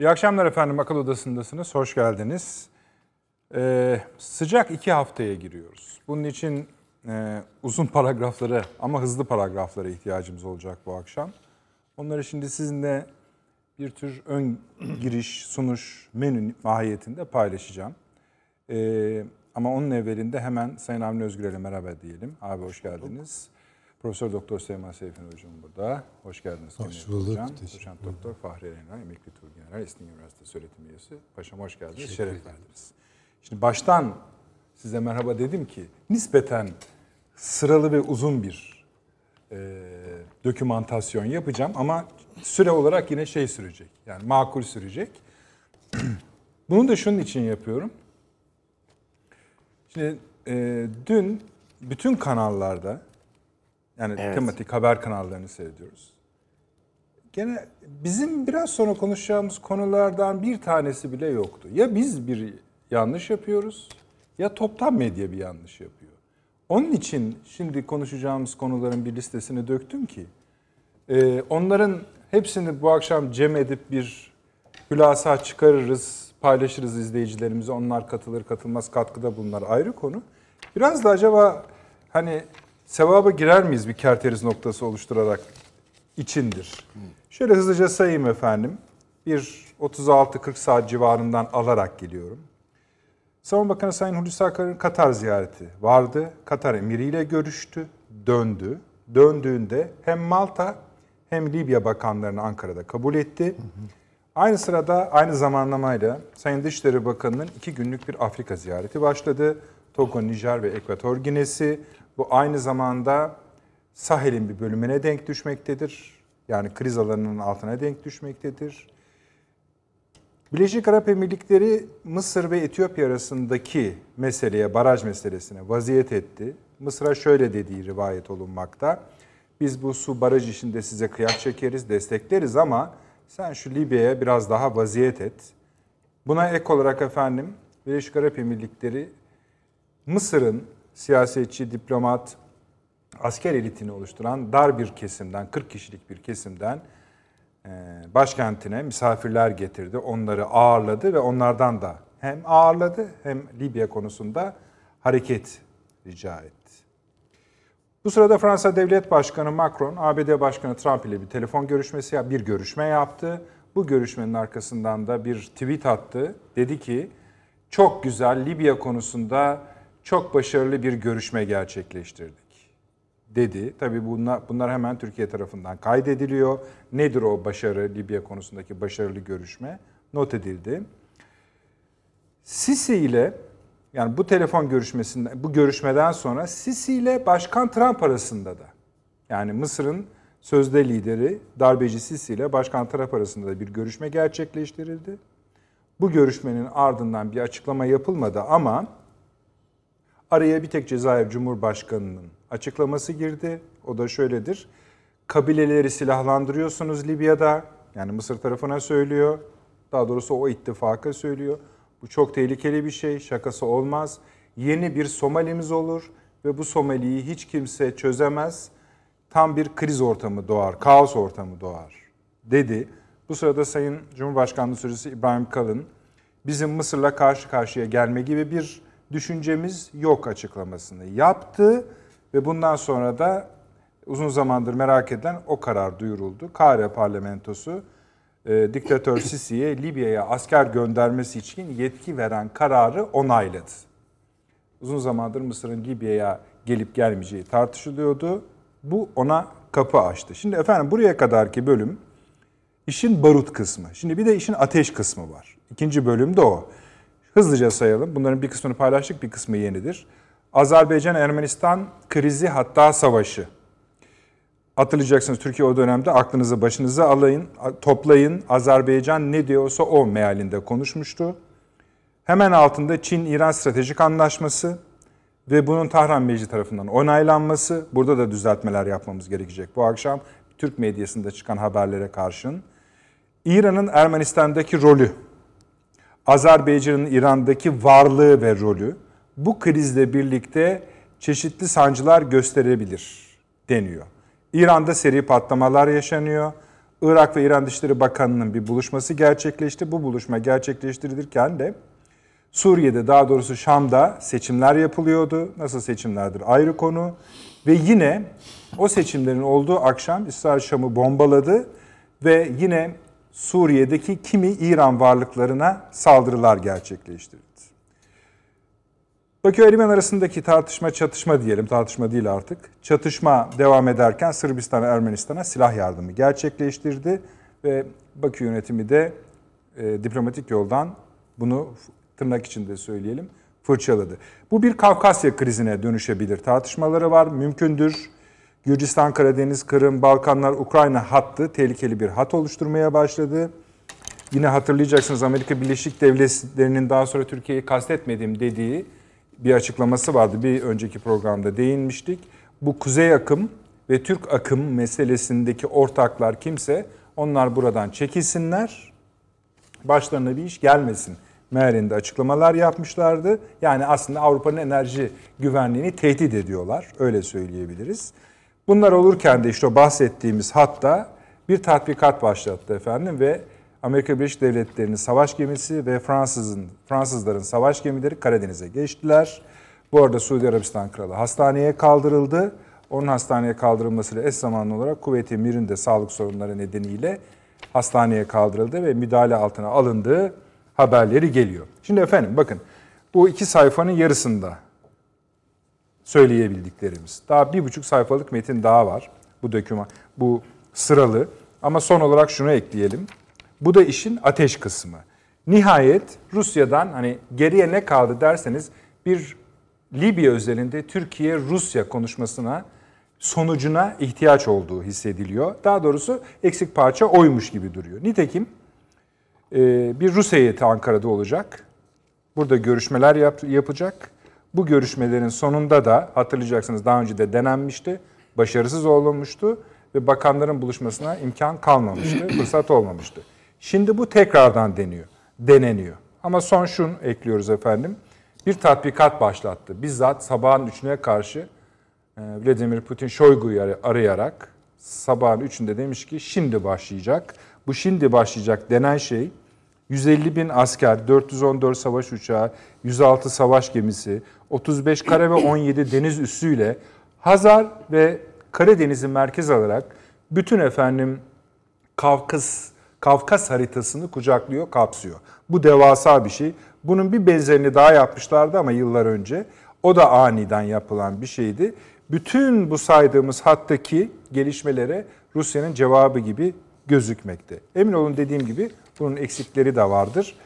İyi akşamlar efendim. Akıl Odası'ndasınız. Hoş geldiniz. Ee, sıcak iki haftaya giriyoruz. Bunun için e, uzun paragraflara ama hızlı paragraflara ihtiyacımız olacak bu akşam. Onları şimdi sizinle bir tür ön giriş, sunuş, menü mahiyetinde paylaşacağım. Ee, ama onun evvelinde hemen Sayın Avni Özgür'e merhaba diyelim. Abi hoş geldiniz. Profesör Doktor Süleyman Seyfin Hocam burada. Hoş geldiniz. Hoş bulduk. Hocam. Doçent Doktor Fahri Erenay, Emekli Tuğgeneral, Esin Üniversitesi öğretim üyesi. Paşam hoş geldiniz. Şeref verdiniz. Şimdi baştan size merhaba dedim ki nispeten sıralı ve uzun bir e, dokümantasyon yapacağım ama süre olarak yine şey sürecek. Yani makul sürecek. Bunu da şunun için yapıyorum. Şimdi e, dün bütün kanallarda yani evet. tematik haber kanallarını seyrediyoruz. Gene bizim biraz sonra konuşacağımız konulardan bir tanesi bile yoktu. Ya biz bir yanlış yapıyoruz ya toptan medya bir yanlış yapıyor. Onun için şimdi konuşacağımız konuların bir listesini döktüm ki e, onların hepsini bu akşam cem edip bir hülasa çıkarırız, paylaşırız izleyicilerimize. Onlar katılır katılmaz katkıda bulunlar ayrı konu. Biraz da acaba hani sevaba girer miyiz bir kerteriz noktası oluşturarak içindir. Şöyle hızlıca sayayım efendim. Bir 36-40 saat civarından alarak geliyorum. Savunma Bakanı Sayın Hulusi Akar'ın Katar ziyareti vardı. Katar emiriyle görüştü, döndü. Döndüğünde hem Malta hem Libya bakanlarını Ankara'da kabul etti. Aynı sırada aynı zamanlamayla Sayın Dışişleri Bakanı'nın iki günlük bir Afrika ziyareti başladı. Togo, Nijer ve Ekvator Ginesi. Bu aynı zamanda Sahel'in bir bölümüne denk düşmektedir. Yani kriz alanının altına denk düşmektedir. Birleşik Arap Emirlikleri Mısır ve Etiyopya arasındaki meseleye, baraj meselesine vaziyet etti. Mısır'a şöyle dediği rivayet olunmakta. Biz bu su baraj işinde size kıyak çekeriz, destekleriz ama sen şu Libya'ya biraz daha vaziyet et. Buna ek olarak efendim Birleşik Arap Emirlikleri Mısır'ın siyasetçi, diplomat, asker elitini oluşturan dar bir kesimden, 40 kişilik bir kesimden e, başkentine misafirler getirdi. Onları ağırladı ve onlardan da hem ağırladı hem Libya konusunda hareket rica etti. Bu sırada Fransa Devlet Başkanı Macron, ABD Başkanı Trump ile bir telefon görüşmesi, bir görüşme yaptı. Bu görüşmenin arkasından da bir tweet attı. Dedi ki, çok güzel Libya konusunda çok başarılı bir görüşme gerçekleştirdik dedi. Tabii bunlar, bunlar hemen Türkiye tarafından kaydediliyor. Nedir o başarı, Libya konusundaki başarılı görüşme? Not edildi. Sisi ile yani bu telefon görüşmesinden, bu görüşmeden sonra Sisi ile Başkan Trump arasında da yani Mısır'ın sözde lideri darbeci Sisi ile Başkan Trump arasında da bir görüşme gerçekleştirildi. Bu görüşmenin ardından bir açıklama yapılmadı ama Araya bir tek Cezayir Cumhurbaşkanı'nın açıklaması girdi. O da şöyledir. Kabileleri silahlandırıyorsunuz Libya'da. Yani Mısır tarafına söylüyor. Daha doğrusu o ittifaka söylüyor. Bu çok tehlikeli bir şey. Şakası olmaz. Yeni bir Somalimiz olur ve bu Somali'yi hiç kimse çözemez. Tam bir kriz ortamı doğar, kaos ortamı doğar dedi. Bu sırada Sayın Cumhurbaşkanlığı Sözcüsü İbrahim Kalın bizim Mısır'la karşı karşıya gelme gibi bir düşüncemiz yok açıklamasını yaptı ve bundan sonra da uzun zamandır merak edilen o karar duyuruldu. Kahire parlamentosu e, diktatör Sisi'ye Libya'ya asker göndermesi için yetki veren kararı onayladı. Uzun zamandır Mısır'ın Libya'ya gelip gelmeyeceği tartışılıyordu. Bu ona kapı açtı. Şimdi efendim buraya kadarki bölüm işin barut kısmı. Şimdi bir de işin ateş kısmı var. İkinci bölüm de o. Hızlıca sayalım. Bunların bir kısmını paylaştık, bir kısmı yenidir. Azerbaycan-Ermenistan krizi hatta savaşı. Hatırlayacaksınız Türkiye o dönemde aklınızı başınıza alayın, toplayın. Azerbaycan ne diyorsa o mealinde konuşmuştu. Hemen altında Çin-İran stratejik anlaşması ve bunun Tahran Meclisi tarafından onaylanması. Burada da düzeltmeler yapmamız gerekecek bu akşam. Türk medyasında çıkan haberlere karşın. İran'ın Ermenistan'daki rolü Azerbaycan'ın İran'daki varlığı ve rolü bu krizle birlikte çeşitli sancılar gösterebilir deniyor. İran'da seri patlamalar yaşanıyor. Irak ve İran Dışişleri Bakanı'nın bir buluşması gerçekleşti. Bu buluşma gerçekleştirilirken de Suriye'de daha doğrusu Şam'da seçimler yapılıyordu. Nasıl seçimlerdir ayrı konu. Ve yine o seçimlerin olduğu akşam İsrail Şam'ı bombaladı ve yine Suriye'deki kimi İran varlıklarına saldırılar gerçekleştirdi. Bakü Ermen arasındaki tartışma çatışma diyelim, tartışma değil artık. Çatışma devam ederken Sırbistan Ermenistan'a silah yardımı gerçekleştirdi ve Bakü yönetimi de e, diplomatik yoldan bunu tırnak içinde söyleyelim fırçaladı. Bu bir Kafkasya krizine dönüşebilir. Tartışmaları var, mümkündür. Gürcistan, Karadeniz, Kırım, Balkanlar, Ukrayna hattı tehlikeli bir hat oluşturmaya başladı. Yine hatırlayacaksınız Amerika Birleşik Devletleri'nin daha sonra Türkiye'yi kastetmediğim dediği bir açıklaması vardı. Bir önceki programda değinmiştik. Bu kuzey akım ve Türk akım meselesindeki ortaklar kimse onlar buradan çekilsinler. Başlarına bir iş gelmesin mealinde açıklamalar yapmışlardı. Yani aslında Avrupa'nın enerji güvenliğini tehdit ediyorlar. Öyle söyleyebiliriz. Bunlar olurken de işte bahsettiğimiz hatta bir tatbikat başlattı efendim ve Amerika Birleşik Devletleri'nin savaş gemisi ve Fransızın Fransızların savaş gemileri Karadeniz'e geçtiler. Bu arada Suudi Arabistan Kralı hastaneye kaldırıldı. Onun hastaneye kaldırılmasıyla eş zamanlı olarak Kuvvet-i sağlık sorunları nedeniyle hastaneye kaldırıldı ve müdahale altına alındığı haberleri geliyor. Şimdi efendim bakın bu iki sayfanın yarısında söyleyebildiklerimiz. Daha bir buçuk sayfalık metin daha var bu döküman, bu sıralı. Ama son olarak şunu ekleyelim. Bu da işin ateş kısmı. Nihayet Rusya'dan hani geriye ne kaldı derseniz bir Libya özelinde Türkiye-Rusya konuşmasına sonucuna ihtiyaç olduğu hissediliyor. Daha doğrusu eksik parça oymuş gibi duruyor. Nitekim e, bir Rus heyeti Ankara'da olacak. Burada görüşmeler yap, yapacak. Bu görüşmelerin sonunda da hatırlayacaksınız daha önce de denenmişti. Başarısız olunmuştu ve bakanların buluşmasına imkan kalmamıştı, fırsat olmamıştı. Şimdi bu tekrardan deniyor, deneniyor. Ama son şunu ekliyoruz efendim. Bir tatbikat başlattı. Bizzat sabahın üçüne karşı e, Vladimir Putin Şoygu'yu arayarak sabahın üçünde demiş ki şimdi başlayacak. Bu şimdi başlayacak denen şey 150 bin asker, 414 savaş uçağı, 106 savaş gemisi, 35 kare ve 17 deniz üssüyle Hazar ve Karadeniz'i merkez alarak bütün efendim Kafkas Kafkas haritasını kucaklıyor, kapsıyor. Bu devasa bir şey. Bunun bir benzerini daha yapmışlardı ama yıllar önce. O da aniden yapılan bir şeydi. Bütün bu saydığımız hattaki gelişmelere Rusya'nın cevabı gibi gözükmekte. Emin olun dediğim gibi bunun eksikleri de vardır.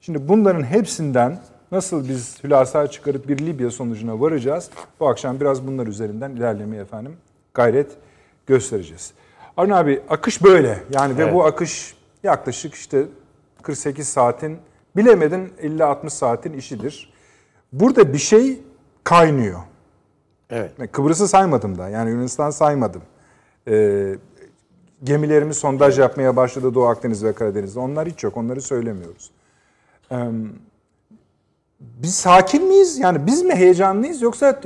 Şimdi bunların hepsinden nasıl biz hülasa çıkarıp bir Libya sonucuna varacağız? Bu akşam biraz bunlar üzerinden ilerlemeye efendim gayret göstereceğiz. Arun abi akış böyle. Yani evet. ve bu akış yaklaşık işte 48 saatin bilemedin 50-60 saatin işidir. Burada bir şey kaynıyor. Evet. Kıbrıs'ı saymadım da. Yani Yunanistan saymadım. Ee, gemilerimiz sondaj yapmaya başladı Doğu Akdeniz ve Karadeniz'de. Onlar hiç yok. Onları söylemiyoruz. Ee, biz sakin miyiz? Yani biz mi heyecanlıyız yoksa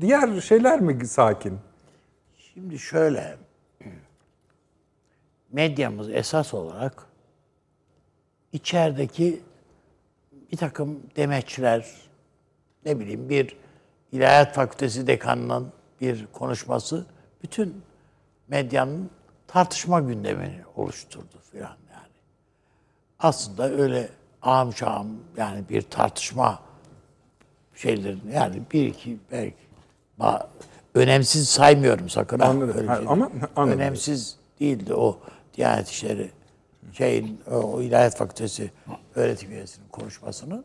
diğer şeyler mi sakin? Şimdi şöyle medyamız esas olarak içerideki bir takım demeçler, ne bileyim bir İlahiyat Fakültesi dekanının bir konuşması bütün medyanın tartışma gündemini oluşturdu filan yani. Aslında öyle ağam şahım yani bir tartışma şeylerin yani bir iki belki önemsiz saymıyorum sakın. Anladım. Öyle şey ama anladım. Önemsiz değildi o Diyanet İşleri şeyin o İlahiyat Fakültesi öğretim üyesinin konuşmasını.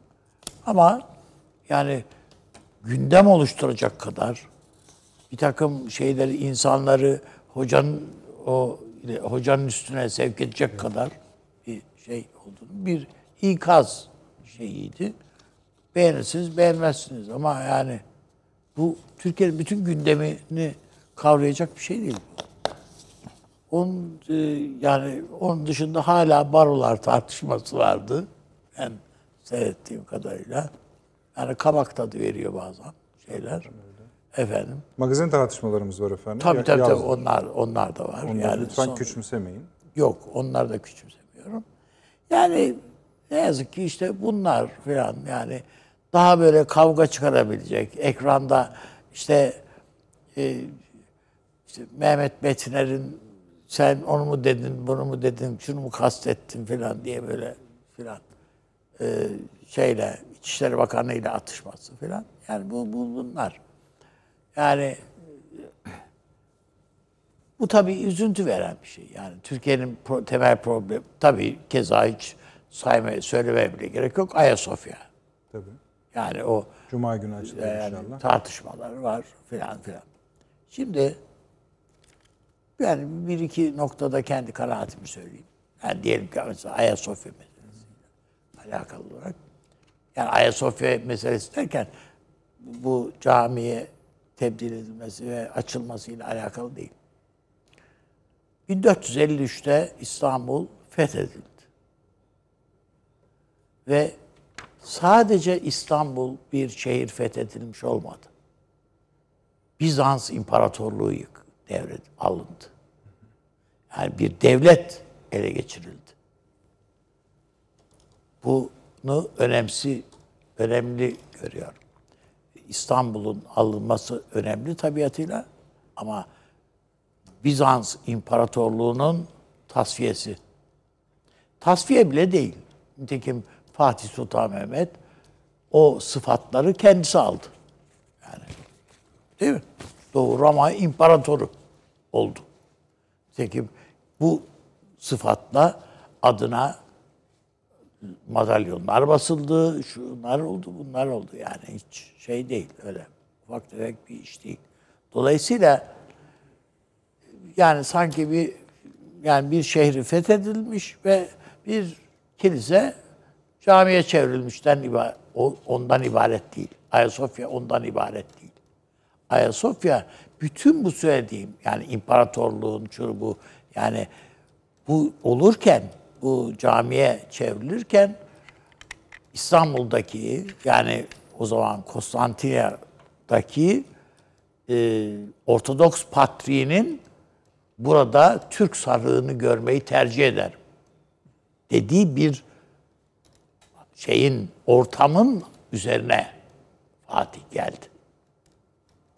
Ama yani gündem oluşturacak kadar bir takım şeyleri insanları hocanın o hocanın üstüne sevk edecek kadar bir şey olduğunu bir ikaz şeyiydi. Beğenirsiniz, beğenmezsiniz ama yani bu Türkiye'nin bütün gündemini kavrayacak bir şey değil. Onun e, yani onun dışında hala barolar tartışması vardı. Ben seyrettiğim kadarıyla. Yani kabak tadı veriyor bazen şeyler. Efendim. Magazin tartışmalarımız var efendim. Tabii tabii, tabii onlar onlar da var. Onları yani lütfen son, küçümsemeyin. Yok, onları da küçümsemiyorum. Yani ne yazık ki işte bunlar falan yani daha böyle kavga çıkarabilecek, ekranda işte, e, işte Mehmet Metiner'in sen onu mu dedin, bunu mu dedin, şunu mu kastettin falan diye böyle filan e, şeyle İçişleri Bakanı ile atışması falan. Yani bu, bu bunlar. Yani bu tabii üzüntü veren bir şey. Yani Türkiye'nin pro- temel problemi tabii keza hiç saymaya söylemeye bile gerek yok. Ayasofya. Tabii. Yani o Cuma günü açılıyor yani inşallah. tartışmalar var filan filan. Şimdi yani bir iki noktada kendi kanaatimi söyleyeyim. Yani diyelim ki mesela Ayasofya meselesiyle alakalı olarak. Yani Ayasofya meselesi derken bu camiye tebdil edilmesi ve açılmasıyla alakalı değil. 1453'te İstanbul fethedildi. Ve sadece İstanbul bir şehir fethedilmiş olmadı. Bizans İmparatorluğu yık, devret alındı. Yani bir devlet ele geçirildi. Bunu önemsi, önemli görüyorum. İstanbul'un alınması önemli tabiatıyla ama Bizans İmparatorluğu'nun tasfiyesi. Tasfiye bile değil. Nitekim Fatih Sultan Mehmet o sıfatları kendisi aldı. Yani değil mi? Doğu Roma İmparatoru oldu. Nitekim bu sıfatla adına madalyonlar basıldı, şunlar oldu, bunlar oldu. Yani hiç şey değil öyle. Ufak tefek bir iş değil. Dolayısıyla yani sanki bir yani bir şehri fethedilmiş ve bir kilise camiye çevrilmişten ondan ibaret değil. Ayasofya ondan ibaret değil. Ayasofya bütün bu söylediğim yani imparatorluğun şu bu yani bu olurken bu camiye çevrilirken İstanbul'daki yani o zaman Konstantiniyye'daki e, Ortodoks patriğinin burada Türk sarığını görmeyi tercih eder. Dediği bir şeyin, ortamın üzerine Fatih geldi.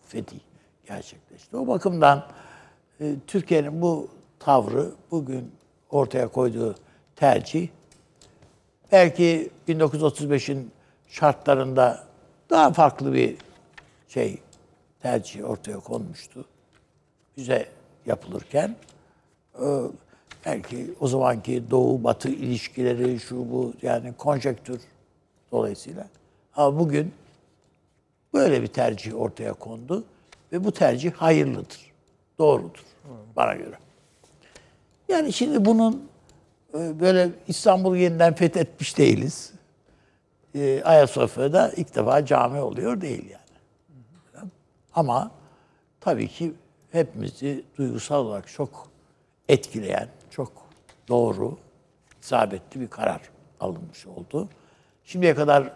Fetih gerçekleşti. O bakımdan e, Türkiye'nin bu tavrı, bugün ortaya koyduğu tercih, belki 1935'in şartlarında daha farklı bir şey tercih ortaya konmuştu. Bize yapılırken e, belki o zamanki Doğu Batı ilişkileri şu bu yani konjektür dolayısıyla. Ama bugün böyle bir tercih ortaya kondu ve bu tercih hayırlıdır. Doğrudur bana göre. Yani şimdi bunun e, böyle İstanbul'u yeniden fethetmiş değiliz. E, Ayasofya'da ilk defa cami oluyor değil yani. Ama tabii ki hepimizi duygusal olarak çok etkileyen, çok doğru, isabetli bir karar alınmış oldu. Şimdiye kadar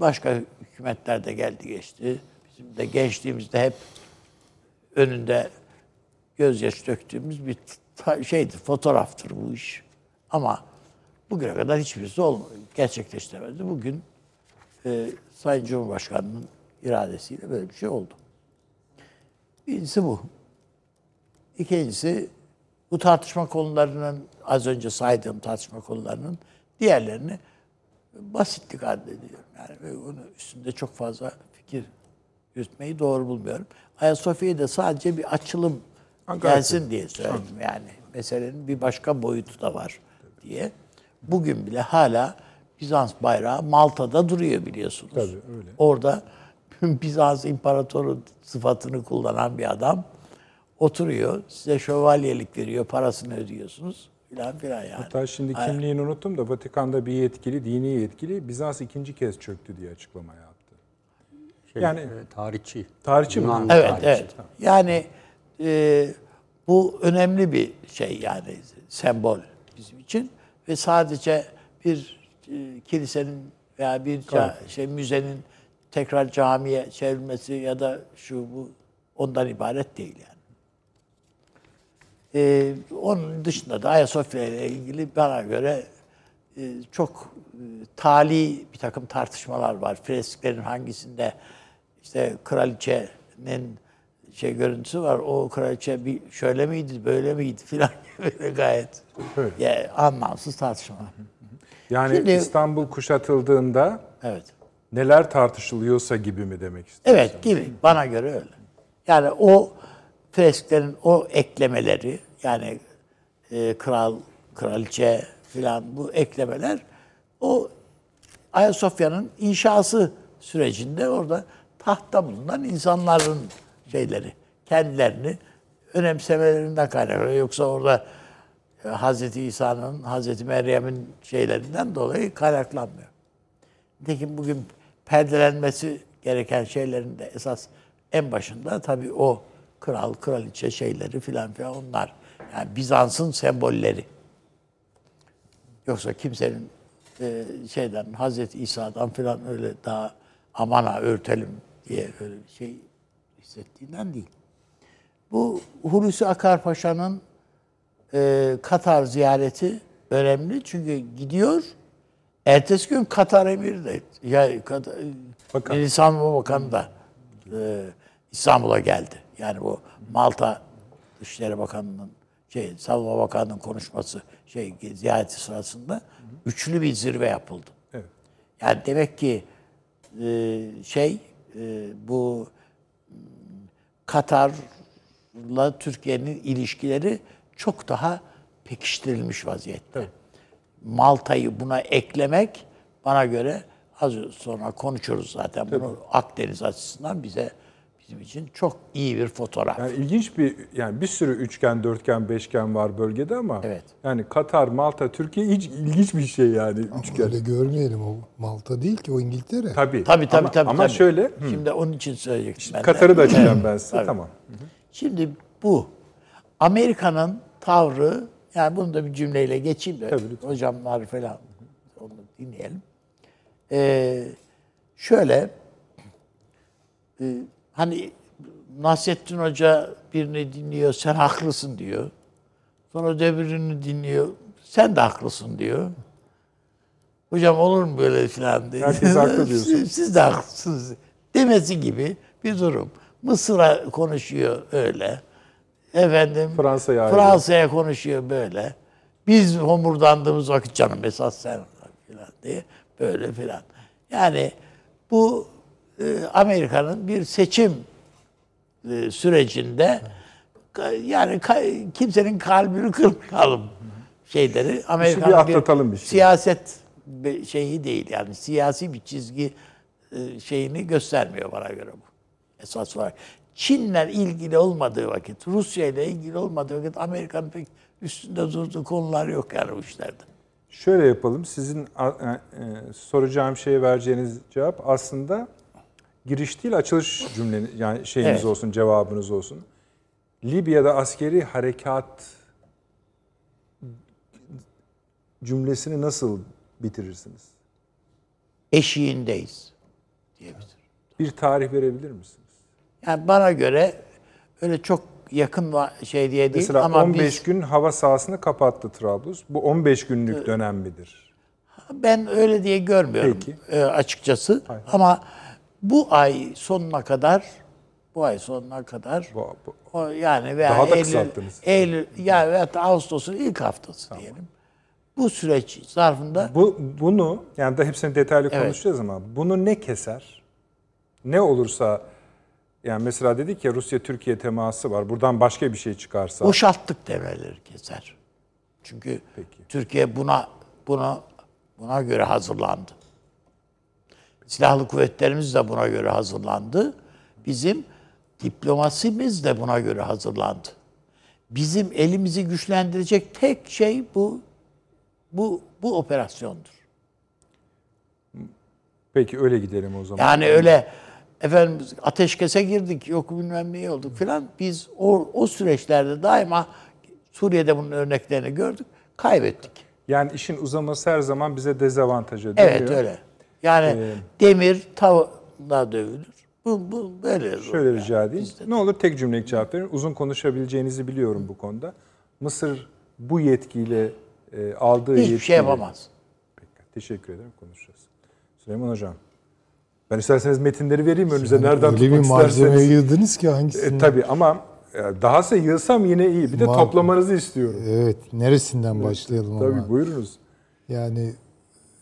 başka hükümetler de geldi geçti. Bizim de gençliğimizde hep önünde gözyaşı döktüğümüz bir şeydir, fotoğraftır bu iş. Ama bugüne kadar hiçbirisi gerçekleştiremedi. Bugün e, Sayın Cumhurbaşkanı'nın iradesiyle böyle bir şey oldu. Birincisi bu. İkincisi bu tartışma konularının az önce saydığım tartışma konularının diğerlerini basitlik addediyorum. Yani ve onun üstünde çok fazla fikir yürütmeyi doğru bulmuyorum. Ayasofya'yı da sadece bir açılım gelsin diye söyledim yani. Meselenin bir başka boyutu da var diye. Bugün bile hala Bizans bayrağı Malta'da duruyor biliyorsunuz. Tabii, öyle. Orada Bizans imparatoru sıfatını kullanan bir adam oturuyor. Size şövalyelik veriyor, parasını ödüyorsunuz filan filan yani. Hatta şimdi kimliğini unuttum da Vatikan'da bir yetkili, dini yetkili Bizans ikinci kez çöktü diye açıklama yaptı. Şey, Yani- e, tarihçi. Tarihçi mi? Yunan Evet, tarihçi. evet. Yani e, bu önemli bir şey yani sembol bizim için ve sadece bir e, kilisenin veya bir ca- şey müzenin tekrar camiye çevrilmesi ya da şu bu ondan ibaret değil yani. Ee, onun dışında da Ayasofya ile ilgili bana göre e, çok e, tali bir takım tartışmalar var. Fresklerin hangisinde işte kraliçenin şey görüntüsü var. O kraliçe bir şöyle miydi, böyle miydi filan böyle gayet Evet. yani anlamsız tartışmalar. Yani Şimdi- İstanbul kuşatıldığında Evet. neler tartışılıyorsa gibi mi demek istiyorsun? Evet gibi. Bana göre öyle. Yani o fresklerin o eklemeleri yani e, kral, kraliçe filan bu eklemeler o Ayasofya'nın inşası sürecinde orada tahtta bulunan insanların şeyleri, kendilerini önemsemelerinden kaynaklanıyor. Yoksa orada e, Hazreti İsa'nın, Hazreti Meryem'in şeylerinden dolayı kaynaklanmıyor. Nitekim bugün perdelenmesi gereken şeylerin de esas en başında tabii o kral, kraliçe şeyleri filan filan onlar. Yani Bizans'ın sembolleri. Yoksa kimsenin e, şeyden Hazreti İsa'dan filan öyle daha amana örtelim diye öyle bir şey hissettiğinden değil. Bu Hulusi Akar Paşa'nın e, Katar ziyareti önemli çünkü gidiyor. Ertesi gün Katar emiri de ya Katar, Bakan. Savunma Bakanı da e, İstanbul'a geldi. Yani bu Malta Dışişleri Bakanı'nın şey Savunma Bakanı'nın konuşması şey ziyareti sırasında üçlü bir zirve yapıldı. Evet. Yani demek ki e, şey e, bu Katar'la Türkiye'nin ilişkileri çok daha pekiştirilmiş vaziyette. Malta'yı buna eklemek bana göre az sonra konuşuruz zaten bunu Akdeniz açısından bize bizim için çok iyi bir fotoğraf. Yani ilginç bir yani bir sürü üçgen, dörtgen, beşgen var bölgede ama Evet. yani Katar, Malta, Türkiye hiç ilginç bir şey yani üçgen. Öyle görmeyelim o Malta değil ki o İngiltere. Tabii. Tabii tabii ama, tabii. Ama tabii. şöyle hı, Şimdi onun için söyleyecektim ben. Katar'ı da açacağım ben size. tabii. Tamam. Şimdi bu Amerika'nın tavrı yani bunu da bir cümleyle geçeyim de Tabii, hocamlar falan onu dinleyelim. Ee, şöyle e, hani Nasrettin Hoca birini dinliyor sen haklısın diyor. Sonra öbürünü dinliyor sen de haklısın diyor. Hocam olur mu böyle filan diye. Herkes haklı diyorsun. siz, siz de haklısınız. Demesi gibi bir durum. Mısır'a konuşuyor öyle. Efendim Fransa'ya. Fransa'ya konuşuyor böyle. Biz homurdandığımız vakit canım esas sen filan diye böyle filan. Yani bu Amerika'nın bir seçim e, sürecinde yani kimsenin kalbini kırmayalım şeyleri. Amerika'nın atlatalım bir şey. siyaset şeyi değil yani siyasi bir çizgi e, şeyini göstermiyor bana göre bu. Esas olarak. Çin'le ilgili olmadığı vakit, Rusya ile ilgili olmadığı vakit Amerika'nın pek üstünde durduğu konular yok yani bu işlerde. Şöyle yapalım. Sizin e, e, soracağım şeye vereceğiniz cevap aslında giriş değil açılış cümleniz yani şeyiniz Evet. olsun, cevabınız olsun. Libya'da askeri harekat cümlesini nasıl bitirirsiniz? Eşiğindeyiz diyebilir. Bir tarih verebilir misiniz? Yani bana göre öyle çok yakın şey diye değil Mesela ama 15 biz, gün hava sahasını kapattı Trablus. Bu 15 günlük dönem midir? ben öyle diye görmüyorum Peki. e, açıkçası. Ama bu ay sonuna kadar bu ay sonuna kadar Bu, bu- o yani veya Daha da Eylül, kısalttınız. Eylül ya veya Ağustos'un ilk haftası diyelim. Bu süreç zarfında Bu bunu yani da hepsini detaylı Evet. konuşacağız ama bunu ne keser? Ne olursa yani mesela dedik ya Rusya Türkiye teması var. Buradan başka bir şey çıkarsa boşalttık devreleri keser. Çünkü Peki. Türkiye buna buna buna göre hazırlandı. Silahlı kuvvetlerimiz de buna göre hazırlandı. Bizim diplomasimiz de buna göre hazırlandı. Bizim elimizi güçlendirecek tek şey bu bu bu operasyondur. peki öyle gidelim o zaman. Yani öyle efendim ateşkese girdik, yok bilmem ne olduk filan. Biz o, o süreçlerde daima Suriye'de bunun örneklerini gördük, kaybettik. Yani işin uzaması her zaman bize dezavantaja dönüyor. Evet öyle. Yani demir tavla dövülür. Bu, bu böyle. Şöyle rica edeyim. Ne olur tek cümlelik cevap verin. Uzun konuşabileceğinizi biliyorum bu konuda. Mısır bu yetkiyle e, aldığı Hiçbir yetkiyle... şey yapamaz. Peki, teşekkür ederim. Konuşacağız. Süleyman Hocam. Ben isterseniz metinleri vereyim önünüze. Nereden Öyle bir tutmak malzeme isterseniz. yığdınız ki hangisini? E, tabii ama e, dahası yığsam yine iyi. Bir de Ma- toplamanızı istiyorum. Evet. Neresinden başlayalım ama? Tabii buyurunuz. Yani e,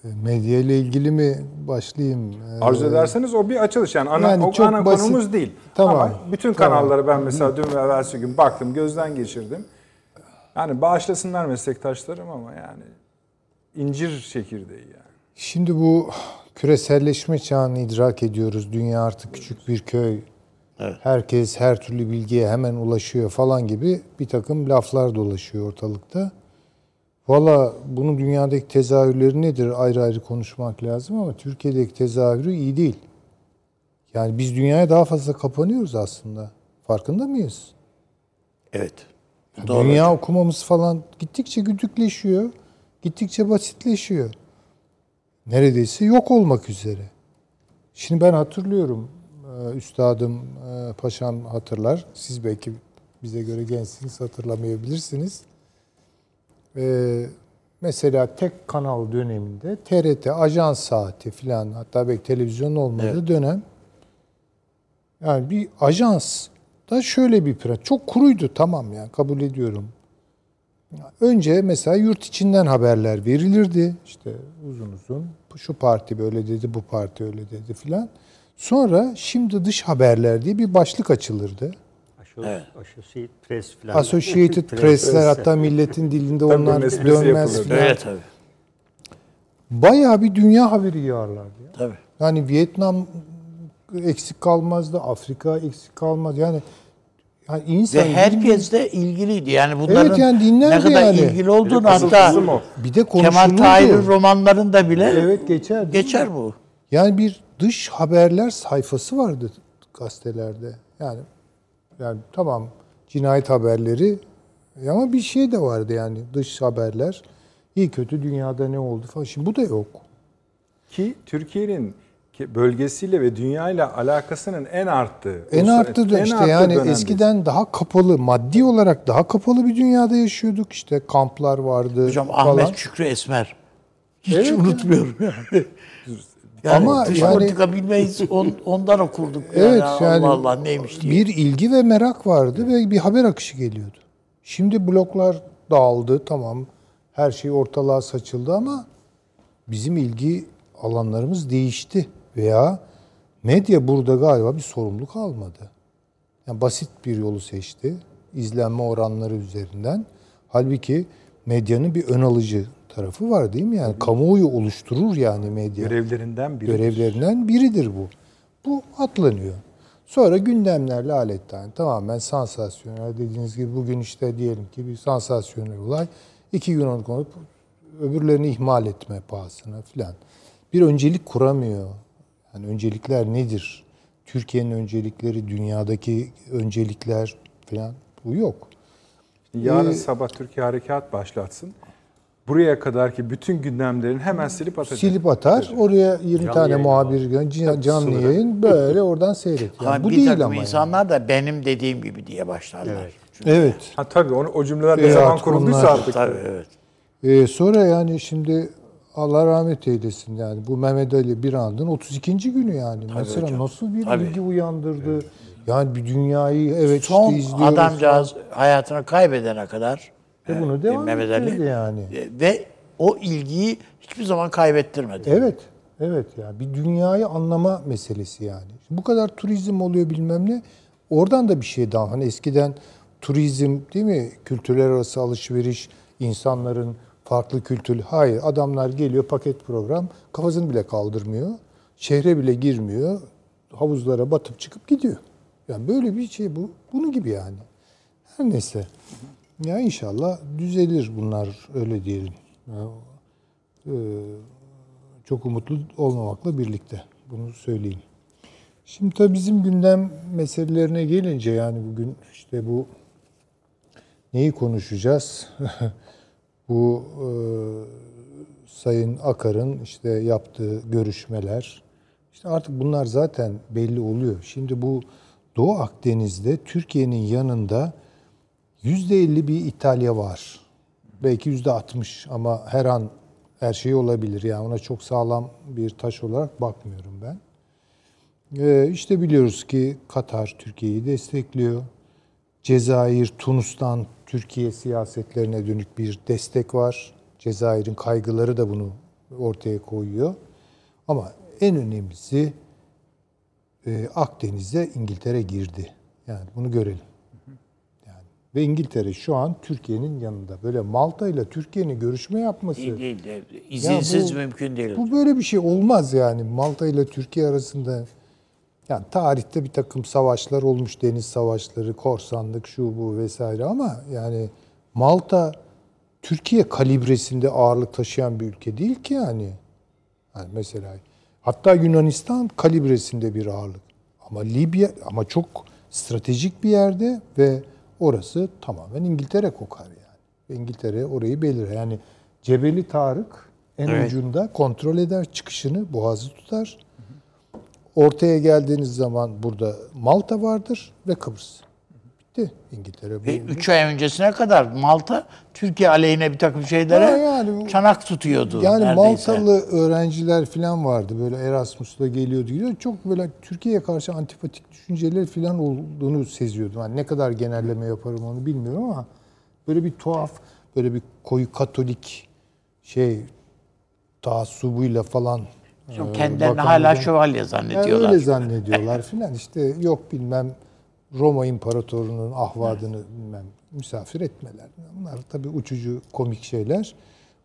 medya ile ilgili mi başlayayım? Ee, Arzu ederseniz o bir açılış. Yani ana, Yani o çok ana basit. konumuz değil. Tamam. Ama bütün Tamam. kanallara ben mesela dün ve evvelsi gün baktım, gözden geçirdim. Yani bağışlasınlar meslektaşlarım ama yani incir çekirdeği yani. Şimdi bu küreselleşme çağını idrak ediyoruz. Dünya artık küçük bir köy. Herkes her türlü bilgiye hemen ulaşıyor falan gibi bir takım laflar dolaşıyor ortalıkta. Valla bunun dünyadaki tezahürleri nedir ayrı ayrı konuşmak lazım ama Türkiye'deki tezahürü iyi değil. Yani biz dünyaya daha fazla kapanıyoruz aslında. Farkında mıyız? Evet. Doğru. Dünya okumamız falan gittikçe güdükleşiyor. Gittikçe basitleşiyor. Neredeyse yok olmak üzere. Şimdi ben hatırlıyorum. e, Üstadım, e, paşam hatırlar. Siz belki bize göre gençsiniz hatırlamayabilirsiniz. E, Mesela tek kanal döneminde TRT, ajans saati filan hatta belki televizyon olmadığı dönem yani bir ajans da şöyle bir plan. Çok kuruydu tamam ya kabul ediyorum. Önce mesela yurt içinden haberler verilirdi. İşte uzun uzun şu parti böyle dedi, bu parti öyle dedi filan. Sonra şimdi dış haberler diye bir başlık açılırdı. Associated Press falan. Associated Press'ler hatta milletin dilinde onlar dönmez filan. Evet tabii. Bayağı bir dünya haberi yağarlardı. Ya. Tabii. Yani Vietnam eksik kalmazdı, Afrika eksik kalmaz. Yani, yani insan Ve herkes de ilgiliydi. Yani bunların Evet, yani ne kadar yani. ilgili olduğunu Kızıl hatta bir de Kemal. Tahir'in romanlarında bile Evet geçer. geçer bu. Yani bir dış haberler sayfası vardı gazetelerde. Yani yani tamam cinayet haberleri ama bir şey de vardı yani dış haberler. İyi kötü dünyada ne oldu falan. Şimdi bu da yok. Ki Türkiye'nin ki bölgesiyle ve dünyayla alakasının en arttığı. En o- arttı da işte arttığı yani dönemdeyiz. eskiden daha kapalı, maddi olarak daha kapalı bir dünyada yaşıyorduk. İşte kamplar vardı Hocam falan. Ahmet Şükrü Esmer. Hiç Evet. unutmuyorum yani. Yani Ama dış yani- politika bilmeyiz on, ondan okurduk. Evet yani, yani Allah Allah neymiş diye. bir ilgi ve merak vardı ve bir haber akışı geliyordu. Şimdi bloklar dağıldı tamam. Her şey ortalığa saçıldı ama bizim ilgi alanlarımız değişti veya medya burada galiba bir sorumluluk almadı. Yani basit bir yolu seçti. izlenme oranları üzerinden. Halbuki medyanın bir ön alıcı tarafı var değil mi? Yani kamuoyu oluşturur yani medya Görevlerinden biri. görevlerinden biridir bu. Bu atlanıyor. Sonra gündemlerle aletten tamamen sansasyonel dediğiniz gibi bugün işte diyelim ki bir sansasyonel olay iki gün onu konup öbürlerini ihmal etme pahasına filan. Bir öncelik kuramıyor. Yani öncelikler nedir? Türkiye'nin öncelikleri, dünyadaki öncelikler filan bu yok. Yarın Ee, sabah Türkiye harekat başlatsın. Buraya kadarki bütün gündemlerin hemen silip atacak. Silip atar. Oraya 20 Canlı tane muhabir gö- can- canlı sınırı. yayın böyle oradan seyret. Yani bu bir değil takım ama. yani. insanlar da benim dediğim gibi diye başlarlar. Evet. Ha tabii onu, o cümleler ne Evet, zaman kurulduysa onlar- artık. Tabii evet. Ee, sonra yani şimdi Allah rahmet eylesin yani bu Mehmet Ali Birand'ın 32. günü yani. Mesela hocam. nasıl bir Tabii. ilgi uyandırdı. Yani bir dünyayı evet Son işte izliyoruz. adamcağız hayatını kaybedene kadar Ve bunu e, devam Mehmet Ali yani. e, ve o ilgiyi hiçbir zaman kaybettirmedi. Evet. Evet ya bir dünyayı anlama meselesi yani. Bu kadar turizm oluyor bilmem ne. Oradan da bir şey daha. Hani eskiden turizm değil mi? Kültürler arası alışveriş, insanların farklı kültür. Hayır adamlar geliyor paket program kafasını bile kaldırmıyor. Şehre bile girmiyor. Havuzlara batıp çıkıp gidiyor. Yani böyle bir şey bu. Bunun gibi yani. Her neyse. Ya inşallah düzelir bunlar öyle diyelim. Ya, e, çok umutlu olmamakla birlikte bunu söyleyeyim. Şimdi tabii bizim gündem meselelerine gelince yani bugün işte bu neyi konuşacağız? bu e, Sayın Akar'ın işte yaptığı görüşmeler. İşte artık bunlar zaten belli oluyor. Şimdi bu Doğu Akdeniz'de Türkiye'nin yanında %50 bir İtalya var. Belki %60 ama her an her şey olabilir. Yani ona çok sağlam bir taş olarak bakmıyorum ben. Ee, işte biliyoruz ki Katar Türkiye'yi destekliyor. Cezayir, Tunus'tan Türkiye siyasetlerine dönük bir destek var. Cezayir'in kaygıları da bunu ortaya koyuyor. Ama en önemlisi e, Akdeniz'e İngiltere girdi. Yani bunu görelim. Ve İngiltere şu an Türkiye'nin yanında. Böyle Malta ile Türkiye'nin görüşme yapması Değil, değil, değil. İzinsiz bu- mümkün değil. bu böyle bir şey olmaz yani. Malta ile Türkiye arasında yani tarihte bir takım savaşlar olmuş. Deniz savaşları, korsanlık, şu bu vesaire ama yani Malta Türkiye kalibresinde ağırlık taşıyan bir ülke değil ki yani. Yani mesela hatta Yunanistan kalibresinde bir ağırlık. Ama Libya ama çok stratejik bir yerde ve orası tamamen İngiltere kokar yani. İngiltere orayı belirir. Yani Cebeli Tarık en Evet. ucunda kontrol eder çıkışını, boğazı tutar. Ortaya geldiğiniz zaman burada Malta vardır ve Kıbrıs. Bitti İngiltere. Bu- 3 ay öncesine kadar Malta Türkiye aleyhine bir takım şeylere yani çanak tutuyordu. Yani neredeyse. Maltalı öğrenciler falan vardı böyle Erasmus'la geliyordu gidiyor. Çok böyle Türkiye'ye karşı antipatik düşünceler falan olduğunu seziyordum. Yani ne kadar genelleme yaparım onu bilmiyorum ama böyle bir tuhaf böyle bir koyu katolik şey taassubuyla falan Çok e, kendilerini hala şövalye yani zannediyorlar. öyle zannediyorlar filan. İşte yok bilmem Roma İmparatorluğu'nun ahvadını bilmem misafir etmeler. Bunlar tabii uçucu komik şeyler.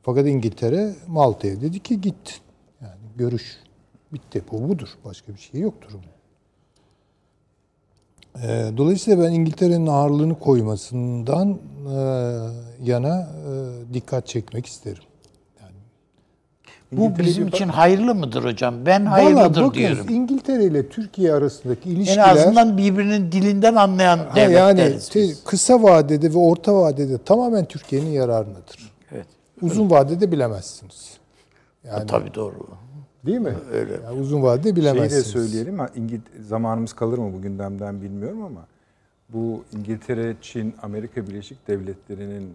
Fakat İngiltere Malta'ya dedi ki git. Yani görüş bitti. Bu budur. Başka bir şey yoktur. Ee, Dolayısıyla ben İngiltere'nin ağırlığını koymasından e, yana e, dikkat çekmek isterim. Bu bizim için hayırlı mıdır hocam? Ben Vallahi hayırlıdır bakınız, diyorum. İngiltere ile Türkiye arasındaki En ilişkiler azından birbirinin dilinden anlayan Ha, yani te- kısa vadede ve orta vadede tamamen Türkiye'nin yararınadır. Evet. Uzun vadede bilemezsiniz. Yani Tabii doğru. değil mi? Öyle. Yani uzun vadede Şeyi de bilemezsiniz. söyleyelim. ha, İngil- zamanımız kalır mı bu gündemden bilmiyorum ama bu İngiltere, Çin, Amerika Birleşik Devletleri'nin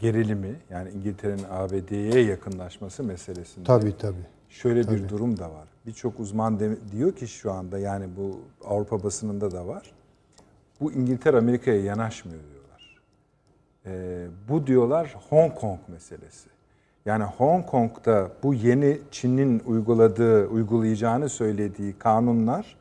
gerilimi yani İngiltere'nin ABD'ye yakınlaşması meselesinde Tabii tabii. şöyle bir durum da var. Birçok uzman de- diyor ki şu anda yani bu Avrupa basınında da var. Bu İngiltere Amerika'ya yanaşmıyor diyorlar. Ee, bu diyorlar Hong Kong meselesi. Yani Hong Kong'da bu yeni Çin'in uyguladığı, uygulayacağını söylediği kanunlar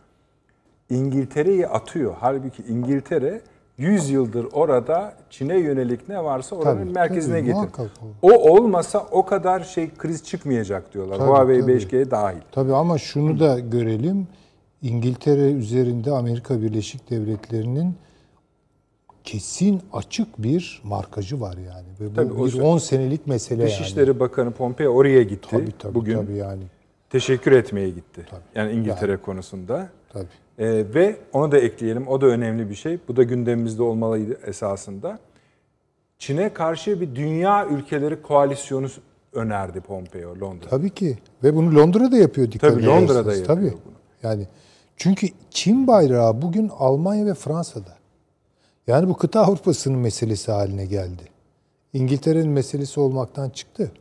İngiltere'yi atıyor. Halbuki İngiltere 100 yıldır orada Çin'e yönelik ne varsa oranın Tabii, merkezine tabii, getir. O olmasa o kadar şey kriz çıkmayacak diyorlar. Tabii, Huawei tabii. 5G dahil. Tabii ama şunu da görelim. İngiltere üzerinde Amerika Birleşik Devletleri'nin kesin açık bir markacı var yani. Ve bu Tabii, bir sö- 10 senelik mesele yani. Dışişleri Bakanı Pompeo oraya gitti. Tabii tabii Bugün tabii yani. teşekkür etmeye gitti. Yani İngiltere konusunda. Tabii. Ee, ve onu da ekleyelim. O da önemli bir şey. Bu da gündemimizde olmalıydı esasında. Çin'e karşı bir dünya ülkeleri koalisyonu önerdi Pompeo Londra. Tabii ki. Ve bunu Londra'da yapıyor dikkat Tabii, Londra'da yapıyor Tabii. bunu. Yani çünkü Çin bayrağı bugün Almanya ve Fransa'da. Yani bu kıta Avrupa'sının meselesi haline geldi. İngiltere'nin meselesi olmaktan çıktı.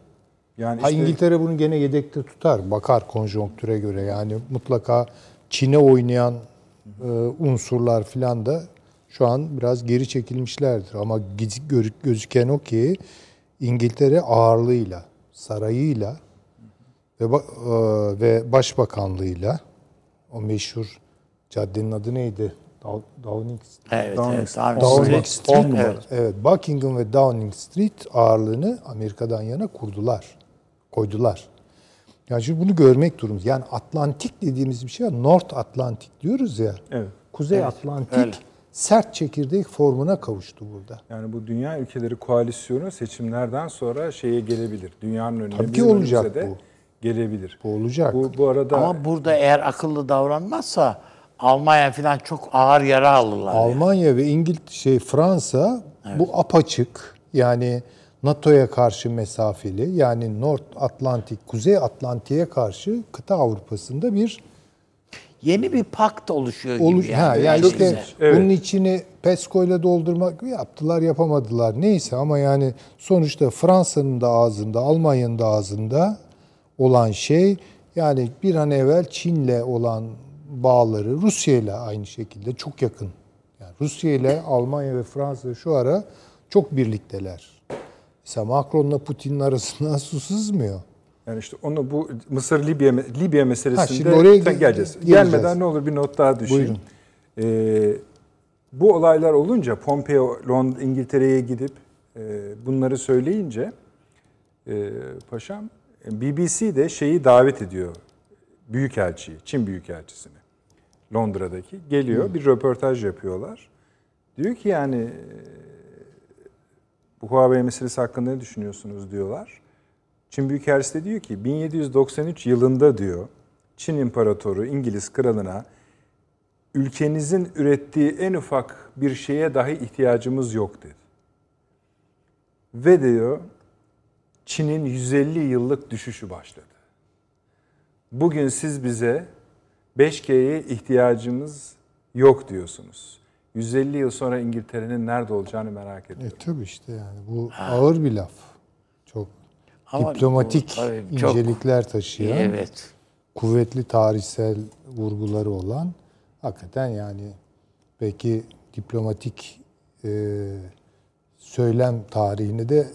Yani Ha işte İngiltere bunu gene yedekte tutar. Bakar konjonktüre göre. Yani mutlaka Çin'e oynayan e, unsurlar filan da şu an biraz geri çekilmişlerdir. Ama gözüken o ki İngiltere ağırlığıyla, sarayıyla ve e, ve başbakanlığıyla o meşhur caddenin adı neydi? Dow- Downing Evet, Downing evet. Street. Downing Downing Street. Street, numara. Evet. evet, Buckingham ve Downing Street ağırlığını Amerika'dan yana kurdular. Koydular. Yani şimdi bunu görmek durumuz. Yani Atlantik dediğimiz bir şey var. North Atlantik diyoruz ya. Evet. Kuzey Atlantik öyle. sert çekirdek formuna kavuştu burada. yani bu dünya ülkeleri koalisyonu seçimlerden sonra şeye gelebilir. Dünyanın önüne Tabii ki olacak de bu. gelebilir. Bu olacak. Bu, bu arada Ama burada eğer akıllı davranmazsa Almanya falan çok ağır yara alırlar. yani. Almanya ve İngiliz şey Fransa bu apaçık yani NATO'ya karşı mesafeli yani North Atlantik, Kuzey Atlantik'e karşı kıta Avrupa'sında bir yeni bir pakt oluşuyor Oluş, gibi. ha, yani işte güzel. Evet. bunun içini PESCO'yla doldurmak yaptılar yapamadılar neyse ama yani sonuçta Fransa'nın da ağzında Almanya'nın da ağzında olan şey yani bir an evvel Çin'le olan bağları Rusya ile aynı şekilde çok yakın. Yani Rusya ile Almanya ve Fransa şu ara çok birlikteler. Mesela Macron'la Putin'in arasından su sızmıyor. Yani işte onu bu Mısır Libya Libya meselesinde şimdi oraya geleceğiz. geleceğiz. Gelmeden ne olur bir not daha düşeyim. Buyurun. Ee, bu olaylar olunca Pompeo Lond İngiltere'ye gidip e, bunları söyleyince e, paşam BBC de şeyi davet ediyor. Büyükelçiyi, Çin Büyükelçisini. Londra'daki geliyor bir röportaj yapıyorlar. Diyor ki yani e, bu Huawei meselesi hakkında ne düşünüyorsunuz diyorlar. Çin Büyükelçisi de diyor ki 1793 yılında diyor Çin İmparatoru İngiliz kralına ülkenizin ürettiği en ufak bir şeye dahi ihtiyacımız yok dedi. Ve diyor Çin'in 150 yıllık düşüşü başladı. Bugün siz bize 5G'ye ihtiyacımız yok diyorsunuz. 150 yıl sonra İngiltere'nin nerede olacağını merak E ediyorum. tabii işte yani bu ağır bir laf. Çok Ama diplomatik bu tabii çok incelikler taşıyan, Evet. kuvvetli tarihsel vurguları olan hakikaten yani belki diplomatik e, söylem tarihine de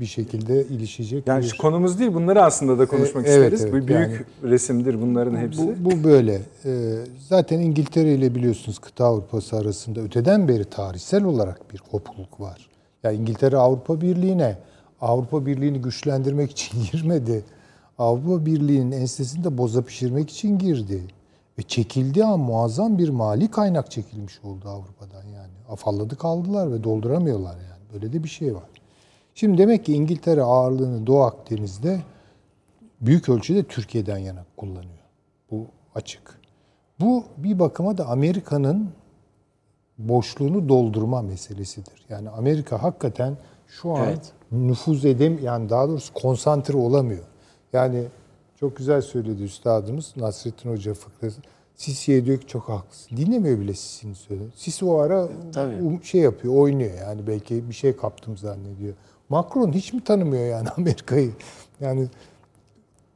bir şekilde ilişecek Yani bir... şu konumuz değil bunları aslında da konuşmak E, evet, isteriz. evet, Bu büyük yani- resimdir bunların hepsi. Bu, bu böyle. Ee, zaten İngiltere ile biliyorsunuz kıta Avrupası arasında öteden beri tarihsel olarak bir kopukluk var. Ya İngiltere Avrupa Birliği'ne Avrupa Birliği'ni güçlendirmek için girmedi. Avrupa Birliği'nin ensesinde boza pişirmek için girdi. Ve çekildiği an muazzam bir mali kaynak çekilmiş oldu Avrupa'dan yani. Afalladı kaldılar ve dolduramıyorlar yani. Böyle de bir şey var. Şimdi demek ki İngiltere ağırlığını Doğu Akdeniz'de büyük ölçüde Türkiye'den yana kullanıyor. Bu açık. Bu bir bakıma da Amerika'nın boşluğunu doldurma meselesidir. Yani Amerika hakikaten şu an Evet. nüfuz edem yani daha doğrusu konsantre olamıyor. Yani çok güzel söyledi üstadımız Nasrettin Hoca fıkrası. Sisi'ye diyor ki çok haklısın. Dinlemiyor bile Sisi'nin söylediğini. Sisi o ara Tabii. um- şey yapıyor, oynuyor yani belki bir şey kaptım zannediyor. Macron hiç mi tanımıyor yani Amerika'yı? Yani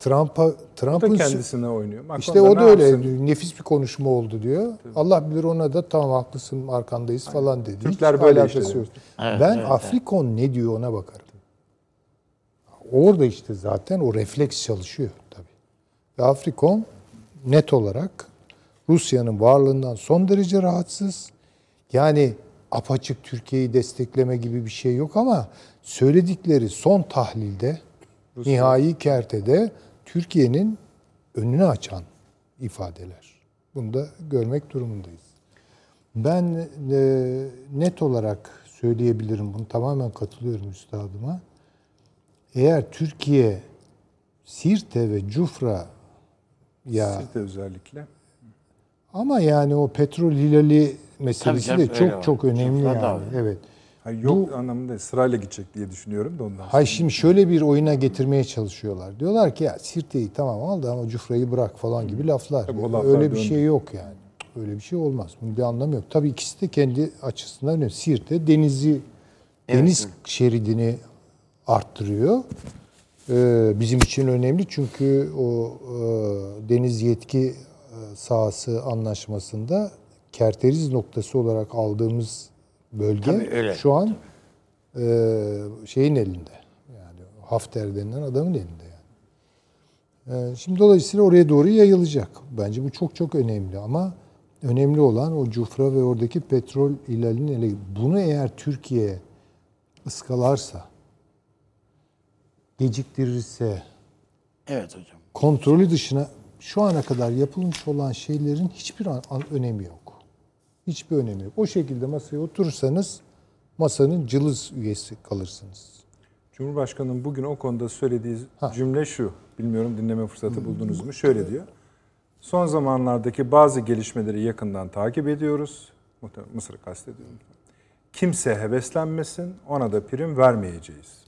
Trump'a Trump'ın kendisine oynuyor. Macron işte o da öyle yapsın? nefis bir konuşma oldu diyor. Allah bilir ona da tamam haklısın arkandayız falan dedi. Türkler Hiç böyle alakası işte yok. Evet, ben evet, Afrikon ne diyor ona bakarım. Orada işte zaten o refleks çalışıyor tabii. Ve Afrikon net olarak Rusya'nın varlığından son derece rahatsız. Yani apaçık Türkiye'yi destekleme gibi bir şey yok ama söyledikleri son tahlilde nihai kertede Türkiye'nin önünü açan ifadeler. Bunu da görmek durumundayız. Ben e, net olarak söyleyebilirim bunu tamamen katılıyorum üstadıma. Eğer Türkiye Sirte ve Cufra ya Sirte özellikle. ama yani o petrol hilali meselesi canım, de çok var. çok önemli da yani. Evet. Hayır, yok anlamında değil, sırayla gidecek diye düşünüyorum da ondan. sonra. Hayır şimdi şöyle bir oyuna getirmeye çalışıyorlar. Diyorlar ki ya Sirte'yi tamam aldı ama Cufra'yı bırak falan gibi laflar. Tabii laflar Öyle bir şey yok yani. Öyle bir şey olmaz. Bunun bir anlamı yok. Tabii ikisi de kendi açısından önemli. Sirte denizi deniz şeridini arttırıyor. Ee, bizim için önemli çünkü o e, deniz yetki e, sahası anlaşmasında kerteriz noktası olarak aldığımız bölge Tabii öyle, şu an e, şeyin elinde. Yani Hafter denilen adamın elinde yani. E, şimdi dolayısıyla oraya doğru yayılacak. Bence bu çok çok önemli ama önemli olan o cufra ve oradaki petrol ilalinin ele. Bunu eğer Türkiye ıskalarsa, geciktirirse, Evet hocam. kontrolü dışına şu ana kadar yapılmış olan şeylerin hiçbir an, an- önemi yok. Hiçbir önemi yok. O şekilde masaya oturursanız masanın cılız üyesi kalırsınız. Cumhurbaşkanı'nın bugün o konuda söylediği Ha. cümle şu. Bilmiyorum dinleme fırsatı buldunuz mu? Şöyle diyor. Son zamanlardaki bazı gelişmeleri yakından takip ediyoruz. Mısır'ı kastediyorum. Kimse heveslenmesin, ona da prim vermeyeceğiz.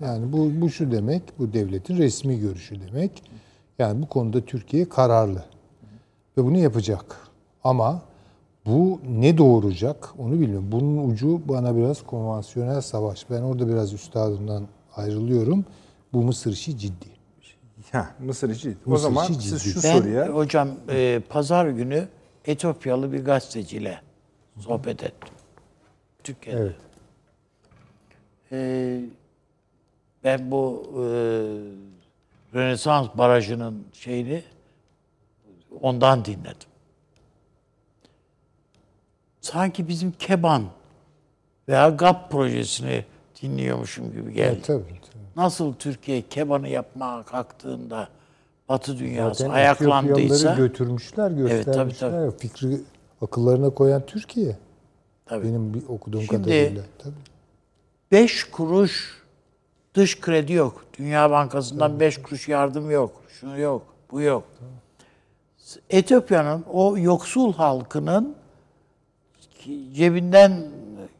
Yani bu, bu şu demek, bu devletin resmi görüşü demek. Yani bu konuda Türkiye kararlı. ve bunu yapacak. Ama bu ne doğuracak onu bilmiyorum. Bunun ucu bana biraz konvansiyonel savaş. Ben orada biraz üstadımdan ayrılıyorum. Bu Mısır işi ciddi. Ha, Mısır. O Mısır zaman için siz ciddi. şu Ben soruya hocam e, pazar günü Etiyopyalı bir gazeteciyle sohbet ettim. Türkiye'de. Evet. E, ben bu e, Rönesans Barajı'nın şeyini ondan dinledim. Sanki bizim Keban veya GAP projesini dinliyormuşum gibi geldi. Evet, tabii, tabii. Nasıl Türkiye Keban'ı yapmaya kalktığında Batı dünyası Zaten ayaklandıysa götürmüşler, tabii, göstermişler. tabii. Fikri akıllarına koyan Türkiye. tabii. Benim bir okuduğum Şimdi- kadarıyla. Tabii. 5 kuruş dış kredi yok. Dünya Bankası'ndan 5 kuruş yardım yok. Şunu yok, bu yok. Etiyopya'nın o yoksul halkının cebinden,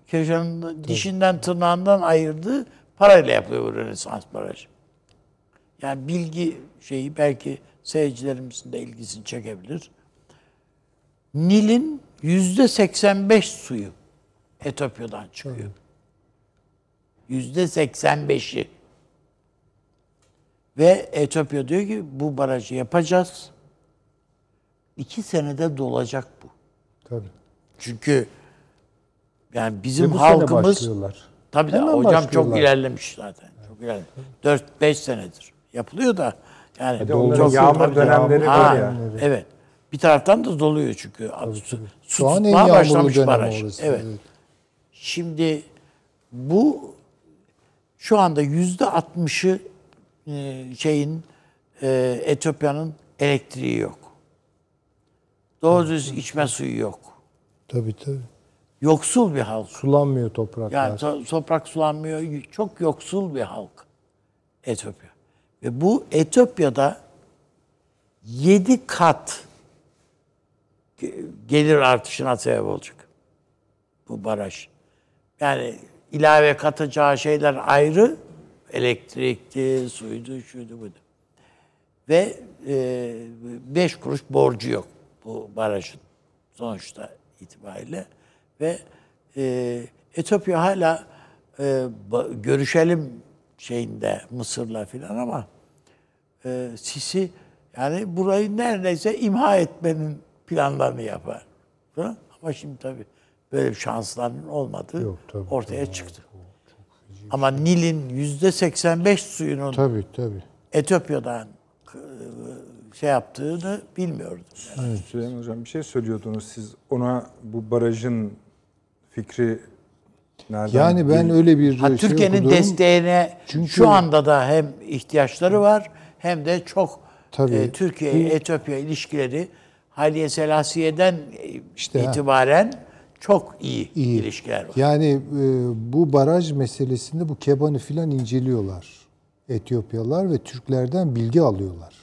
köşenin, dişinden, tırnağından ayırdığı parayla yapıyor bu Rönesans Barajı. Yani bilgi şeyi belki seyircilerimizin de ilgisini çekebilir. Nil'in yüzde 85 suyu Etiyopya'dan çıkıyor. Yüzde 85'i. Ve Etiyopya diyor ki bu barajı yapacağız. İki senede dolacak bu. tabii. Çünkü yani Ve bizim bu sene halkımız tabii de Hemen hocam çok başlıyorlar. ilerlemiş zaten. Çok ilerlemiş. 4-5 senedir yapılıyor da yani onların çok- yağmur tabii dönemleri var ya. Evet. Bir taraftan da doluyor çünkü. Su, su Şu an en başlamış baraj. orası. Evet. Şimdi bu şu anda yüzde altmışı e, şeyin e, Etiyopya'nın elektriği yok. Doğru düz içme suyu yok. Tabii tabii. Yoksul bir halk. Sulanmıyor topraklar. Yani to- toprak sulanmıyor. Çok yoksul bir halk Etiyopya. Ve bu Etiyopya'da 7 kat ge- gelir artışına sebep olacak. Bu baraj. Yani ilave katacağı şeyler ayrı. Elektrikti, suydu, şuydu, buydu. Ve 5 kuruş borcu yok bu barajın sonuçta itibariyle. Ve e, Etiyopya hala e, görüşelim şeyinde Mısır'la filan ama e, Sisi yani burayı neredeyse imha etmenin planlarını yapar. Falan. Ama şimdi tabii böyle şansların olmadığı Yok, tabii, ortaya çıktı. Ama Nil'in yüzde 85 suyunun Tabii tabii. Etiyopya'dan e, şey yaptığını bilmiyordum. Süleyman Hocam bir şey söylüyordunuz siz ona bu barajın fikri nereden? Yani ben geliyor? öyle bir Ha, şey Türkiye'nin okudum. desteğine Çünkü- şu anda da hem ihtiyaçları var hem de çok Tabii. e, Türkiye-Etiyopya ilişkileri Haile Selassiye'den e, İşte ha. itibaren çok iyi, İyi. ilişkiler var. Yani e, bu baraj meselesinde bu kebanı filan inceliyorlar. Etiyopyalılar ve Türklerden bilgi alıyorlar.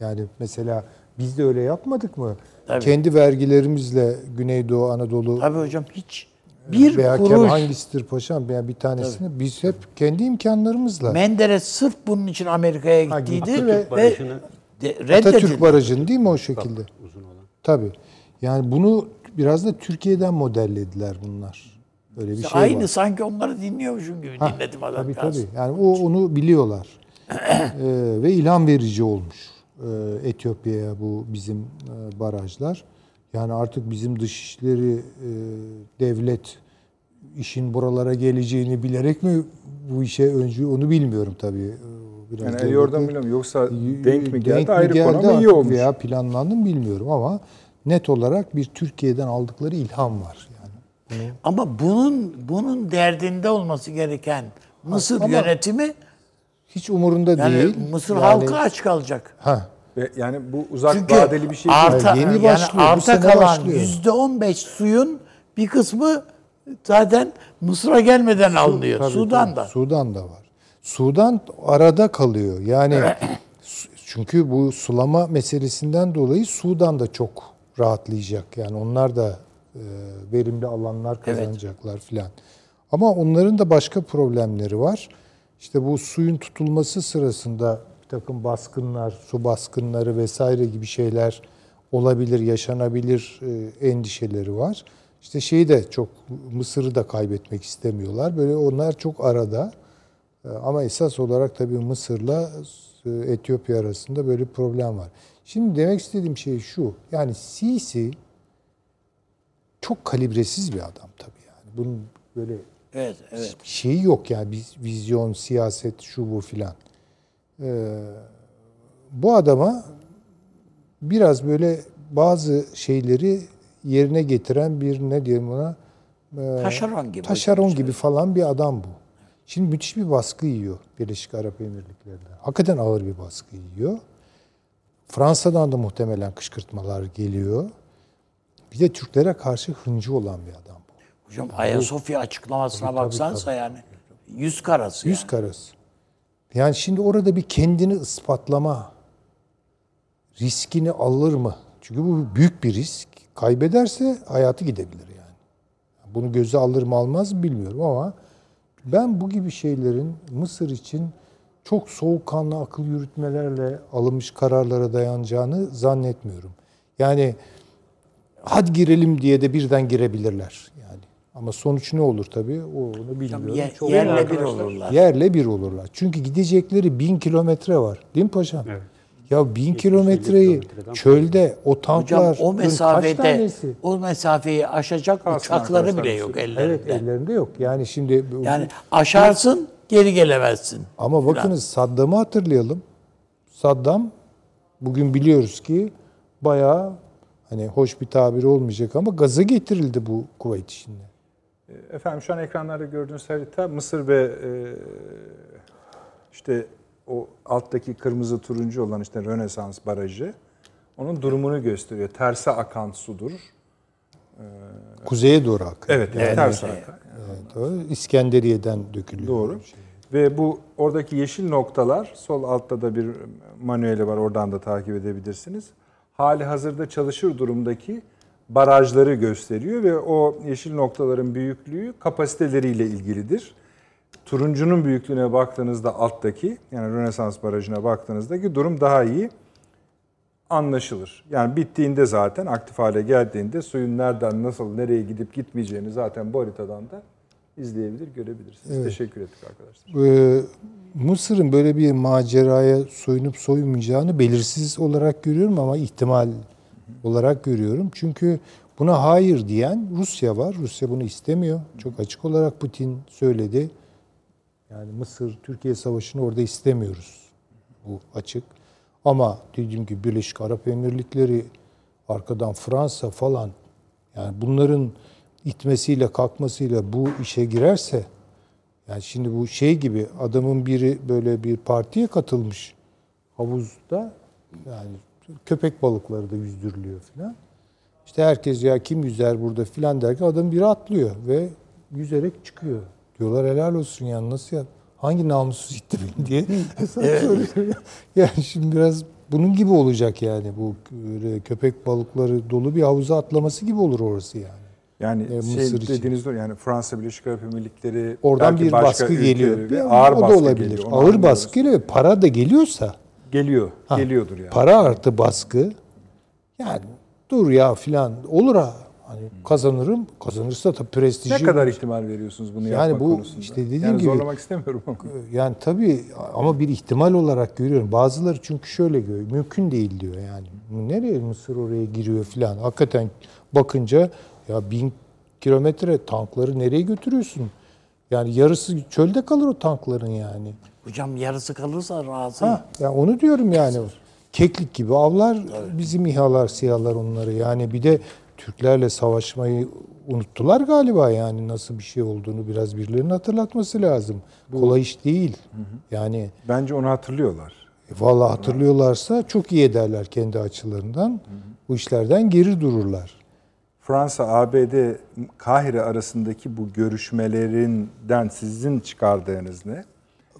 Yani mesela biz de öyle yapmadık mı? Tabii. Kendi vergilerimizle Güneydoğu Anadolu Tabii hocam hiç bir veya kuruş hangisidir paşam veya bir tanesini biz hep kendi imkanlarımızla Menderes sırf bunun için Amerika'ya Ha, gittiydi gitti ve, ve- Barajını de, Atatürk. Barajı'nı değil mi o şekilde? uzun olan. Tabii. Yani bunu biraz da Türkiye'den modellediler bunlar. Böyle bir şey Aynı var. sanki onları dinliyormuşum gibi dinledim adam. Tabii tabii. Yani o onu biliyorlar. Ee, ve ilham verici olmuş Etiyopya'ya bu bizim e, barajlar. Yani artık bizim dışişleri e, devlet işin buralara geleceğini bilerek mi bu işe öncü onu bilmiyorum tabii. Biraz Yani oradan bilmiyorum. Yoksa denk mi geldi Denk mi ayrı konu ama iyi olmuş. Veya planlandı mı bilmiyorum ama net olarak bir Türkiye'den aldıkları ilham var. Yani. Ama bunun bunun derdinde olması gereken Mısır Ama- yönetimi Hiç umurunda yani değil. Mısır Yani- halkı aç kalacak. Ha, Ve yani bu uzak Çünkü vadeli bir şey değil. arta, Yeni yani başlıyor, arta kalan yüzde on beş suyun bir kısmı zaten Mısır'a gelmeden alınıyor. Tabii, Sudan'da. tabii. Sudan'da var. Sudan arada kalıyor. Yani su- çünkü bu sulama meselesinden dolayı Sudan da çok rahatlayacak. Yani onlar da e, verimli alanlar kazanacaklar filan. Ama onların da başka problemleri var. İşte bu suyun tutulması sırasında bir takım baskınlar, su baskınları vesaire gibi şeyler olabilir, yaşanabilir e, endişeleri var. İşte şeyi de çok Mısır'ı da kaybetmek istemiyorlar. Böyle onlar çok arada. E, Ama esas olarak tabii Mısır'la e, Etiyopya arasında böyle problem var. Şimdi demek istediğim şey şu. Yani Sisi çok kalibresiz bir adam tabii yani. Bunun böyle Evet, evet. şeyi yok yani biz vizyon, siyaset, şu bu filan. Ee, bu adama biraz böyle bazı şeyleri yerine getiren bir ne diyelim ona e, Taşeron gibi. taşeron gibi falan bir adam bu. Şimdi müthiş bir baskı yiyor Birleşik Arap Emirlikleri'nde. Hakikaten ağır bir baskı yiyor. Fransa'dan da muhtemelen kışkırtmalar geliyor. Bir de Türklere karşı hıncı olan bir adam. Hocam Ayasofya açıklamasına baksansa yani yüz karası Yüz yani. karası. Yani şimdi orada bir kendini ispatlama riskini alır mı? Çünkü bu büyük bir risk. Kaybederse hayatı gidebilir yani. Bunu göze alır mı almaz mı bilmiyorum ama ben bu gibi şeylerin Mısır için çok soğukkanlı akıl yürütmelerle alınmış kararlara dayanacağını zannetmiyorum. Yani hadi girelim diye de birden girebilirler yani. Ama sonuç ne olur tabii onu bilmiyorum. Ye- Çok yerle bir olurlar. Yerle bir olurlar. Çünkü gidecekleri bin kilometre var. Değil mi paşam? Evet. Ya bin kilometreyi çölde o Hocam tanklar o kaç mesafede o mesafeyi aşacak Kasman uçakları bile yok ellerinde. Evet ellerinde yok. Yani şimdi Yani aşarsın geri gelemezsin. ama bakınız Saddam'ı hatırlayalım. Saddam bugün biliyoruz ki bayağı hani hoş bir tabir olmayacak ama gaza getirildi bu Kuveyt işinde. Efendim şu an ekranlarda gördüğünüz harita Mısır ve e, işte o alttaki kırmızı turuncu olan işte Rönesans Barajı onun durumunu gösteriyor. Terse akan sudur. Kuzeye doğru akıyor. Evet, terse akan. Evet, o İskenderiye'den dökülüyor. Doğru. Ve bu oradaki yeşil noktalar sol altta da bir manueli var oradan da takip edebilirsiniz. Hali hazırda çalışır durumdaki barajları gösteriyor ve o yeşil noktaların büyüklüğü kapasiteleriyle ilgilidir. Turuncunun büyüklüğüne baktığınızda alttaki yani Rönesans Barajı'na baktığınızdaki durum daha iyi anlaşılır. Yani bittiğinde zaten aktif hale geldiğinde suyun nereden nasıl nereye gidip gitmeyeceğini zaten bu haritadan da izleyebilir, görebilirsiniz. Teşekkür ettik arkadaşlar. Ee, Mısır'ın böyle bir maceraya soyunup soyunmayacağını belirsiz olarak görüyorum ama ihtimal olarak görüyorum. Çünkü buna hayır diyen Rusya var. Rusya bunu istemiyor. Çok açık olarak Putin söyledi. Yani Mısır Türkiye savaşını orada istemiyoruz. Bu açık. Ama dediğim gibi Birleşik Arap Emirlikleri arkadan Fransa falan yani bunların itmesiyle kalkmasıyla bu işe girerse yani şimdi bu şey gibi adamın biri böyle bir partiye katılmış havuzda yani köpek balıkları da yüzdürülüyor filan. İşte herkes ya kim yüzer burada filan derken adam biri atlıyor ve yüzerek çıkıyor. Diyorlar helal olsun yani nasıl ya? Hangi namussuz itti beni diye hesap soruyor. Yani şimdi biraz bunun gibi olacak yani bu köpek balıkları dolu bir havuza atlaması gibi olur orası yani. Yani E, şey Mısır için. dediğiniz doğru yani Fransa Birleşik Arap Emirlikleri Oradan bir baskı geliyor. Bir- ağır o da baskı olabilir. geliyor. Ağır baskı geliyor. Para da geliyorsa geliyor. Ha, Geliyordur yani. Para artı baskı. Yani dur ya filan olur ha. Hani kazanırım. Kazanırsa da prestiji. ne kadar ihtimal veriyorsunuz bunu Yani yapmak bu konusunda? işte dediğim yani gibi- zorlamak istemiyorum ama. Yani tabii ama bir ihtimal olarak görüyorum. Bazıları çünkü şöyle görüyor. Mümkün değil diyor yani. Nereye Mısır oraya giriyor filan. Hakikaten bakınca ya bin kilometre tankları nereye götürüyorsun? Yani yarısı çölde kalır o tankların yani. Hocam yarısı kalırsa razıyım. Ha, ya onu diyorum yani. Keklik gibi avlar bizim İHA'lar, SİHA'lar onları. Yani bir de Türklerle savaşmayı unuttular galiba yani nasıl bir şey olduğunu biraz birilerinin hatırlatması lazım. Kolay iş değil. Yani Bence onu hatırlıyorlar. e, vallahi hatırlıyorlarsa çok iyi ederler kendi açılarından. Bu işlerden geri dururlar. Fransa, ABD, Kahire arasındaki bu görüşmelerinden sizin çıkardığınız ne?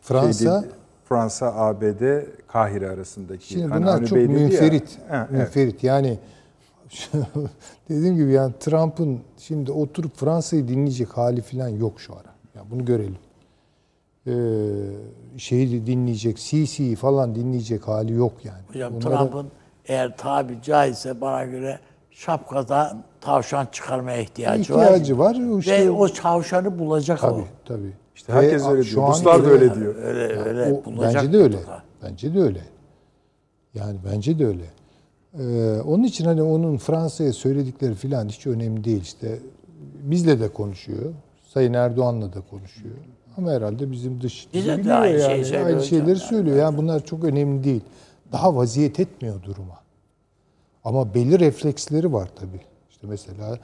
Fransa Şey dedi, Fransa, ABD, Kahire arasındaki. Şimdi Hani bunlar Avni çok Bey dedi ya- münferit. Evet. münferit. Yani dediğim gibi yani Trump'ın şimdi oturup Fransa'yı dinleyecek hali falan yok şu ara. Ya bunu görelim. Ee, şeyi dinleyecek, CC'yi falan dinleyecek hali yok yani. Hocam Bunlara- Trump'ın eğer tabi caizse bana göre şapkadan tavşan çıkarmaya ihtiyacı, İhtiyacı var. O Ve işte- o tavşanı bulacak Tabii o. tabii. İşte herkes Ve öyle şu diyor. Ruslar da öyle diyor. Öyle öyle O, bulacak. bence de öyle. mutlaka. Bence de öyle. Yani bence de öyle. Ee, onun için hani onun Fransa'ya söyledikleri falan hiç önemli değil. İşte bizle de konuşuyor. Sayın Erdoğan'la da konuşuyor. Ama herhalde bizim dış Bize de aynı yani. söylüyor Aynı şeyleri söylüyor. Yani bunlar çok önemli değil. Daha vaziyet etmiyor duruma. Ama belli refleksleri var tabii. İşte mesela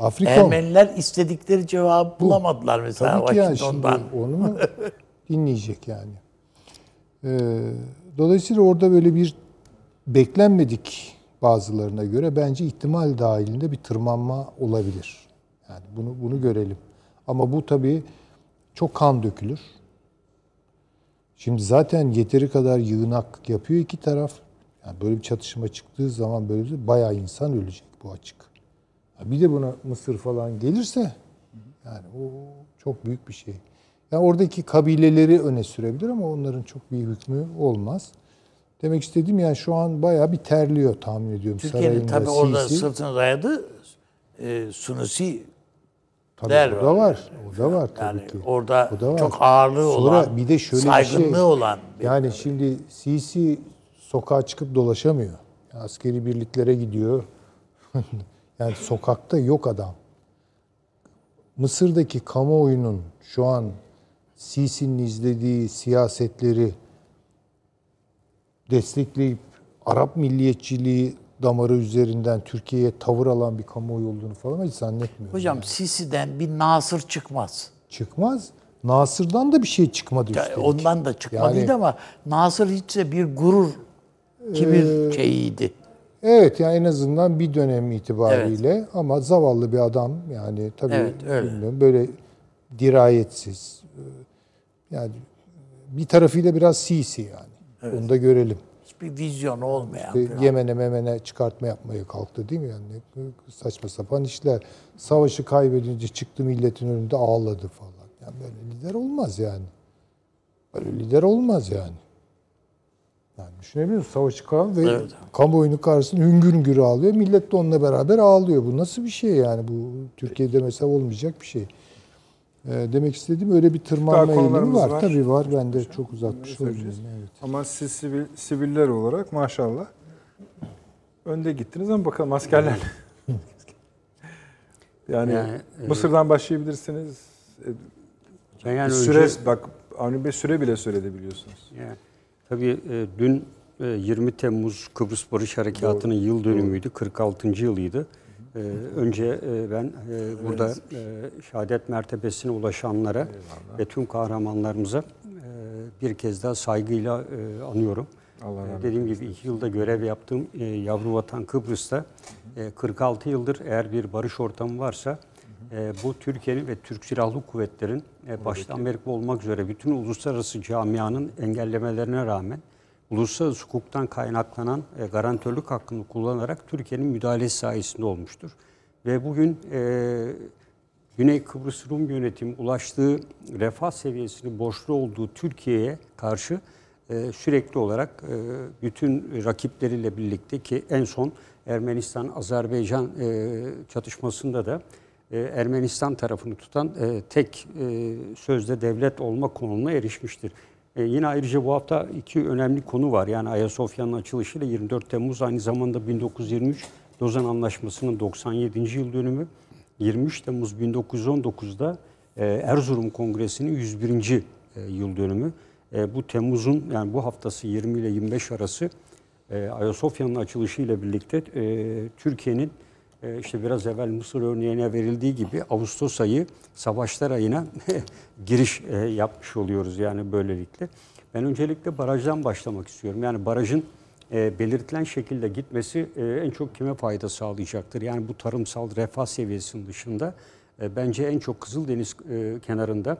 Afrika Ermeniler istedikleri cevabı bulamadılar mesela Tabii ki yani şimdi Washington'dan. onu mu dinleyecek yani. Ee, dolayısıyla orada böyle bir beklenmedik bazılarına göre bence ihtimal dahilinde bir tırmanma olabilir. Yani bunu bunu görelim. Ama bu tabii çok kan dökülür. Şimdi zaten yeteri kadar yığınak yapıyor iki taraf. Yani böyle bir çatışma çıktığı zaman böyle bir bayağı insan ölecek bu açık. Bir de buna Mısır falan gelirse yani o çok büyük bir şey. Yani oradaki kabileleri öne sürebilir ama onların çok bir hükmü olmaz. Demek istediğim yani şu an bayağı bir terliyor tahmin ediyorum Türkiye'nin tabii orada Sisi. sırtını dayadı e, Sunusi Tabii der o da var. O da var tabii yani ki. orada O da var. çok ağırlığı Sonra olan, bir de şöyle bir saygınlığı şey. olan. bir- Yani şimdi Sisi sokağa çıkıp dolaşamıyor. Askeri birliklere gidiyor. yani sokakta yok adam. Mısır'daki kamuoyunun şu an Sisi'nin izlediği siyasetleri destekleyip Arap milliyetçiliği damarı üzerinden Türkiye'ye tavır alan bir kamuoyu olduğunu falan hiç zannetmiyorum. Hocam yani. Sisi'den bir Nasır çıkmaz. çıkmaz. Nasır'dan da bir şey çıkmadı Ya üstelik. ondan da çıkmadıydı Yani- ama Nasır hiç de bir gurur, kibir Ee, şeyiydi. Evet yani en azından bir dönem itibariyle ama zavallı bir adam yani tabii Evet, öyle. bilmiyorum böyle dirayetsiz. e, Yani bir tarafıyla biraz sisi yani. Onu da görelim. Hiçbir vizyon olmayan. İşte. Yemen'e memene çıkartmaya yapmaya kalktı değil mi? Yani saçma sapan işler. Savaşı kaybedince çıktı milletin önünde ağladı falan. Yani böyle lider olmaz yani. Böyle lider olmaz yani. Yani düşünebiliyor musun? Savaşı kaybı ve Evet. kamuoyunun karşısında hüngür hüngür ağlıyor. Millet de onunla beraber ağlıyor. Bu nasıl bir şey yani? Bu Türkiye'de mesela olmayacak bir şey. Ee, demek istediğim öyle bir tırmanma eğilimi var. var. Tabii var. Ben de çok uzatmış olmayayım. Evet. Ama siz sivil, siviller olarak maşallah önde gittiniz ama bakalım askerler. yani, Yani, e, Mısır'dan başlayabilirsiniz. E, Ben yani bir önce- süre bak Avni Bey süre bile söyledi biliyorsunuz. Yani, tabii e, dün e, 20 Temmuz Kıbrıs Barış Harekatı'nın yıl dönümüydü. 46. yılıydı. E, önce e, ben e, burada e, şehadet mertebesine ulaşanlara ve tüm kahramanlarımıza e, bir kez daha saygıyla e, anıyorum. Allah E, Dediğim gibi iki yılda görev yaptığım e, yavru vatan Kıbrıs'ta e, 46 yıldır eğer bir barış ortamı varsa e, bu Türkiye'nin ve Türk Silahlı Kuvvetlerin e, başta Amerika olmak üzere bütün uluslararası camianın engellemelerine rağmen uluslararası hukuktan kaynaklanan e, garantörlük hakkını kullanarak Türkiye'nin müdahalesi sayesinde olmuştur. Ve bugün e, Güney Kıbrıs Rum yönetimi ulaştığı refah seviyesini borçlu olduğu Türkiye'ye karşı e, sürekli olarak e, bütün rakipleriyle birlikte ki en son Ermenistan-Azerbaycan e, çatışmasında da e, Ermenistan tarafını tutan e, tek e, sözde devlet olma konumuna erişmiştir. Yine ayrıca bu hafta iki önemli konu var. Yani Ayasofya'nın açılışıyla 24 Temmuz aynı zamanda 1923 Lozan Anlaşması'nın 97. yıl dönümü. 23 Temmuz 1919'da e, Erzurum Kongresi'nin 101. e, yıl dönümü. Bu Temmuz'un yani bu haftası 20 ile 25 arası e, Ayasofya'nın açılışı ile birlikte Türkiye'nin işte biraz evvel Mısır örneğine verildiği gibi Ağustos ayı savaşlar ayına giriş e, yapmış oluyoruz yani böylelikle. Ben öncelikle barajdan başlamak istiyorum. Yani barajın e, belirtilen şekilde gitmesi e, en çok kime fayda sağlayacaktır? Yani bu tarımsal refah seviyesinin dışında e, bence en çok Kızıldeniz e, kenarında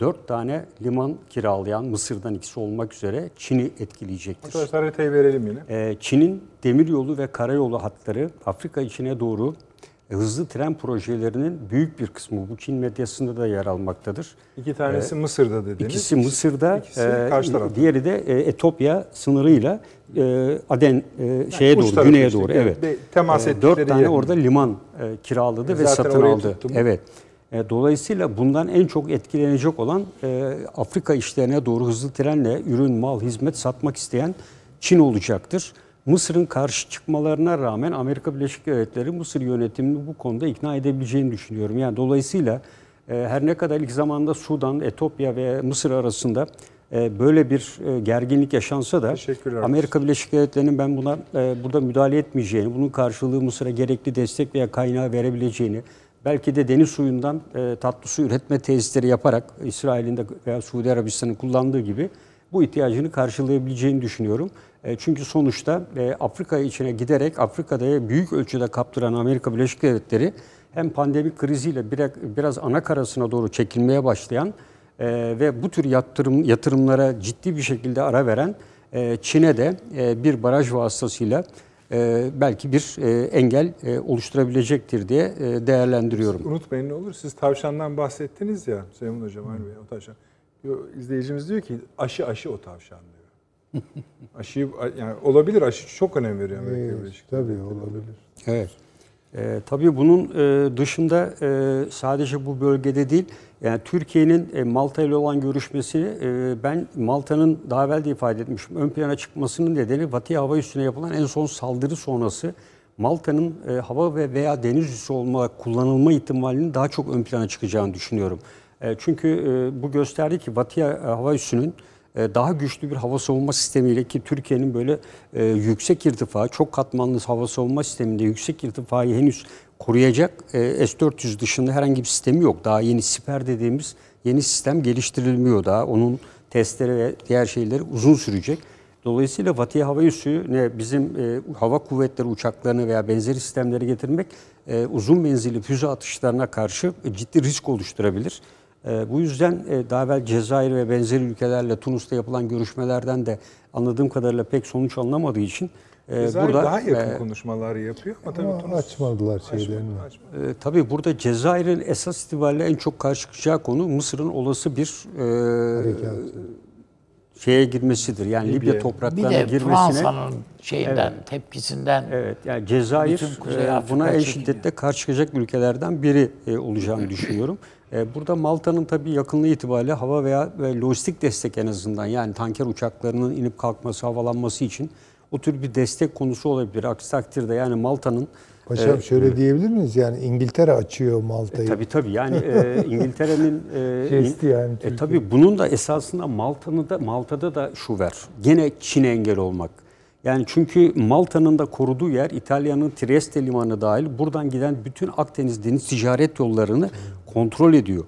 dört tane liman kiralayan Mısır'dan ikisi olmak üzere Çin'i etkileyecektir. Arkadaşlar haritayı verelim yine. Ee, Çin'in demiryolu ve karayolu hatları Afrika içine doğru e, hızlı tren projelerinin büyük bir kısmı bu Çin medyasında da yer almaktadır. İki tanesi Mısır'da dediniz. İkisi Mısır'da, ikisi e, karşı tarafta. diğeri de e, Etopya sınırıyla e, Aden e, şeye uç doğru, güneye işte, doğru. evet. Temas E, Dört tane yer. orada liman e, kiraladı ve Zaten satın aldı. tuttum. Evet. E, dolayısıyla bundan en çok etkilenecek olan e, Afrika işlerine doğru hızlı trenle ürün, mal, hizmet satmak isteyen Çin olacaktır. Mısır'ın karşı çıkmalarına rağmen Amerika Birleşik Devletleri Mısır yönetimini bu konuda ikna edebileceğini düşünüyorum. Yani dolayısıyla e, her ne kadar ilk zamanda Sudan, Etopya ve Mısır arasında böyle bir gerginlik yaşansa da. Amerika Birleşik Devletleri'nin ben buna burada müdahale etmeyeceğini, bunun karşılığı Mısır'a gerekli destek veya kaynağı verebileceğini, belki de deniz suyundan e, tatlı su üretme tesisleri yaparak İsrail'in de veya Suudi Arabistan'ın kullandığı gibi bu ihtiyacını karşılayabileceğini düşünüyorum. E, çünkü sonuçta e, Afrika içine giderek Afrika'da büyük ölçüde kaptıran Amerika Birleşik Devletleri hem pandemik kriziyle biraz, biraz ana karasına doğru çekilmeye başlayan e, ve bu tür yatırım yatırımlara ciddi bir şekilde ara veren e, Çin'e de e, bir baraj vasıtasıyla belki bir e, engel e, oluşturabilecektir diye e, değerlendiriyorum. Unutmayın ne olur siz tavşandan bahsettiniz ya Süleyman Hocam aynı Bey o tavşan. İzleyicimiz diyor ki aşı aşı o tavşan diyor. Aşıyı yani olabilir aşı çok önem veriyor Amerika Evet, Birleşik tabii Devletleri. olabilir. Evet. E, tabii bunun e, dışında e, sadece bu bölgede değil, yani Türkiye'nin e, Malta ile olan görüşmesini e, ben Malta'nın daha evvel de ifade etmişim. Ön plana çıkmasının nedeni Batı hava üssüne yapılan en son saldırı sonrası Malta'nın e, hava ve veya deniz üssü olma kullanılma ihtimalinin daha çok ön plana çıkacağını düşünüyorum. E, çünkü e, bu gösterdi ki Batı hava üssünün daha güçlü bir hava savunma sistemiyle ki Türkiye'nin böyle e, yüksek irtifa, çok katmanlı hava savunma sisteminde yüksek irtifayı henüz koruyacak e, S-400 dışında herhangi bir sistemi yok. Daha yeni siper dediğimiz yeni sistem geliştirilmiyor daha. Onun testleri ve diğer şeyleri uzun sürecek. Dolayısıyla Fatih Hava Üssü'ne bizim e, hava kuvvetleri uçaklarını veya benzeri sistemleri getirmek e, uzun menzilli füze atışlarına karşı ciddi risk oluşturabilir. E, bu yüzden e, daha evvel Cezayir ve benzeri ülkelerle Tunus'ta yapılan görüşmelerden de anladığım kadarıyla pek sonuç alınamadığı için e, Cezayir burada daha yakın e, konuşmalar yapıyor ama tabii Ama Tunus açmadılar şeylerini. açmadı. e, tabii burada Cezayir'in esas itibariyle en çok karşı çıkacağı konu Mısır'ın olası bir e, şeye girmesidir. Yani Libya, Libya. Bir topraklarına de girmesine Fransa'nın şeyinden, tepkisinden Evet yani Cezayir e, buna en şiddetle karşı çıkacak ülkelerden biri e, olacağını düşünüyorum. E, Burada Malta'nın tabii yakınlığı itibariyle hava veya e, lojistik destek en azından yani tanker uçaklarının inip kalkması, havalanması için o tür bir destek konusu olabilir. Aksi takdirde yani Malta'nın Paşam şöyle diyebilir miyiz? Yani İngiltere açıyor Malta'yı. Tabii tabii yani e, İngiltere'nin e, Kesti yani E, Türkiye. tabii bunun da esasında Malta'nın da Malta'da da şu var. Gene Çin'e engel olmak. Yani çünkü Malta'nın da koruduğu yer İtalya'nın Trieste limanı dahil buradan giden bütün Akdeniz deniz ticaret yollarını kontrol ediyor.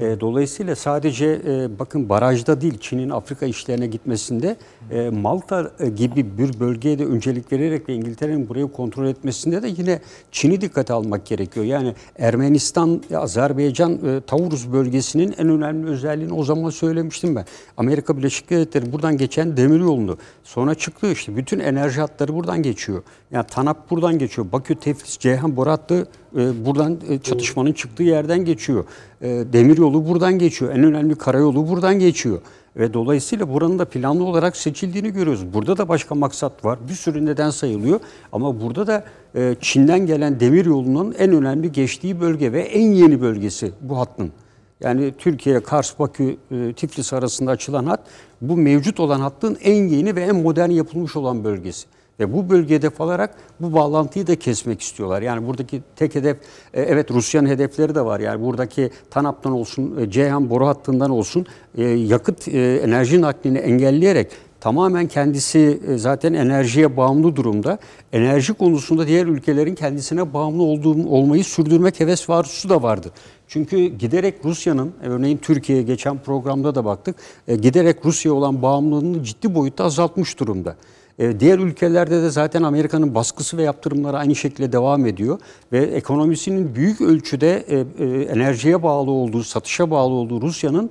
E, dolayısıyla sadece e, bakın barajda değil Çin'in Afrika işlerine gitmesinde e, Malta gibi bir bölgeye de öncelik vererek ve İngiltere'nin burayı kontrol etmesinde de yine Çin'i dikkate almak gerekiyor. Yani Ermenistan, Azerbaycan, Tavrus bölgesinin en önemli özelliğini o zaman söylemiştim ben. Amerika Birleşik Devletleri buradan geçen demir yolunu sonra çıktı işte bütün enerji hatları buradan geçiyor. Yani TANAP buradan geçiyor. Bakü, Teflis, Ceyhan, e, buradan e, çatışmanın çıktığı yerden geçiyor. E, demir yolu buradan geçiyor. En önemli karayolu buradan geçiyor. Ve dolayısıyla buranın da planlı olarak seçildiğini görüyoruz. Burada da başka maksat var. Bir sürü neden sayılıyor. Ama burada da e, Çin'den gelen demir yolunun en önemli geçtiği bölge ve en yeni bölgesi bu hattın. Yani Türkiye, Kars, Bakü, e, Tiflis arasında açılan hat bu mevcut olan hattın en yeni ve en modern yapılmış olan bölgesi. Ve bu bölgede falarak bu bağlantıyı da kesmek istiyorlar. Yani buradaki tek hedef, e, evet Rusya'nın hedefleri de var. Yani buradaki TANAP'tan olsun, e, Ceyhan boru hattından olsun e, yakıt enerji naklini engelleyerek tamamen kendisi zaten enerjiye bağımlı durumda. Enerji konusunda diğer ülkelerin kendisine bağımlı olduğu olmayı sürdürmek heves ve arzusu da vardır. Çünkü giderek Rusya'nın, örneğin Türkiye'ye geçen programda da baktık, giderek Rusya'ya olan bağımlılığını ciddi boyutta azaltmış durumda. E, Diğer ülkelerde de zaten Amerika'nın baskısı ve yaptırımları aynı şekilde devam ediyor ve ekonomisinin büyük ölçüde e, e, enerjiye bağlı olduğu, satışa bağlı olduğu Rusya'nın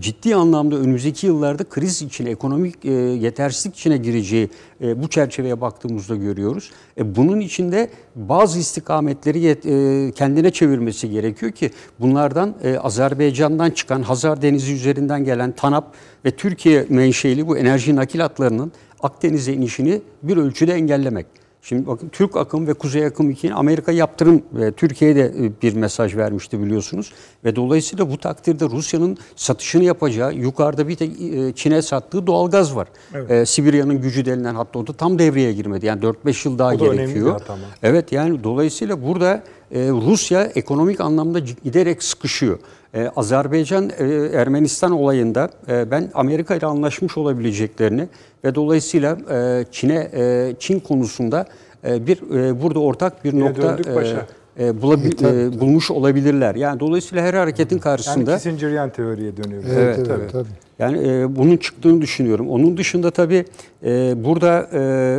ciddi anlamda önümüzdeki yıllarda kriz içine, ekonomik e, yetersizlik içine gireceği bu çerçeveye baktığımızda görüyoruz. Bunun içinde bazı istikametleri kendine çevirmesi gerekiyor ki bunlardan Azerbaycan'dan çıkan Hazar Denizi üzerinden gelen TANAP ve Türkiye menşeli bu enerji nakil hatlarının Akdeniz'e inişini bir ölçüde engellemek. Şimdi bakın Türk akım ve Kuzey akım 2 Amerika yaptırım ve Türkiye'ye de e, bir mesaj vermişti biliyorsunuz. Ve dolayısıyla bu takdirde Rusya'nın satışını yapacağı yukarıda bir tek e, Çin'e sattığı doğalgaz var. E, Sibirya'nın gücü denilen hatta o da tam devreye girmedi. Yani 4-5 yıl daha O gerekiyor. Evet yani dolayısıyla burada Rusya ekonomik anlamda giderek sıkışıyor. E, Azerbaycan e, Ermenistan olayında e, ben Amerika ile anlaşmış olabileceklerini ve dolayısıyla e, Çin'e e, Çin konusunda e, bir e, burada ortak bir Yine nokta e. e, bulabi- E, tabii, e, bulmuş olabilirler. Yani dolayısıyla her hareketin Yani karşısında Kissinger'yan teoriye dönüyoruz. Evet, Evet, evet, tabii. yani e, bunun çıktığını düşünüyorum. Onun dışında tabii e, burada e,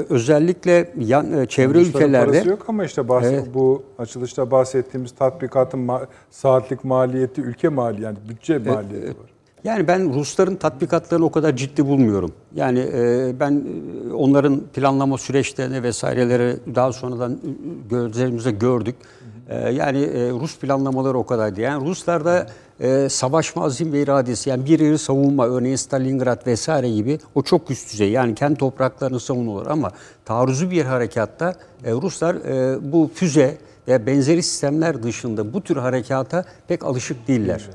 özellikle yan, e, çevre ülkelerde parası yok ama işte bahs- Evet. bu açılışta bahsettiğimiz tatbikatın ma- saatlik maliyeti ülke mali yani bütçe maliyeti var. Yani ben Rusların tatbikatlarını o kadar ciddi bulmuyorum. Yani e, ben e, onların planlama süreçlerini vesaireleri daha sonradan e, gözlerimizde gördük. E, yani e, Rus planlamaları o kadar değil. Yani Ruslarda e, savaşma azim ve iradesi yani bir yeri savunma örneğin Stalingrad vesaire gibi o çok üst düzey. Yani kendi topraklarını savunuyorlar ama taarruzu bir harekatta e, Ruslar e, bu füze ve benzeri sistemler dışında bu tür harekata pek alışık değiller.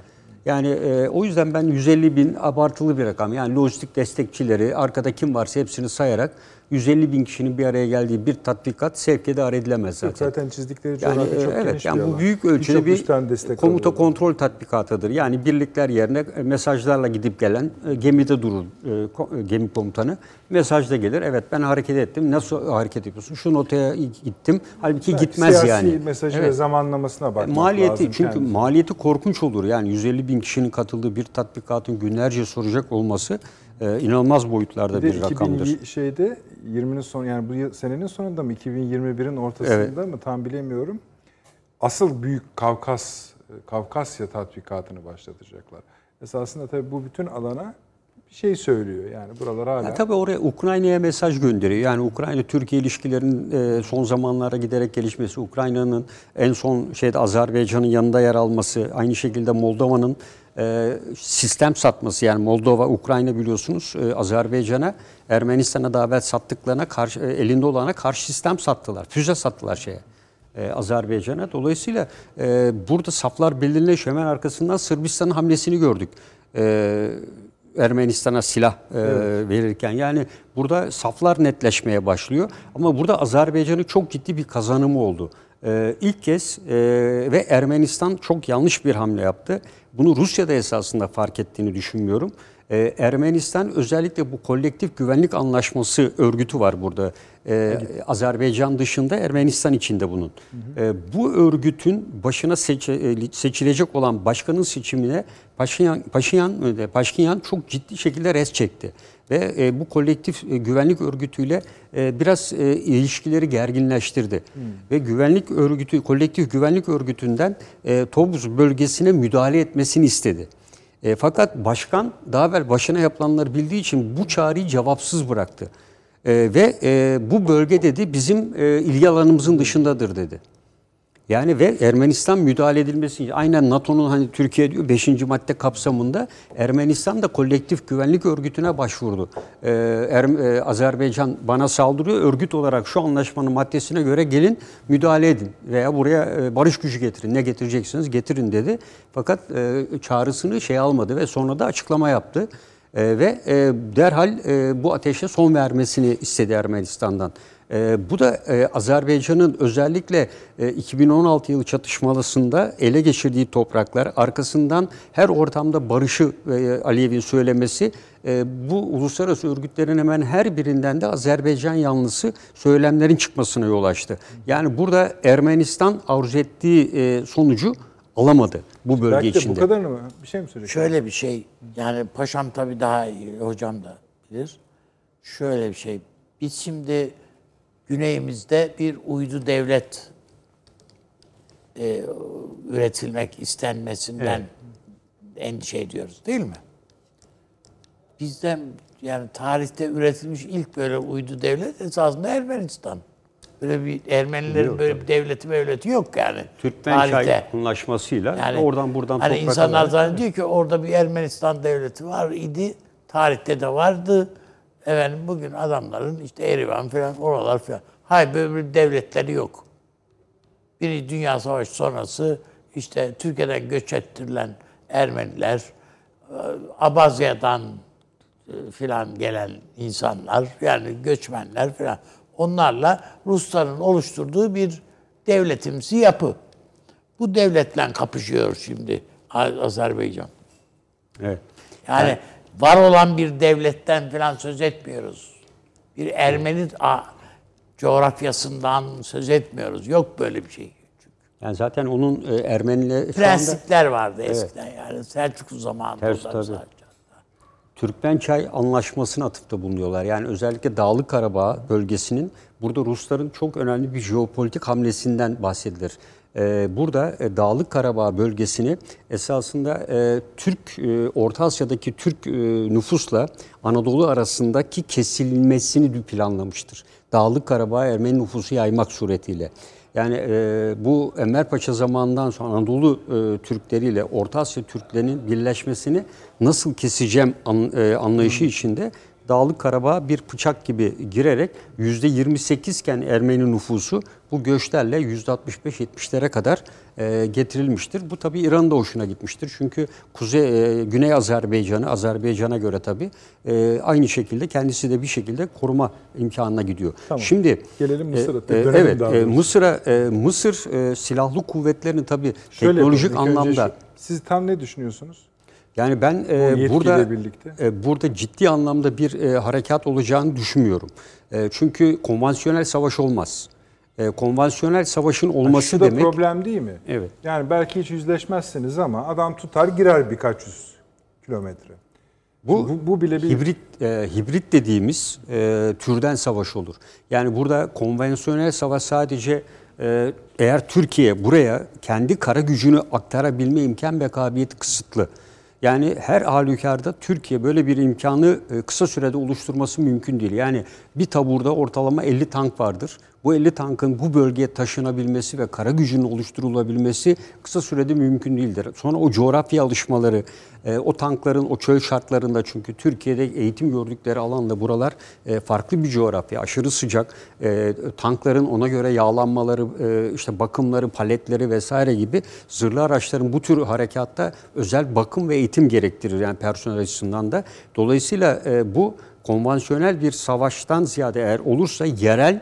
Yani e, o yüzden ben 150 bin abartılı bir rakam. Yani lojistik destekçileri, arkada kim varsa hepsini sayarak 150 bin kişinin bir araya geldiği bir tatbikat sevk idare edilemez zaten. Zaten çizdikleri Yani coğrafya e, çok evet geniş yani bu büyük ölçüde bir komuta alıyorlar. kontrol tatbikatıdır. Yani birlikler yerine e, mesajlarla gidip gelen e, gemide durur e, e, gemi komutanı. Mesajda gelir. Evet ben hareket ettim. Nasıl hareket yapıyorsun? Şu notaya gittim. Halbuki Evet, gitmez siyasi yani. mesajı Evet. ve zamanlamasına bakmak Maliyeti lazım çünkü kendisi. maliyeti korkunç olur. Yani 150 bin kişinin katıldığı bir tatbikatın günlerce soracak olması e, inanılmaz boyutlarda Bir bir, rakamdır. 2000 şeyde 20'nin son yani bu yıl, senenin sonunda mı 2021'in ortasında mı tam bilemiyorum. Asıl büyük Kavkas Kavkasya tatbikatını başlatacaklar. Esasında tabii bu bütün alana bir şey söylüyor. Yani buralar hala Ya tabii oraya Ukrayna'ya mesaj gönderiyor. Yani Ukrayna-Türkiye ilişkilerinin e, son zamanlarda giderek gelişmesi, Ukrayna'nın en son şeyde Azerbaycan'ın yanında yer alması, aynı şekilde Moldova'nın sistem satması yani Moldova, Ukrayna biliyorsunuz e, Azerbaycan'a, Ermenistan'a evvel sattıklarına karşı e, elinde olana karşı sistem sattılar. Füze sattılar şeye. e, Azerbaycan'a. Dolayısıyla burada saflar belirleşiyor. Hemen arkasından Sırbistan'ın hamlesini gördük. Ermenistan'a silah e, verirken yani burada saflar netleşmeye başlıyor. Ama burada Azerbaycan'ın çok ciddi bir kazanımı oldu. E, ilk kez e, ve Ermenistan çok yanlış bir hamle yaptı. Bunu Rusya'da esasında fark ettiğini düşünmüyorum. E, Ermenistan özellikle bu kolektif güvenlik anlaşması örgütü var burada. E, Azerbaycan dışında Ermenistan içinde bunun. E, bu örgütün başına seçe- e, seçilecek olan başkanın seçimine Paşinyan, Paşinyan, e, Paşinyan çok ciddi şekilde res çekti. Ve e, bu kolektif e, güvenlik örgütüyle e, biraz e, ilişkileri gerginleştirdi. Ve güvenlik örgütü, kolektif güvenlik örgütünden e, Tobuz bölgesine müdahale etmesini istedi. E, fakat başkan daha evvel başına yapılanları bildiği için bu çağrıyı cevapsız bıraktı. E, ve e, bu bölge dedi bizim e, ilgi alanımızın dışındadır dedi. Yani ve Ermenistan müdahale edilmesi aynen NATO'nun hani Türkiye diyor 5. madde kapsamında Ermenistan da kolektif güvenlik örgütüne başvurdu. Ee, Er- e, Azerbaycan bana saldırıyor. Örgüt olarak şu anlaşmanın maddesine göre gelin müdahale edin veya buraya e, barış gücü getirin. Ne getireceksiniz getirin dedi. Fakat e, çağrısını şey almadı ve sonra da açıklama yaptı. E, ve e, derhal e, bu ateşe son vermesini istedi Ermenistan'dan. E, bu da e, Azerbaycan'ın özellikle e, 2016 yılı çatışmalısında ele geçirdiği topraklar, arkasından her ortamda barışı e, Aliyev'in söylemesi, e, bu uluslararası örgütlerin hemen her birinden de Azerbaycan yanlısı söylemlerin çıkmasına yol açtı. Yani burada Ermenistan arzu ettiği e, sonucu alamadı bu bölge Belki de içinde. bu kadarını mı? Bir şey mi söyleyecek? Şöyle bir şey, yani paşam tabii daha iyi, hocam da bilir. Şöyle bir şey, biz şimdi güneyimizde bir uydu devlet e, üretilmek istenmesinden endişe ediyoruz değil mi? Bizden yani tarihte üretilmiş ilk böyle uydu devlet esasında Ermenistan. Böyle bir Ermenilerin böyle bir devleti devleti yok yani. Türkmençay anlaşmasıyla oradan buradan hani toprak insanlar zannediyor ki orada bir Ermenistan devleti var idi. Tarihte de vardı. Efendim bugün adamların işte Erivan falan oralar falan. Hayır böyle devletleri yok. Birinci Dünya Savaşı sonrası işte Türkiye'den göç ettirilen Ermeniler, e, Abazya'dan e, filan gelen insanlar yani göçmenler filan onlarla Rusların oluşturduğu bir devletimsi yapı. Bu devletle kapışıyor şimdi Azerbaycan. Evet. Yani var olan bir devletten falan söz etmiyoruz. Bir Ermeni a- coğrafyasından söz etmiyoruz. Yok böyle bir şey. Yani zaten onun e, Ermeniyle şu anda Prensipler vardı eskiden yani Selçuklu zamanında. Ters sadece. Türkmençay Anlaşması'na atıfta bulunuyorlar. Yani özellikle Dağlık Karabağ bölgesinin burada Rusların çok önemli bir jeopolitik hamlesinden bahsedilir. Ee, burada e, Dağlık Karabağ bölgesini esasında e, Türk, e, Orta Asya'daki Türk nüfusla Anadolu arasındaki kesilmesini planlamıştır. Dağlık Karabağ Ermeni nüfusu yaymak suretiyle. Yani e, bu Enver Paşa zamanından sonra Anadolu e, Türkleriyle Orta Asya Türklerinin birleşmesini nasıl keseceğim an, e, anlayışı içinde Dağlık Karabağ bir bıçak gibi girerek %28 iken Ermeni nüfusu bu göçlerle %65-70'lere kadar e, getirilmiştir. Bu tabii İran'ın da hoşuna gitmiştir. Çünkü Kuzey e, Güney Azerbaycan'ı Azerbaycan'a göre tabii e, aynı şekilde kendisi de bir şekilde koruma imkanına gidiyor. Tamam. Şimdi Gelelim Mısır'a, e, e, evet, e. Mısır'a e, Mısır e, silahlı kuvvetlerini tabii Şöyle teknolojik önce anlamda şu- siz tam ne düşünüyorsunuz? Yani ben e, burada birlikte. e, burada ciddi anlamda bir e, harekat olacağını düşünmüyorum. E, çünkü konvansiyonel savaş olmaz. E, konvansiyonel savaşın olması Şu da demek problem değil mi? Evet. Yani belki hiç yüzleşmezsiniz ama adam tutar girer birkaç yüz kilometre. Bu, Bu- bu bile bir- hibrit e, hibrit dediğimiz e, türden savaş olur. Yani burada konvansiyonel savaş sadece e, eğer Türkiye buraya kendi kara gücünü aktarabilme imkan ve kabiliyeti kısıtlı. Yani her halükarda Türkiye böyle bir imkanı e, kısa sürede oluşturması mümkün değil. Yani bir taburda ortalama 50 tank vardır. Bu 50 tankın bu bölgeye taşınabilmesi ve kara gücünün oluşturulabilmesi kısa sürede mümkün değildir. Sonra o coğrafya alışmaları, e, o tankların o çöl şartlarında çünkü Türkiye'de eğitim gördükleri alanda buralar e, farklı bir coğrafya, aşırı sıcak. E, tankların ona göre yağlanmaları, işte bakımları, paletleri vesaire gibi zırhlı araçların bu tür harekatta özel bakım ve eğitim gerektirir yani personel açısından da. Dolayısıyla bu konvansiyonel bir savaştan ziyade eğer olursa yerel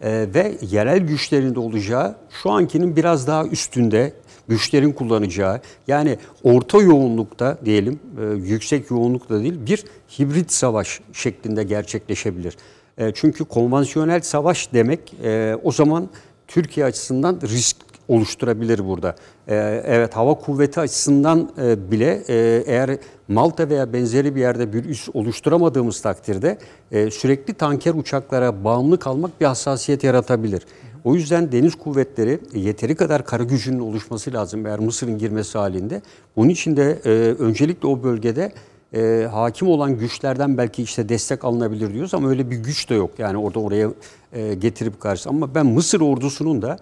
e, ve yerel güçlerin de olacağı şu ankinin biraz daha üstünde güçlerin kullanacağı yani orta yoğunlukta diyelim e, yüksek yoğunlukta değil bir hibrit savaş şeklinde gerçekleşebilir. E, çünkü konvansiyonel savaş demek e, o zaman Türkiye açısından risk oluşturabilir burada. Ee, evet hava kuvveti açısından e, bile e, eğer Malta veya benzeri bir yerde bir üs oluşturamadığımız takdirde e, sürekli tanker uçaklara bağımlı kalmak bir hassasiyet yaratabilir. O yüzden deniz kuvvetleri yeteri kadar kara gücünün oluşması lazım eğer Mısır'ın girmesi halinde. Bunun için de e, öncelikle o bölgede e, hakim olan güçlerden belki işte destek alınabilir diyoruz ama öyle bir güç de yok. Yani orada oraya e, getirip karşı. Ama ben Mısır ordusunun da e,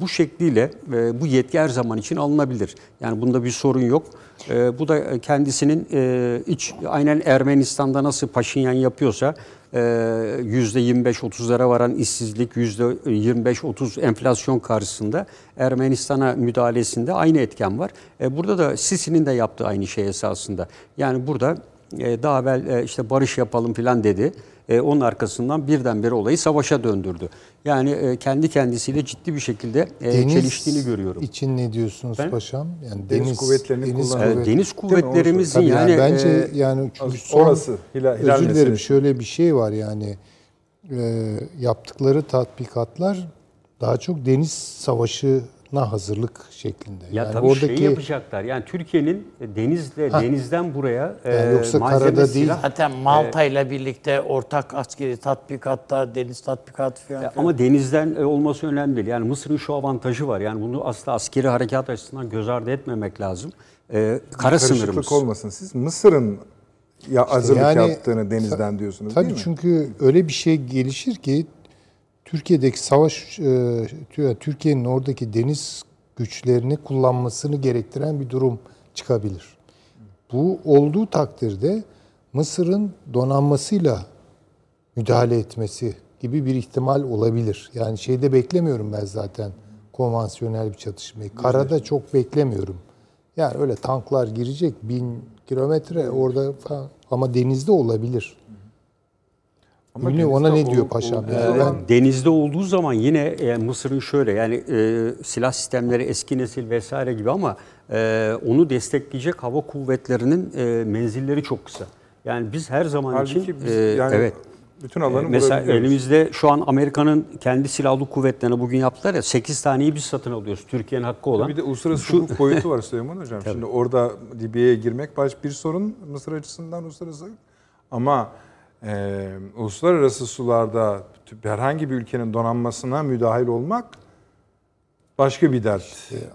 bu şekliyle e, bu yetki her zaman için alınabilir. Yani bunda bir sorun yok. E, bu da kendisinin e, iç aynen Ermenistan'da nasıl Paşinyan yapıyorsa e, %25-30'lara varan işsizlik, %25-30 enflasyon karşısında Ermenistan'a müdahalesinde aynı etken var. E, burada da Sisi'nin de yaptığı aynı şey esasında. Yani burada e, daha evvel e, işte barış yapalım falan dedi. E, onun arkasından birdenbire olayı savaşa döndürdü. Yani e, kendi kendisiyle ciddi bir şekilde e, Deniz çeliştiğini görüyorum. için ne diyorsunuz Ben- paşam? Yani Deniz deniz kullanımı. E, kuvvet- deniz kuvvetlerimizin yani, yani, bence e, yani çünkü son, orası, hilal- hilal özür dilerim şöyle bir şey var yani e, yaptıkları tatbikatlar daha çok deniz savaşına hazırlık şeklinde. Ya yani tabii oradaki şey yapacaklar. Yani Türkiye'nin denizle denizden buraya e, Yani yoksa malzeme, karada değil. silah- Zaten Malta ile birlikte ortak askeri tatbikatlar, deniz tatbikatı falan. Ya Ama denizden e, olması önemli değil. Yani Mısır'ın şu avantajı var. Yani bunu asla askeri harekat açısından göz ardı etmemek lazım. Ee, kara Karışıklık sınırımız. olmasın. Siz Mısır'ın ya hazırlık yani- yaptığını denizden diyorsunuz Tabii değil mi? çünkü öyle bir şey gelişir ki Türkiye'deki savaş, e, Türkiye'nin oradaki deniz güçlerini kullanmasını gerektiren bir durum çıkabilir. Bu olduğu takdirde Mısır'ın donanmasıyla müdahale etmesi gibi bir ihtimal olabilir. Yani şeyde beklemiyorum ben zaten konvansiyonel bir çatışmayı. Karada çok beklemiyorum. Yani öyle tanklar girecek bin kilometre orada falan. ama denizde olabilir. Ama Bilmiyorum ona ne diyor paşam. Yani zaman- ben Denizde olduğu zaman yine e, Mısır'ın şöyle yani e, silah sistemleri eski nesil vesaire gibi ama e, onu destekleyecek hava kuvvetlerinin e, menzilleri çok kısa. Yani biz her zaman Halbuki için biz e, yani evet bütün alanı Mesela vurabiliyoruz. elimizde şu an Amerika'nın kendi silahlı kuvvetlerine bugün yaptılar ya 8 taneyi biz satın alıyoruz. Türkiye'nin hakkı olan. Bir de uluslararası hukuk boyutu var Süleyman Hocam. Şimdi orada Libya'ya girmek baş bir sorun Mısır açısından uluslararası. Ama e, uluslararası sularda herhangi bir ülkenin donanmasına müdahil olmak başka bir dert.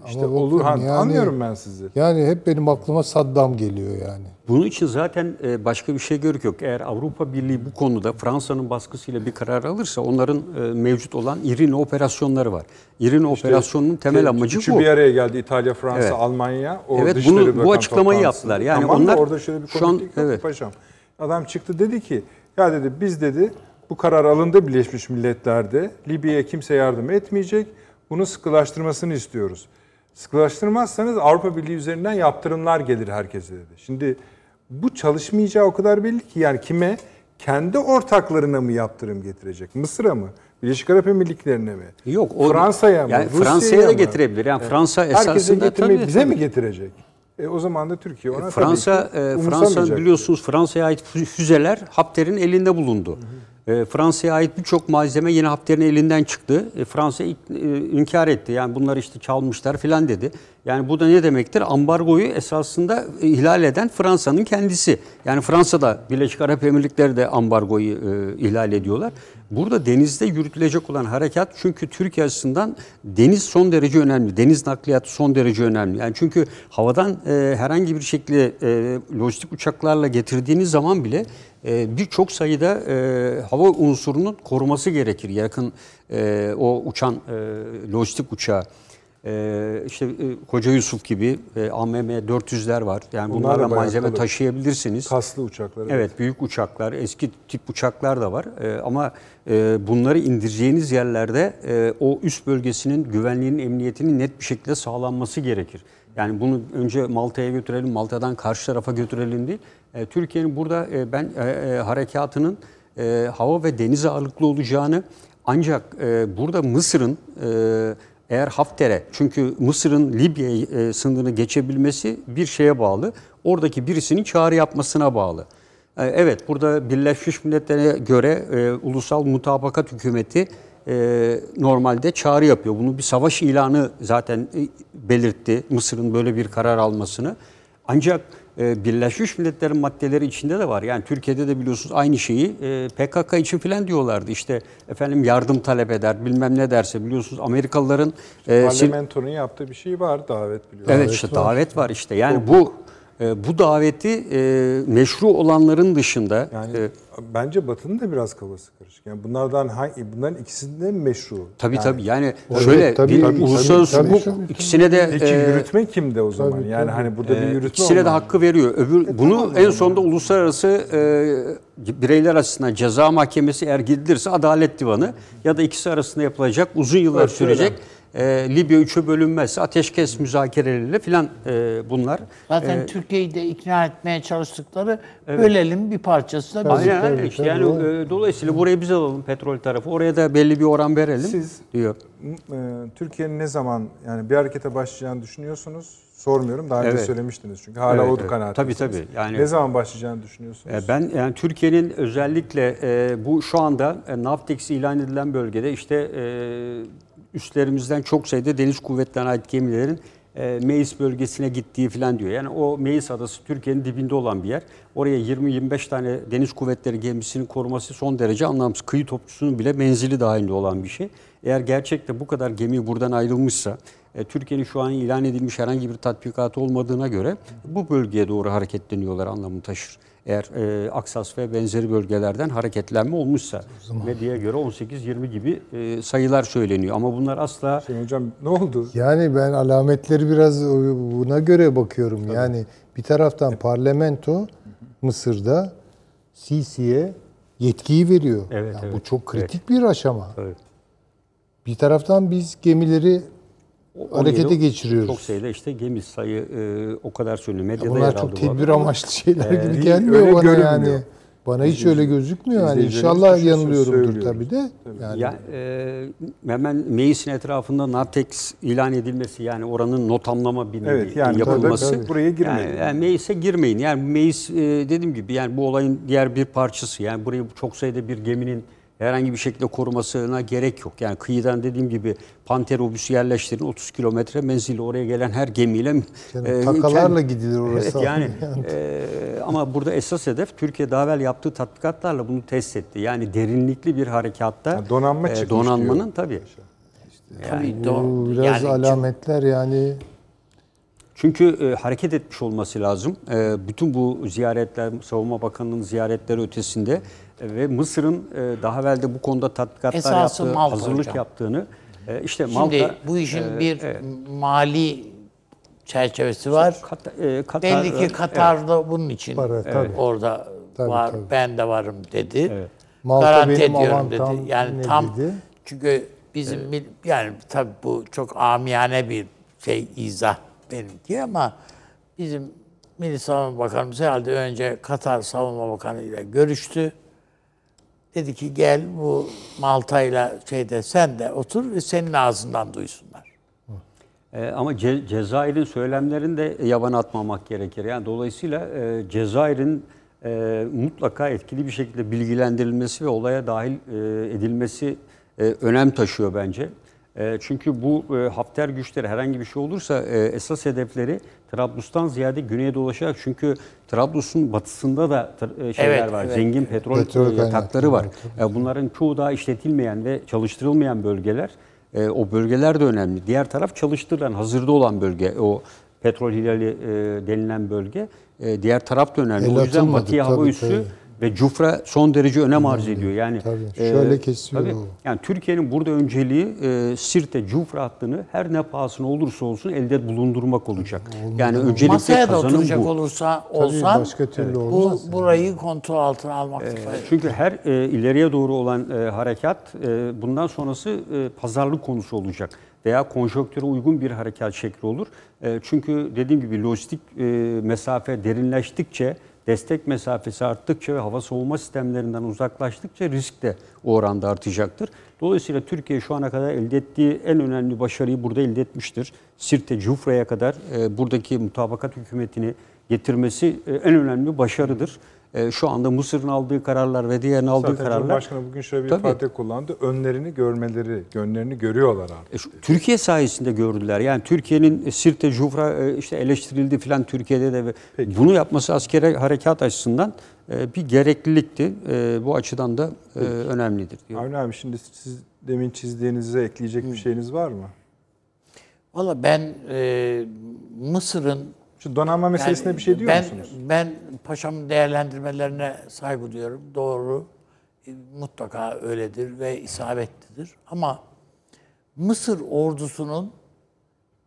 işte ama olur. Yani- anlıyorum ben sizi. yani hep benim aklıma Saddam geliyor yani. Bunun için zaten e, başka bir şey gerek yok. Eğer Avrupa Birliği bu konuda Fransa'nın baskısıyla bir karar alırsa onların e, mevcut olan İRIN operasyonları var. İRIN operasyonunun temel amacı Üçü bu. bir araya geldi İtalya, Fransa, Evet. Almanya. O Evet, bunu- bu açıklamayı toplantısı. yaptılar. Yani tamam da onlar orada şöyle bir şu an- yok evet. paşam. Adam çıktı dedi ki ya dedi biz dedi bu karar alındı Birleşmiş Milletler'de. Libya'ya kimse yardım etmeyecek. Bunu sıkılaştırmasını istiyoruz. Sıkılaştırmazsanız Avrupa Birliği üzerinden yaptırımlar gelir herkese dedi. Şimdi bu çalışmayacağı o kadar belli ki yani kime? Kendi ortaklarına mı yaptırım getirecek? Mısır'a mı? Birleşik Arap Emirlikleri'ne mi? Yok, Fransa'ya mı? yani Rusya'ya Fransa'ya da getirebilir. Yani Fransa Herkese esasında getirmeyi tabii, bize tabii. mi getirecek? E, o zaman da Türkiye ona Fransa e. Fransa biliyorsunuz Fransa'ya ait fü- füzeler Hafter'in elinde bulundu. E, Fransa'ya ait birçok malzeme yine Hafter'in elinden çıktı. E, Fransa e, inkar etti. Yani bunlar işte çalmışlar filan dedi. Yani bu da ne demektir? Ambargoyu esasında ihlal eden Fransa'nın kendisi. Yani Fransa'da Birleşik Arap Emirlikleri de ambargoyu e, ihlal ediyorlar. Burada denizde yürütülecek olan harekat çünkü Türkiye açısından deniz son derece önemli. Deniz nakliyatı son derece önemli. Yani çünkü havadan e, herhangi bir şekilde e, lojistik uçaklarla getirdiğiniz zaman bile e, birçok sayıda e, hava unsurunun koruması gerekir. Yakın e, o uçan e, lojistik uçağı. E, işte e, Koca Yusuf gibi e, AMM 400'ler var. Yani Bunlar bunlarla malzeme kalıp. taşıyabilirsiniz. kaslı uçakları. Evet büyük uçaklar, eski tip uçaklar da var. Ee, ama e, bunları indireceğiniz yerlerde e, o üst bölgesinin güvenliğinin, emniyetinin net bir şekilde sağlanması gerekir. Yani bunu önce Malta'ya götürelim, Malta'dan karşı tarafa götürelim değil. E, Türkiye'nin burada e, ben e, e, harekatının e, hava ve deniz ağırlıklı olacağını ancak e, burada Mısır'ın e, eğer Hafter'e çünkü Mısır'ın Libya e, sınırını geçebilmesi bir şeye bağlı. Oradaki birisinin çağrı yapmasına bağlı. E, evet burada Birleşmiş Milletler'e göre e, Ulusal Mutabakat Hükümeti e, normalde çağrı yapıyor. Bunu bir savaş ilanı zaten e, belirtti Mısır'ın böyle bir karar almasını. Ancak Birleşmiş Milletler'in maddeleri içinde de var. Yani Türkiye'de de biliyorsunuz aynı şeyi e, PKK için filan diyorlardı. İşte efendim yardım talep eder bilmem ne derse biliyorsunuz Amerikalıların e, Parlamentonun yaptığı bir şey var davet biliyorum. Evet işte davet var işte. Yani bu e, bu daveti e, meşru olanların dışında Yani e, bence Batı'nın da biraz kafası karışık. Yani bunlardan hangi bunların ikisinde mi meşru? tabii yani, tabii yani Evet, şöyle tabii, bir tabii, uluslararası tabii, hukuk tabii, ikisine de Peki e, yürütme kimde o zaman? tabii, yani tabii. hani burada bir yürütme İkisine de olmalı. hakkı veriyor. Öbür bunu en sonunda uluslararası e, bireyler açısından ceza mahkemesi eğer gidilirse adalet divanı ya da ikisi arasında yapılacak uzun yıllar Evet, şöyle. sürecek e, Libya üçe bölünmezse ateşkes müzakereleriyle filan e, bunlar. Zaten Türkiye'yi de ikna etmeye çalıştıkları bölelim bir parçası da bizim. Aynen tabii, aynen işte yani e, dolayısıyla burayı biz alalım petrol tarafı oraya da belli bir oran verelim Siz- diyor. e, Türkiye'nin ne zaman yani bir harekete başlayacağını düşünüyorsunuz? Sormuyorum. Daha önce Evet. söylemiştiniz çünkü hala Evet, o evet. kanaatindesiniz. Tabii, tabii. Yani- ne zaman başlayacağını düşünüyorsunuz? E, Ben yani Türkiye'nin özellikle e, bu şu anda e, Navtex ilan edilen bölgede işte e, üstlerimizden çok sayıda deniz kuvvetlerine ait gemilerin e, Meis bölgesine gittiği falan diyor. Yani o Meis adası Türkiye'nin dibinde olan bir yer. Oraya 20-25 tane deniz kuvvetleri gemisinin koruması son derece anlamsız. Kıyı topçusunun bile menzili dahilinde olan bir şey. Eğer gerçekten bu kadar gemi buradan ayrılmışsa e, Türkiye'nin şu an ilan edilmiş herhangi bir tatbikatı olmadığına göre bu bölgeye doğru hareketleniyorlar anlamını taşır. Eğer e, Aksas ve benzeri bölgelerden hareketlenme olmuşsa medyaya göre 18-20 gibi e, sayılar söyleniyor. Ama bunlar asla Hüseyin Hocam ne oldu? Yani ben alametleri biraz buna göre bakıyorum. Yani bir taraftan parlamento Mısır'da Sisi'ye yetkiyi veriyor. Evet, Yani Bu evet. çok kritik bir aşama. Evet. Bir taraftan biz gemileri o- harekete 17 geçiriyoruz. Çok sayıda işte gemi sayı e, o kadar söyleniyor. Medyada Bunlar yer çok bu tedbir amaçlı şeyler gibi değil, gelmiyor bana görünmüyor. yani. Bana hiç öyle gözükmüyor. Yani inşallah düşünsün, yanılıyorumdur tabii de. Yani Ya, e, hemen Meis'in etrafında Nartex ilan edilmesi yani oranın notamlama bir nevi Evet, yani yapılması. tabii, tabii. Buraya girmeyin. Yani, yani Meis'e girmeyin. Yani Meis e, dediğim gibi yani bu olayın diğer bir parçası. Yani burayı çok sayıda bir geminin herhangi bir şekilde korumasına gerek yok. Yani kıyıdan dediğim gibi Panter obüsü yerleştirin 30 kilometre menzili oraya gelen her gemiyle Canım, e, takalarla kend- gidilir orası. Evet yani e, ama burada esas hedef Türkiye daha evvel yaptığı tatbikatlarla bunu test etti. Yani derinlikli bir harekatta Ha, donanma e, donanmanın diyor. tabii. Tabii Bu do- biraz yani alametler yani Çünkü e, hareket etmiş olması lazım. E, bütün bu ziyaretler, Savunma Bakanı'nın ziyaretleri ötesinde ve Mısır'ın e, daha evvel de bu konuda tatbikatlar Esası yaptığı, Malta hazırlık hocam. yaptığını, e, işte Şimdi Malta bu işin e, bir evet. mali çerçevesi var. Kat- e, Katar, Belli ki Katar'da bunun için Para, tabii. orada Tabii, var. tabii. Ben de varım dedi. Malta Garanti benim ediyorum dedi. Yani ne tam dedi? çünkü bizim mil- yani tabii bu çok amiyane bir şey izah benimki ama bizim Milli Savunma Bakanımız herhalde önce Katar Savunma Bakanı ile görüştü. Dedi ki gel bu Malta ile şeyde sen de otur ve senin ağzından duysunlar. E, ama Ce- Cezayir'in söylemlerini de yabana atmamak gerekir. Yani dolayısıyla e, Cezayir'in e, mutlaka etkili bir şekilde bilgilendirilmesi ve olaya dahil e, edilmesi e, önem taşıyor bence. E, çünkü bu e, Hafter güçleri herhangi bir şey olursa e, esas hedefleri Trablus'tan ziyade güneye dolaşarak çünkü Trablus'un batısında da e, şeyler Evet, var. evet. Zengin petrol, Petrol yatakları var. var, E, Bunların çoğu daha işletilmeyen ve çalıştırılmayan bölgeler. O bölgeler de önemli. Diğer taraf çalıştırılan, hazırda olan bölge. O petrol hilali denilen bölge. Diğer taraf da önemli. El o yüzden Batıya Hava Üssü tabii. Ve Cufra son derece önem arz ediyor. Yani e, Tabii, şöyle kesiyor tabii. o. Yani Türkiye'nin burada önceliği e, Sirte Cufra hattını her ne pahasına olursa olsun elde bulundurmak olacak. Yani öncelikle Masaya da kazanım oturacak bu. olursa olsan başka türlü bu olmaz yani. burayı kontrol altına almak fayda. Çünkü her e, ileriye doğru olan e, harekat e, bundan sonrası e, pazarlık konusu olacak veya konjonktüre uygun bir harekat şekli olur. E, çünkü dediğim gibi lojistik e, mesafe derinleştikçe, destek mesafesi arttıkça ve hava savunma sistemlerinden uzaklaştıkça risk de o oranda artacaktır. Dolayısıyla Türkiye şu ana kadar elde ettiği en önemli başarıyı burada elde etmiştir. Sirte, Cufra'ya kadar e, buradaki mutabakat hükümetini getirmesi e, en önemli başarıdır. E, şu anda Mısır'ın aldığı kararlar ve diğerinin aldığı Zaten kararlar Cumhurbaşkanı bugün şöyle bir Tabii. ifade kullandı. Önlerini görmeleri, gönlerini görüyorlar artık. E, şu- Türkiye sayesinde gördüler. Yani Türkiye'nin Sirte, Cufra e, işte eleştirildi filan Türkiye'de de. ve Bunu yapması askeri harekat açısından e, bir gereklilikti. E, Bu açıdan da e, önemlidir. diyor. Avni abi şimdi siz demin çizdiğinize ekleyecek bir şeyiniz var mı? Valla ben e, Mısır'ın Şu donanma meselesine yani bir şey diyor ben, musunuz? Ben paşamın değerlendirmelerine saygı duyuyorum. Doğru. Mutlaka öyledir ve isabetlidir. Ama Mısır ordusunun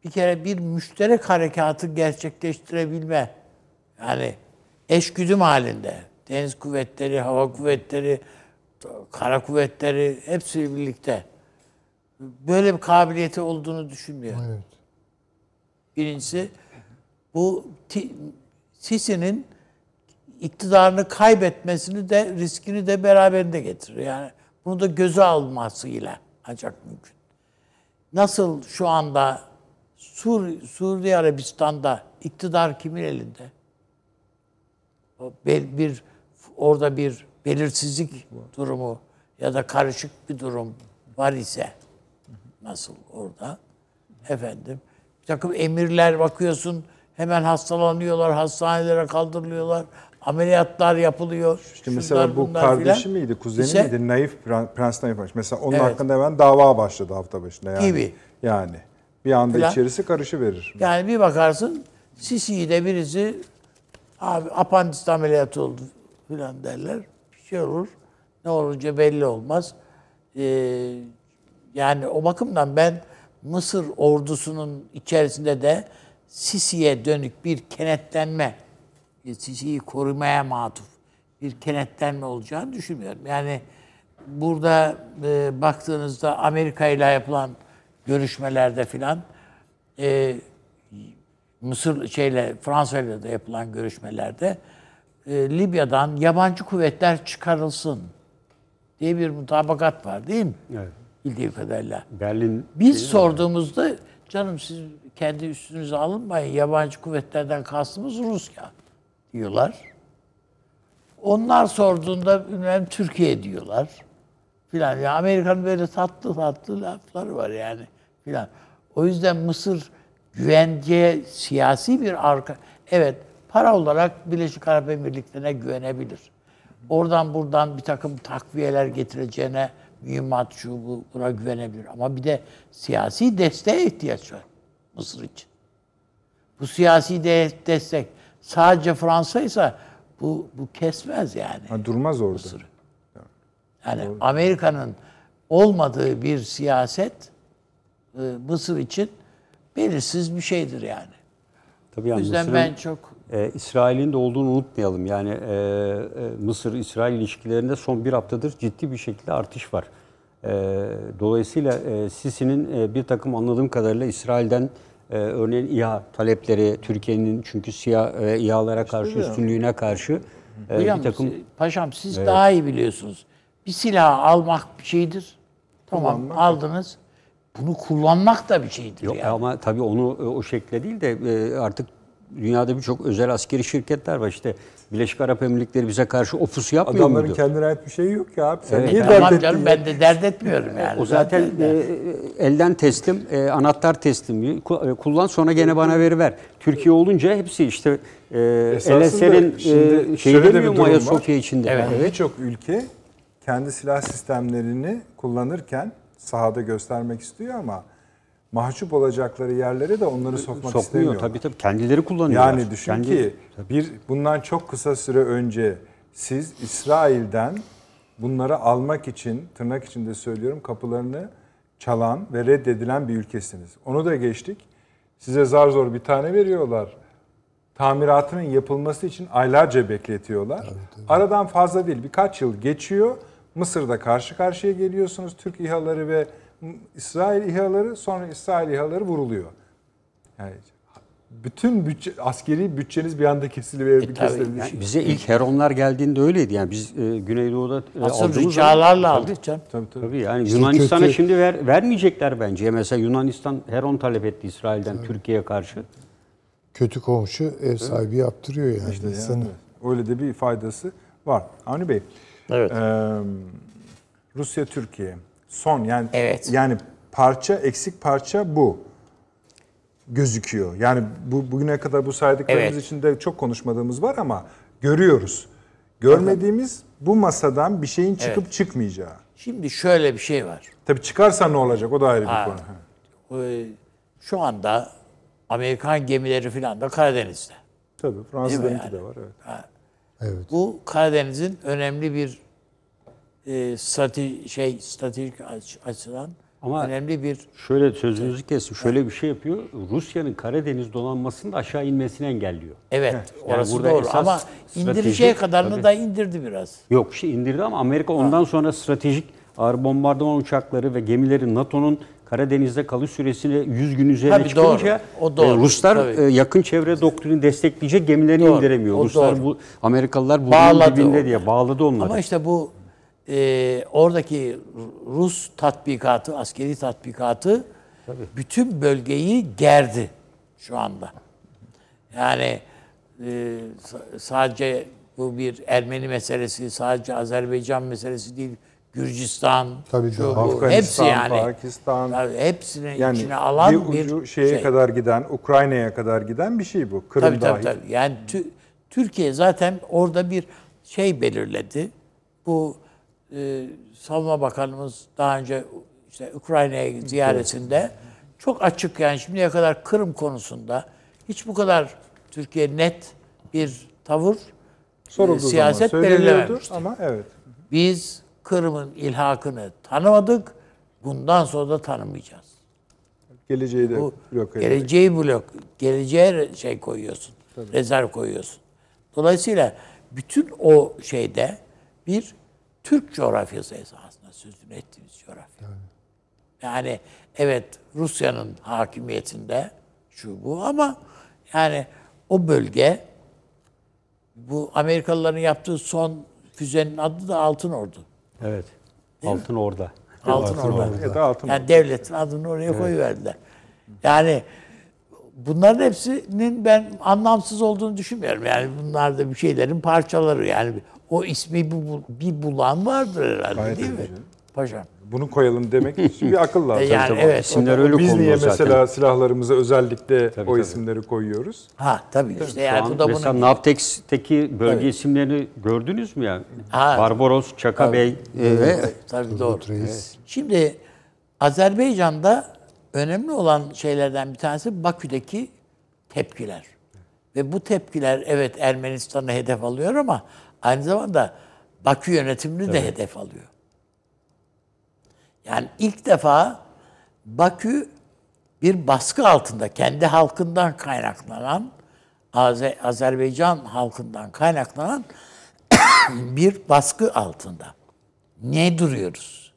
bir kere bir müşterek harekatı gerçekleştirebilme yani eşgüdüm halinde deniz kuvvetleri, hava kuvvetleri, kara kuvvetleri hepsi birlikte böyle bir kabiliyeti olduğunu düşünmüyorum. Evet. Birincisi bu Sisi'nin iktidarını kaybetmesini de riskini de beraberinde getirir. Yani bunu da göze almasıyla ancak mümkün. nasıl şu anda Sur Suudi Arabistan'da iktidar kimin elinde? Bel- bir orada bir belirsizlik durumu ya da karışık bir durum var ise nasıl orada efendim bir takım emirler bakıyorsun hemen hastalanıyorlar hastanelere kaldırılıyorlar ameliyatlar yapılıyor İşte mesela bu kardeşi miydi, kuzeni İse- miydi? Naif, Pren- Prens Naif Paşa. Mesela onun Evet. hakkında hemen dava başladı hafta başında yani. Gibi. Yani. Bir anda Falan. içerisi karışıverir. Yani bir bakarsın Sisi'yi de birisi abi apandisit ameliyatı oldu filan derler. Bir şey olur. Ne olunca belli olmaz. Ee, yani o bakımdan ben Mısır ordusunun içerisinde de Sisi'ye dönük bir kenetlenme, e, Sisi'yi korumaya matuf bir kenetlenme olacağını düşünmüyorum. Yani burada e, baktığınızda Amerika ile yapılan görüşmelerde filan e, Mısır şeyle Fransa ile de yapılan görüşmelerde e, Libya'dan yabancı kuvvetler çıkarılsın diye bir mutabakat var değil mi? Evet. Bildiğim kadarıyla. Berlin Biz sorduğumuzda canım siz kendi üstünüze alınmayın. Yabancı kuvvetlerden kastımız Rusya diyorlar. Onlar sorduğunda bilmem Türkiye diyorlar. Filan. Ya Amerika'nın böyle tatlı tatlı lafları var yani filan. O yüzden Mısır güvence siyasi bir arka evet para olarak Birleşik Arap Emirlikleri'ne güvenebilir. Oradan buradan bir takım takviyeler getireceğine mühimmat şu bu buna güvenebilir. Ama bir de siyasi desteğe ihtiyaç var Mısır için. Bu siyasi de- destek sadece Fransa ise bu bu kesmez yani. Ha, durmaz orada. Mısır'ı. Yani Amerika'nın olmadığı bir siyaset e, Mısır için belirsiz bir şeydir yani. Tabii O yani yüzden Mısır'ın, ben çok e, İsrail'in de olduğunu unutmayalım. Yani e, e, Mısır-İsrail ilişkilerinde son bir haftadır ciddi bir şekilde artış var. E, dolayısıyla e, Sisi'nin e, bir takım anladığım kadarıyla İsrail'den e, örneğin İHA talepleri, Türkiye'nin çünkü siyah e, İHA'lara karşı, üstünlüğüne karşı Hocam, bir takım... paşam siz daha iyi biliyorsunuz. Bir silah almak bir şeydir. Tamam Kullanmak. aldınız. Bunu kullanmak da bir şeydir Yok yani. ama tabii onu o şekilde değil de artık dünyada birçok özel askeri şirketler var. İşte Birleşik Arap Emirlikleri bize karşı o pusu yapmıyor Adamların muydu? kendine ait bir şey yok ya abi. Sen Evet. niye Tamam dert ettin canım ben de dert etmiyorum yani. O zaten e, elden teslim, e, anahtar teslim. Ku- e, Kullan sonra gene bana veri ver. Türkiye olunca hepsi işte e, LSR'in e, şey bir demiyor mu. Ayasofya içinde? Evet. Birçok ülke kendi silah sistemlerini kullanırken sahada göstermek istiyor ama mahcup olacakları yerlere de onları sokmak Sokmuyor istemiyor. tabii tabii. Kendileri kullanıyorlar. Yani düşün Kendi- ki bir bundan çok kısa süre önce siz İsrail'den bunları almak için tırnak içinde söylüyorum kapılarını çalan ve reddedilen bir ülkesiniz. Onu da geçtik. Size zar zor bir tane veriyorlar. Tamiratının yapılması için aylarca bekletiyorlar. Aradan fazla değil birkaç yıl geçiyor. Mısır'da karşı karşıya geliyorsunuz. Türk İHA'ları ve İsrail İHA'ları sonra İsrail İHA'ları vuruluyor. Yani bütün bütçe, askeri bütçeniz bir anda kesiliverir. E, tabii. kesilebilir. Yani bize ilk Heronlar geldiğinde öyleydi. Yani biz e, Güneydoğu'da e, Asıl aldığımız ricalarla aldık canım. Tabii tabii. Tabii yani Yunanistan'a şimdi ver, vermeyecekler bence. Mesela Yunanistan Heron talep etti İsrail'den Türkiye'ye karşı. Kötü komşu ev sahibi yaptırıyor yani. İşte yani, insanı. evet. Öyle de bir faydası var. Avni Bey. Evet. eee, Rusya Türkiye son yani Evet. yani parça eksik parça bu gözüküyor. Yani bu bugüne kadar bu saydıklarımız Evet. içinde çok konuşmadığımız var ama görüyoruz. Görmediğimiz bu masadan bir şeyin çıkıp çıkmayacağı. Şimdi şöyle bir şey var. Tabii çıkarsa ne olacak o da ayrı bir Ha. konu. Ha. Ee, Şu anda Amerikan gemileri falan da Karadeniz'de. Tabii Fransa'daki yani? de var evet. Evet. Bu Karadeniz'in önemli bir e, strateji, şey stratejik aç- açıdan Ama- önemli bir Şöyle sözünüzü kesin. Şöyle bir şey yapıyor. Rusya'nın Karadeniz donanmasının da aşağı inmesini engelliyor. evet Yani orası burada doğru ama indireceği kadarını Tabii. da indirdi biraz. Yok şey indirdi ama Amerika ondan sonra stratejik ağır bombardıman uçakları ve gemileri NATO'nun Karadeniz'de kalış süresini 100 gün üzerine Tabii çıkınca doğru. O doğru. e, Ruslar Tabii. e, yakın çevre doktrini destekleyecek gemilerini Doğru. indiremiyor. O Ruslar doğru. bu Amerikalılar bu Bağladı dibinde o. diye bağladı onları. Ama işte bu e, oradaki Rus tatbikatı, askeri tatbikatı bütün bölgeyi gerdi şu anda. Yani e, sa- sadece bu bir Ermeni meselesi, sadece Azerbaycan meselesi değil. Gürcistan, Tabii şu, Afganistan, hepsi yani. Pakistan. Tabii hepsini Yani içine alan bir bir, ucu şeye şey. kadar giden, Ukrayna'ya kadar giden bir şey bu. Kırım Tabii tabii dahil. tabii. Yani Tü- Türkiye zaten orada bir şey belirledi. Bu e, Savunma Bakanımız daha önce işte Ukrayna'ya ziyaretinde çok açık yani şimdiye kadar Kırım konusunda hiç bu kadar Türkiye net bir tavır Sorulduğu e, siyaset belirlememişti. ama evet. Biz Kırım'ın ilhakını tanımadık. Bundan sonra da tanımayacağız. Geleceği de Bu blok ederek. geleceği blok, geleceğe şey koyuyorsun. Rezerv koyuyorsun. Dolayısıyla bütün o şeyde bir Türk coğrafyası esasında sözünü ettiğimiz coğrafya. Yani evet Rusya'nın hakimiyetinde şu bu ama yani o bölge bu Amerikalıların yaptığı son füzenin adı da Altın Ordu. Evet. Altın orada. Altın, Ordu. Ya da altın Yani devletin adını oraya koyuverdiler. Yani bunların hepsinin ben anlamsız olduğunu düşünmüyorum. Yani bunlar da bir şeylerin parçaları. Yani o ismi bir, bir bulan vardır herhalde Gayet değil mi? tabii. Paşam. Bunu koyalım demek için bir akıl lazım. Yani Tabii. evet. İsimler öyle Biz niye zaten. mesela silahlarımıza özellikle Tabii, o tabii. isimleri koyuyoruz? Ha tabii işte Şu yani an bu da mesela bunun... Navtex'teki bölge isimlerini gördünüz mü ya? Ha. Barbaros, Çaka Bey. Evet, tabii doğru. Reis. Şimdi Azerbaycan'da önemli olan şeylerden bir tanesi Bakü'deki tepkiler. Ve bu tepkiler evet Ermenistan'ı hedef alıyor ama aynı zamanda Bakü yönetimini de hedef alıyor. Yani ilk defa Bakü bir baskı altında kendi halkından kaynaklanan Aze- Azerbaycan halkından kaynaklanan bir baskı altında. Ne duruyoruz?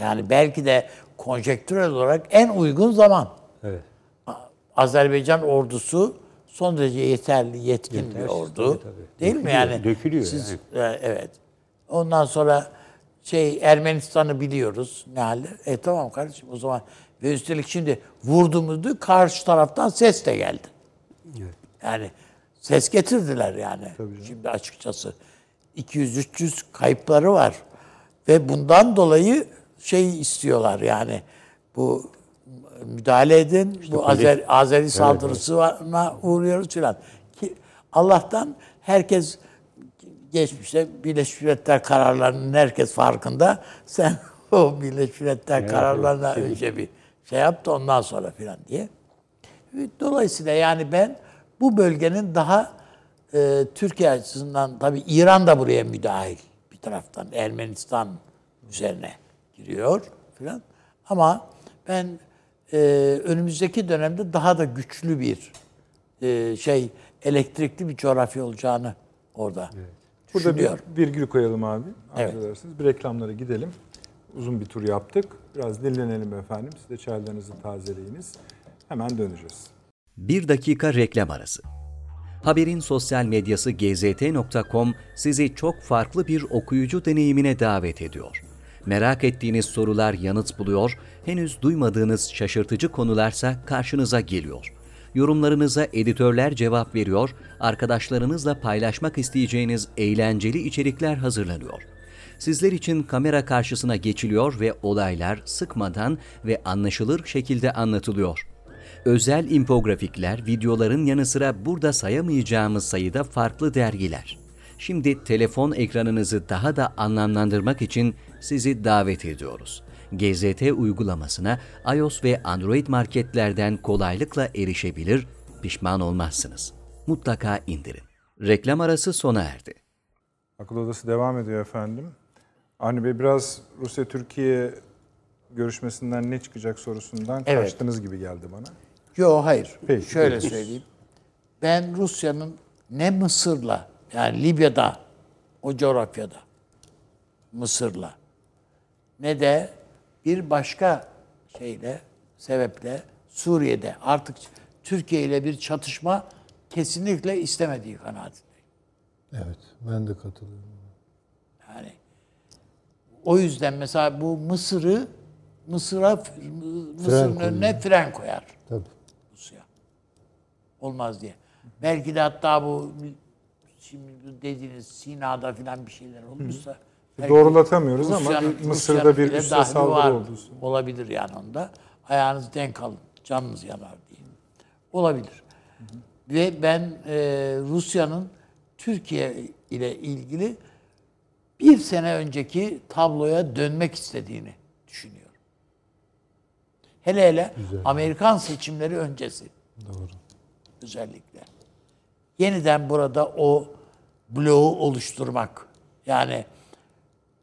Yani belki de konjektürel olarak en uygun zaman. Evet. Azerbaycan ordusu son derece yeterli, yetkin bir Yetersiz, ordu. tabii, tabii. Değil mi Dökülüyor, yani? dökülüyor Siz, yani. e, evet. Ondan sonra şey Ermenistan'ı biliyoruz ne halde. E tamam kardeşim o zaman ve üstelik şimdi vurduğumuzda karşı taraftan ses de geldi. Yani ses getirdiler yani. Şimdi açıkçası 200-300 kayıpları var. Ve bundan dolayı şey istiyorlar yani bu müdahale edin. bu Azer, Azeri saldırısına uğruyoruz filan. Ki Allah'tan herkes geçmişte Birleşmiş Milletler kararlarının herkes farkında. Sen o Birleşmiş Milletler kararlarına önce bir şey yaptı ondan sonra filan diye. Dolayısıyla yani ben bu bölgenin daha e, Türkiye açısından tabii İran da buraya müdahil bir taraftan Ermenistan üzerine giriyor filan. Ama ben e, önümüzdeki dönemde daha da güçlü bir e, şey elektrikli bir coğrafya olacağını orada Burada bir virgül koyalım abi. Evet. Arzu ederseniz. Bir reklamlara gidelim. Uzun bir tur yaptık. Biraz dinlenelim efendim. Siz de çaylarınızı tazeleyiniz. Hemen döneceğiz. Bir dakika reklam arası. Haberin sosyal medyası gzt.com sizi çok farklı bir okuyucu deneyimine davet ediyor. Merak ettiğiniz sorular yanıt buluyor, henüz duymadığınız şaşırtıcı konularsa karşınıza geliyor. Yorumlarınıza editörler cevap veriyor, arkadaşlarınızla paylaşmak isteyeceğiniz eğlenceli içerikler hazırlanıyor. Sizler için kamera karşısına geçiliyor ve olaylar sıkmadan ve anlaşılır şekilde anlatılıyor. Özel infografikler, videoların yanı sıra burada sayamayacağımız sayıda farklı dergiler. Şimdi telefon ekranınızı daha da anlamlandırmak için sizi davet ediyoruz. GZT uygulamasına iOS ve Android marketlerden kolaylıkla erişebilir, pişman olmazsınız. Mutlaka indirin. Reklam arası sona erdi. Akıl Odası devam ediyor efendim. Avni Bey biraz Rusya-Türkiye görüşmesinden ne çıkacak sorusundan Evet. kaçtınız gibi geldi bana. Yok hayır. Peki, Şöyle peki. söyleyeyim. Ben Rusya'nın ne Mısır'la yani Libya'da o coğrafyada Mısır'la ne de bir başka şeyle sebeple Suriye'de artık Türkiye ile bir çatışma kesinlikle istemediği kanaatindeyim. Evet, ben de katılıyorum. Yani o yüzden mesela bu Mısır'ı Mısır'a Mısır'ın önüne fren koyar Tabii. Rusya. Olmaz diye. Belki de hatta bu şimdi dediğiniz Sina'da filan bir şeyler olmuşsa belki Doğrulatamıyoruz ama Rusya'nın- bir Mısır'da bir üste saldırı oldu. Olabilir yani onda. Ayağınız denk alın. Canınız yanar diye. Olabilir. Ve ben e, Rusya'nın Türkiye ile ilgili bir sene önceki tabloya dönmek istediğini düşünüyorum. Hele hele Amerikan seçimleri öncesi. Doğru. Özellikle. Yeniden burada o bloğu oluşturmak. Yani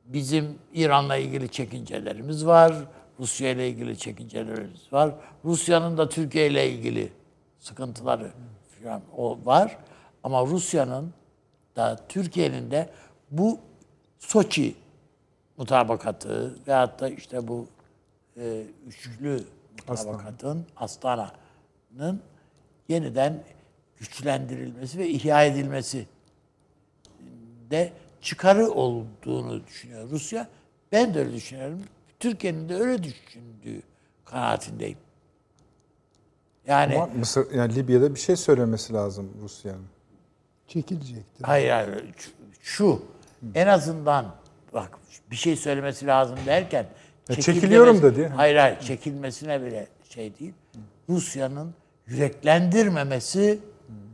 bizim İran'la ilgili çekincelerimiz var. Rusya ile ilgili çekincelerimiz var. Rusya'nın da Türkiye ile ilgili sıkıntıları falan o var. Ama Rusya'nın da Türkiye'nin de bu Soçi mutabakatı veyahut da işte bu e, üçlü mutabakatın Astana'nın yeniden güçlendirilmesi ve ihya edilmesi de çıkarı olduğunu düşünüyor Rusya. Ben de öyle düşünüyorum. Türkiye'nin de öyle düşündüğü kanaatindeyim. Yani Ama Mısır, yani Libya'da bir şey söylemesi lazım Rusya'nın. Çekilecektir. Hayır hayır şu- en azından bak bir şey söylemesi lazım derken Ya çekiliyorum diye. Hayır hayır çekilmesine bile şey değil. Rusya'nın yüreklendirmemesi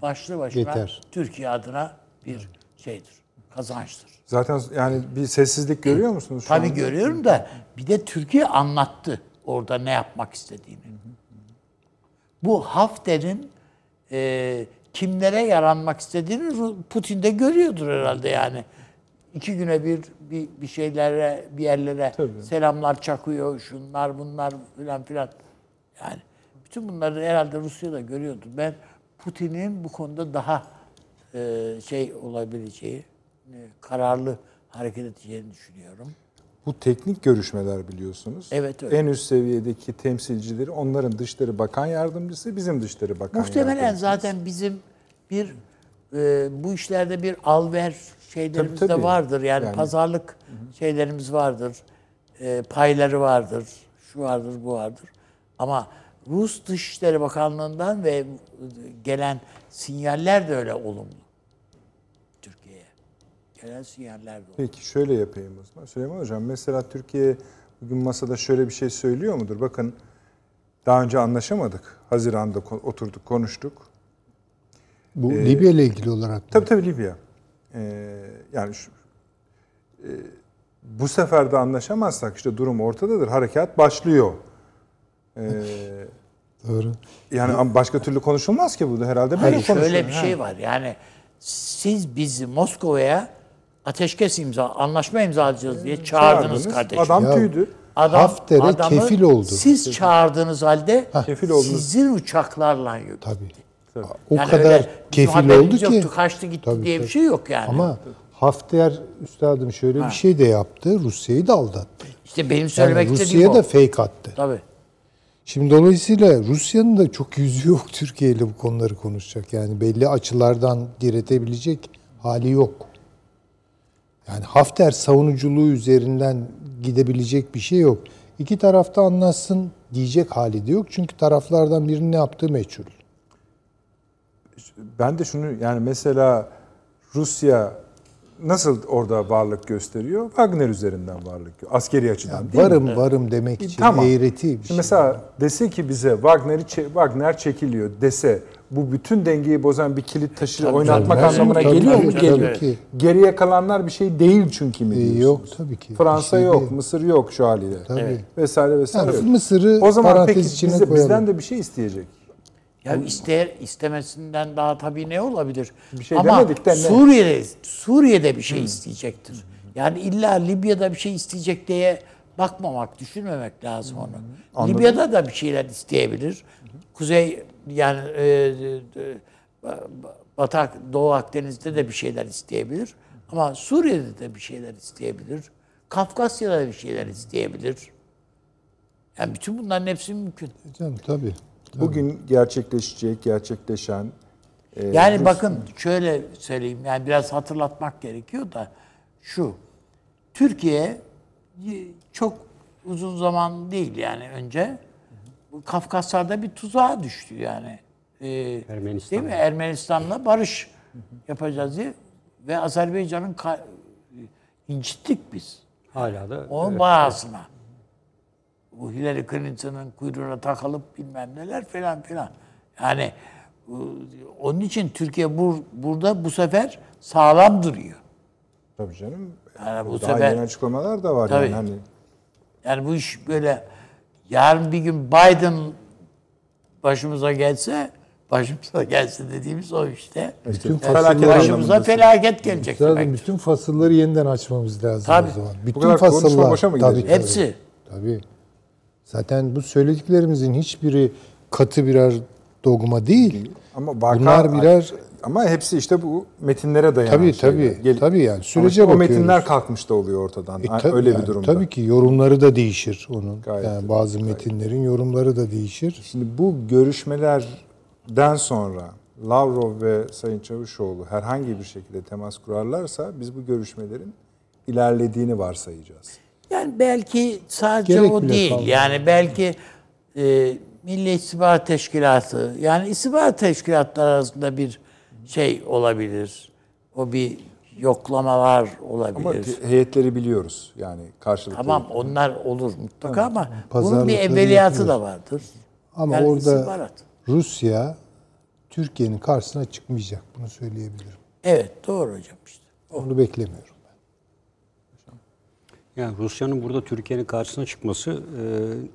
başlı başına Yeter. Türkiye adına bir şeydir. Kazançtır. Zaten yani bir sessizlik görüyor musunuz? şu Tabii anda? görüyorum da bir de Türkiye anlattı orada ne yapmak istediğini. Bu Hafter'in e, kimlere yaranmak istediğini Putin de görüyordur herhalde yani. İki güne bir bir, bir şeylere, bir yerlere Tabii. selamlar çakıyor, şunlar bunlar filan filan. Yani bütün bunları herhalde Rusya da görüyordur. Ben Putin'in bu konuda daha e, şey olabileceği, kararlı hareket edeceğini düşünüyorum. Bu teknik görüşmeler biliyorsunuz. Evet, öyle. En üst seviyedeki temsilcileri onların Dışişleri Bakan Yardımcısı, bizim Dışişleri Bakan Muhtemelen Yardımcımız. zaten bizim bir e, bu işlerde bir alver şeylerimiz Tabii, tabii. de vardır. Yani, Yani- pazarlık şeylerimiz vardır. E, payları vardır. Şu vardır, bu vardır. Ama Rus Dışişleri Bakanlığı'ndan ve gelen sinyaller de öyle olumlu. Gelen sinyaller de olumlu. Peki şöyle yapayım o zaman. Süleyman Hocam mesela Türkiye bugün masada şöyle bir şey söylüyor mudur? Bakın daha önce anlaşamadık. Haziran'da oturduk konuştuk. Bu Libya ile ilgili olarak mı? Tabii tabii Libya. Ee, yani şu, e, bu sefer de anlaşamazsak işte durum ortadadır. Harekat başlıyor. Ee, Doğru. yani başka türlü konuşulmaz ki bu da herhalde böyle Hayır şöyle bir Ha. şey var. Yani siz bizi Moskova'ya ateşkes imza, anlaşma imzalayacağız diye çağırdınız Çağırdınız, kardeşim. Adam Ya- tüydü. Adam, Hafter'e adamı kefil oldu. Siz çağırdığınız halde Kefil oldunuz. sizin uçaklarla yok. Tabii. O Yani kadar öyle kefil oldu ki. yoktu, kaçtı gitti Tabii, diye bir tabii. şey yok yani. Ama Hafter üstadım şöyle bir şey de yaptı. Rusya'yı da aldattı. işte benim Yani söylemek istediğim Rusya'ya o. da fake attı. Tabii. Şimdi dolayısıyla Rusya'nın da çok yüzü yok Türkiye ile bu konuları konuşacak. Yani belli açılardan diretebilecek hali yok. Yani Hafter savunuculuğu üzerinden gidebilecek bir şey yok. İki tarafta anlaşsın diyecek hali de yok. Çünkü taraflardan birinin ne yaptığı meçhul. Ben de şunu yani mesela Rusya nasıl orada varlık gösteriyor? Wagner üzerinden varlık. Askeri açıdan değil mi? Varım varım demek için Tamam. eğreti bir şey. Mesela dese ki bize Wagner'i Wagner çekiliyor dese bu bütün dengeyi bozan bir kilit taşı oynatmak tabii. anlamına Tabii, geliyor tabii, mu? tabii Geliyor. ki. Geriye kalanlar bir şey değil çünkü mi Ee, diyorsunuz? yok tabii ki. Fransa şey yok, değil. Mısır yok şu haliyle. Tabii. Vesaire vesaire. Yani yok. Mısır'ı o zaman peki içine bize, koyalım. bizden de bir şey isteyecek. Ya ister istemesinden daha tabii ne olabilir? Bir şey Ama demedik de ne? Suriye'de Suriye'de bir şey isteyecektir. Yani illa Libya'da bir şey isteyecek diye bakmamak, düşünmemek lazım onu. Libya'da da bir şeyler isteyebilir. Kuzey yani e, e, Batak Doğu Akdeniz'de de bir şeyler isteyebilir. Ama Suriye'de de bir şeyler isteyebilir. Kafkasya'da da bir şeyler isteyebilir. Yani bütün bunların hepsi mümkün. Canım tabii. Bugün gerçekleşecek, gerçekleşen e, Yani Rus- bakın şöyle söyleyeyim yani biraz hatırlatmak gerekiyor da şu Türkiye çok uzun zaman değil yani önce Kafkaslar'da bir tuzağa düştü yani. Ee, Ermenistan. Değil mi? Ermenistan'la barış yapacağız diye ve Azerbaycan'ın ka- incittik biz. Hala da Onun evet, bağısına. Bu Hillary Clinton'ın kuyruğuna takılıp bilmem neler falan filan. Yani bu- onun için Türkiye bur, burada bu sefer sağlam duruyor. Tabii canım. Yani bu Daha sefer- yeni açıklamalar da var Tabii. yani hani Yani bu iş böyle yarın bir gün Biden başımıza gelse başımıza gelse dediğimiz o işte. Bütün felaket başımıza felaket gelecek Zaten demek. bütün fasılları yeniden açmamız lazım Tabii. o zaman. Bu Bütün kadar konuşma fasıllar. boşa mı tabii, tabii. Hepsi. Tabii. Zaten bu söylediklerimizin hiçbiri katı birer dogma değil. ama vaka, Bunlar birer ama hepsi işte bu metinlere dayanan Tabii, şeyler. tabii. Tabii yani sürece işte o bakıyoruz. metinler kalkmış da oluyor ortadan. E, tabii Öyle yani, bir durumda. Tabii ki yorumları da değişir onun. Gayet yani bazı metinlerin yorumları da değişir. Şimdi bu görüşmelerden sonra Lavrov ve Sayın Çavuşoğlu herhangi bir şekilde temas kurarlarsa biz bu görüşmelerin ilerlediğini varsayacağız. Yani belki sadece Gerek o değil. kalmadı. Yani belki e, Milli İstihbarat Teşkilatı yani istihbarat teşkilatları arasında bir şey olabilir. O bir yoklamalar Ama olabilir. te- heyetleri biliyoruz yani karşılıklı. tamam onlar olur mutlaka ama bunun bir evveliyatı da vardır. Ama Yani orada istihbarat. Rusya Türkiye'nin karşısına çıkmayacak. Bunu söyleyebilirim. Evet doğru hocam işte. Onu beklemiyorum. Yani Rusya'nın burada Türkiye'nin karşısına çıkması e,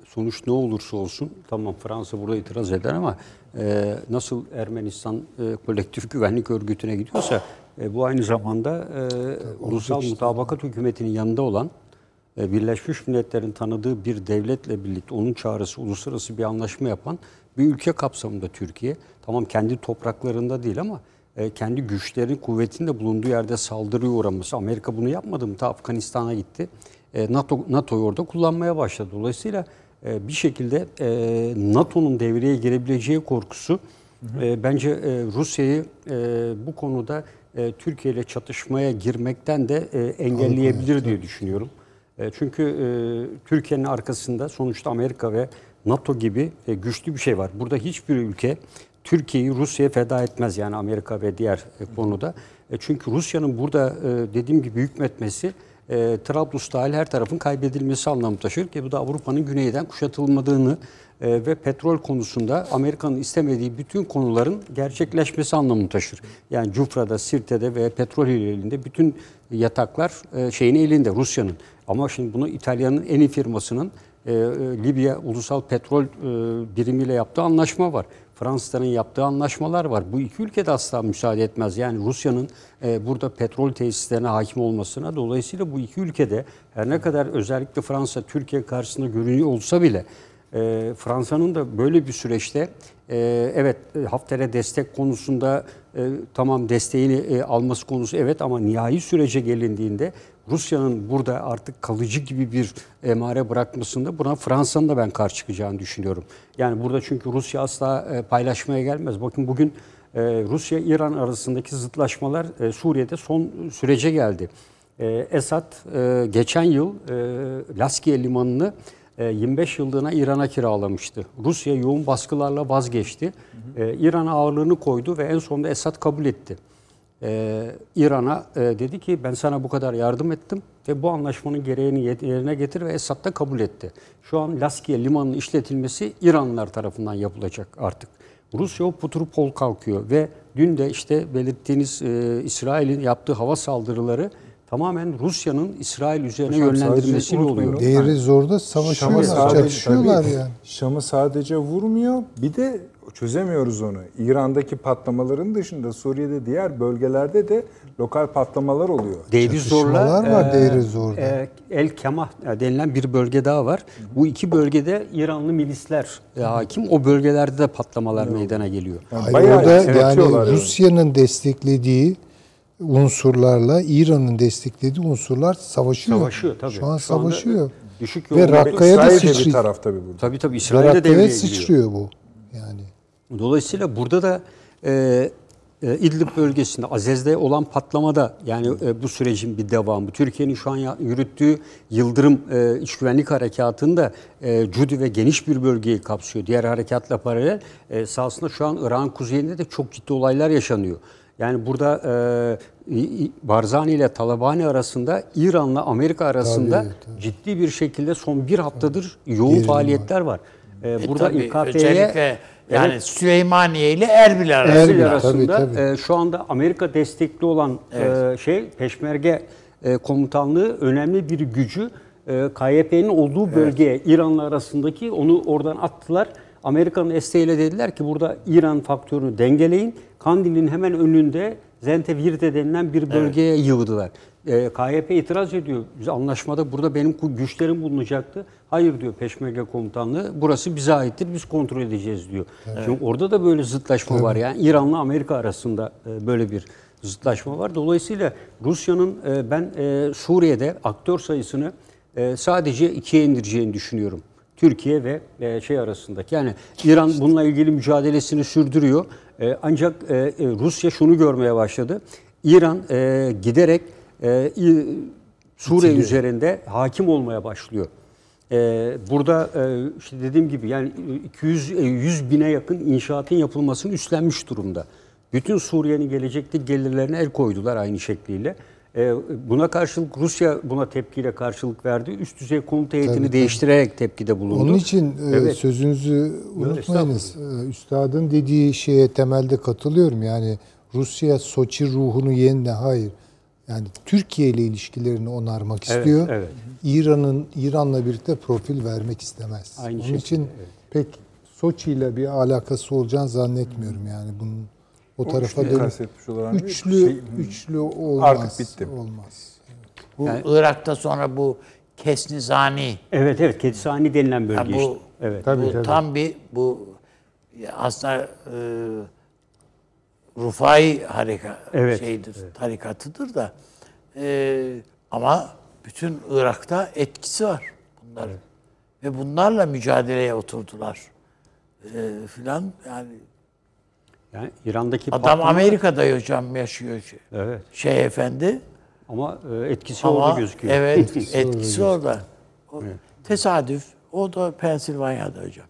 sonuç ne olursa olsun tamam Fransa burada itiraz eder ama e, nasıl Ermenistan e, kolektif güvenlik örgütüne gidiyorsa e, bu aynı zamanda e, ulusal mutabakat hükümetinin yanında olan e, Birleşmiş Milletler'in tanıdığı bir devletle birlikte onun çağrısı uluslararası bir anlaşma yapan bir ülke kapsamında Türkiye. Tamam kendi topraklarında değil ama e, kendi güçlerin kuvvetinde bulunduğu yerde saldırıya uğraması. Amerika bunu yapmadı mı? Ta Afganistan'a gitti. E, NATO NATO'yu orada kullanmaya başladı. Dolayısıyla bir şekilde e, NATO'nun devreye girebileceği korkusu e, bence e, Rusya'yı bu konuda Türkiye ile çatışmaya girmekten de engelleyebilir diye düşünüyorum. Çünkü Türkiye'nin arkasında sonuçta Amerika ve NATO gibi güçlü bir şey var. Burada hiçbir ülke Türkiye'yi Rusya'ya feda etmez yani Amerika ve diğer konuda. Çünkü Rusya'nın burada dediğim gibi hükmetmesi e, Trablus dahil her tarafın kaybedilmesi anlamı taşır ki bu da Avrupa'nın güneyden kuşatılmadığını e, ve petrol konusunda Amerika'nın istemediği bütün konuların gerçekleşmesi anlamını taşır. Yani Cufra'da, Sirte'de ve petrol elinde bütün yataklar e, şeyin elinde Rusya'nın. Ama şimdi bunu İtalya'nın en iyi firmasının e, e, Libya Ulusal Petrol e, Birimiyle yaptığı anlaşma var. Fransızların yaptığı anlaşmalar var. Bu iki ülke de asla müsaade etmez. Yani Rusya'nın e, burada petrol tesislerine hakim olmasına dolayısıyla bu iki ülkede her ne kadar özellikle Fransa Türkiye karşısında görünüyor olsa bile e, Fransa'nın da böyle bir süreçte e, evet e, Hafter'e destek konusunda e, tamam desteğini e, alması konusu evet ama nihai sürece gelindiğinde Rusya'nın burada artık kalıcı gibi bir emare bırakmasında buna Fransa'nın da ben karşı çıkacağını düşünüyorum. Yani burada çünkü Rusya asla e, paylaşmaya gelmez. Bakın bugün e, Rusya-İran arasındaki zıtlaşmalar e, Suriye'de son sürece geldi. Esad geçen yıl Laskiye limanını e, 25 yıllığına İran'a kiralamıştı. Rusya yoğun baskılarla vazgeçti. E, İran'a ağırlığını koydu ve en sonunda Esad kabul etti. E, İran'a e, dedi ki ben sana bu kadar yardım ettim ve bu anlaşmanın gereğini yerine getir ve Esad da kabul etti. Şu an Laskiye limanının işletilmesi İranlılar tarafından yapılacak artık. Rusya o puturu pol kalkıyor ve dün de işte belirttiğiniz e, İsrail'in yaptığı hava saldırıları tamamen Rusya'nın İsrail üzerine Hocam yönlendirmesiyle oluyor. Değeri zorda Şam'ı savaşıyorlar, sadece, çatışıyorlar tabii, yani. Şam'ı sadece vurmuyor. Bir de çözemiyoruz onu. İran'daki patlamaların dışında Suriye'de diğer bölgelerde de lokal patlamalar oluyor. Deiri Zor'la var e, Deiri Zor'da. e, El Kemah denilen bir bölge daha var. Bu iki bölgede İranlı milisler e, hakim. O bölgelerde de patlamalar meydana geliyor. Hayır, Bayağı orada yani yani. Rusya'nın desteklediği unsurlarla İran'ın desteklediği unsurlar savaşıyor. Savaşıyor tabii. Şu an Şu savaşıyor. Düşük Ve yoğunlukta- Rakka'ya da de bir sıçrıyor. taraf tabii burada. Tabii tabii İsrail'de Rakka'ya devreye giriyor. sıçrıyor bu. Yani Dolayısıyla burada da e, e, İdlib bölgesinde Azez'de olan patlamada yani e, bu sürecin bir devamı. Türkiye'nin şu an yürüttüğü Yıldırım e, İç Güvenlik Harekatı'nda e, Cudi ve geniş bir bölgeyi kapsıyor. Diğer harekatla paralel e, sahasında şu an Irak'ın kuzeyinde de çok ciddi olaylar yaşanıyor. Yani burada e, Barzani ile Talabani arasında İran'la Amerika arasında Tabii, tabii. ciddi bir şekilde son bir haftadır yoğun Gerilim faaliyetler var. E, E burada tabii, İKP'ye yani Süleymaniye ile Erbil arası. Erbil arasında tabii, tabii. e, şu anda Amerika destekli olan e, şey Peşmerge e, komutanlığı önemli bir gücü e, KYP'nin olduğu bölgeye İran'la arasındaki onu oradan attılar. Amerika'nın desteğiyle dediler ki burada İran faktörünü dengeleyin. Kandil'in hemen önünde Zentevirde denilen bir bölgeye yığdılar. E, KYP itiraz ediyor. Biz anlaşmada burada benim güçlerim bulunacaktı. Hayır diyor Peşmerge komutanlığı. Burası bize aittir. Biz kontrol edeceğiz diyor. Şimdi orada da böyle zıtlaşma var. Yani İran'la Amerika arasında e, böyle bir zıtlaşma var. Dolayısıyla Rusya'nın e, ben e, Suriye'de aktör sayısını sadece ikiye indireceğini düşünüyorum. Türkiye ve e, şey arasındaki. Yani İran bununla ilgili mücadelesini sürdürüyor. E, ancak e, e, Rusya şunu görmeye başladı. İran e, giderek e, Suriye üzerinde hakim olmaya başlıyor. Ee, burada e, işte dediğim gibi yani 200 e, 100 bine yakın inşaatın yapılmasını üstlenmiş durumda. Bütün Suriye'nin gelecekteki gelirlerine el koydular aynı şekliyle. Ee, buna karşılık Rusya buna tepkiyle karşılık verdi. Üst düzey komuta heyetini değiştirerek tepkide bulundu. Onun için e, Evet. sözünüzü unutmayınız. E, Üstadın dediği şeye temelde katılıyorum. Yani Rusya Soçi ruhunu yenile hayır. Yani Türkiye ile ilişkilerini onarmak Evet, istiyor. evet. İran'ın İran'la birlikte profil vermek istemez. Aynı Onun şekilde, için pek Soçi ile bir alakası olacağını zannetmiyorum yani bunun o tarafa üçlü dönüp üçlü şey- üçlü olmaz. Artık bitti. Olmaz. Bu Irak'ta sonra bu Kesnizani Evet evet Ketisani denilen bölge Ha, bu- işte. Evet. Tabii, bu tabii. tam bir bu aslında e, Rufai harika Evet, şeydir, tarikatıdır da e, ama bütün Irak'ta etkisi var bunların. Ve bunlarla mücadeleye oturdular. E, filan yani Yani İran'daki adam patlama- Amerika'da hocam yaşıyor şey, Evet. şey efendi. Ama e, etkisi Ama orada gözüküyor. evet etkisi orada. O, Tesadüf. O da Pensilvanya'da hocam.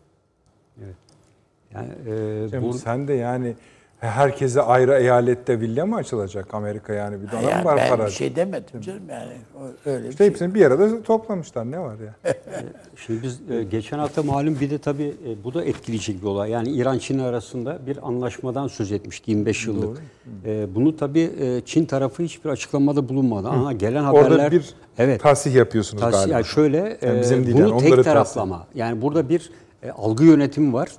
Yani, e, Cem, bu- sen de yani herkese ayrı eyalette villa mı açılacak Amerika yani bir dönem Yani var ben para. bir şey demedim canım yani. O- Öyle bir İşte şey. hepsini bir arada toplamışlar ne var ya? Şimdi biz e, geçen hafta malum bir de tabii e, bu da etkileyecek bir olay. Yani İran-Çin arasında bir anlaşmadan söz etmiştik 25 yıllık. E, bunu tabii Çin tarafı hiçbir açıklamada bulunmadı. Ama gelen haberler... Orada bir evet, tahsih yapıyorsunuz Tahsis- galiba. yani şöyle Yani bizim değil bunu yani, tek taraflama. Yani burada bir algı yönetimi var.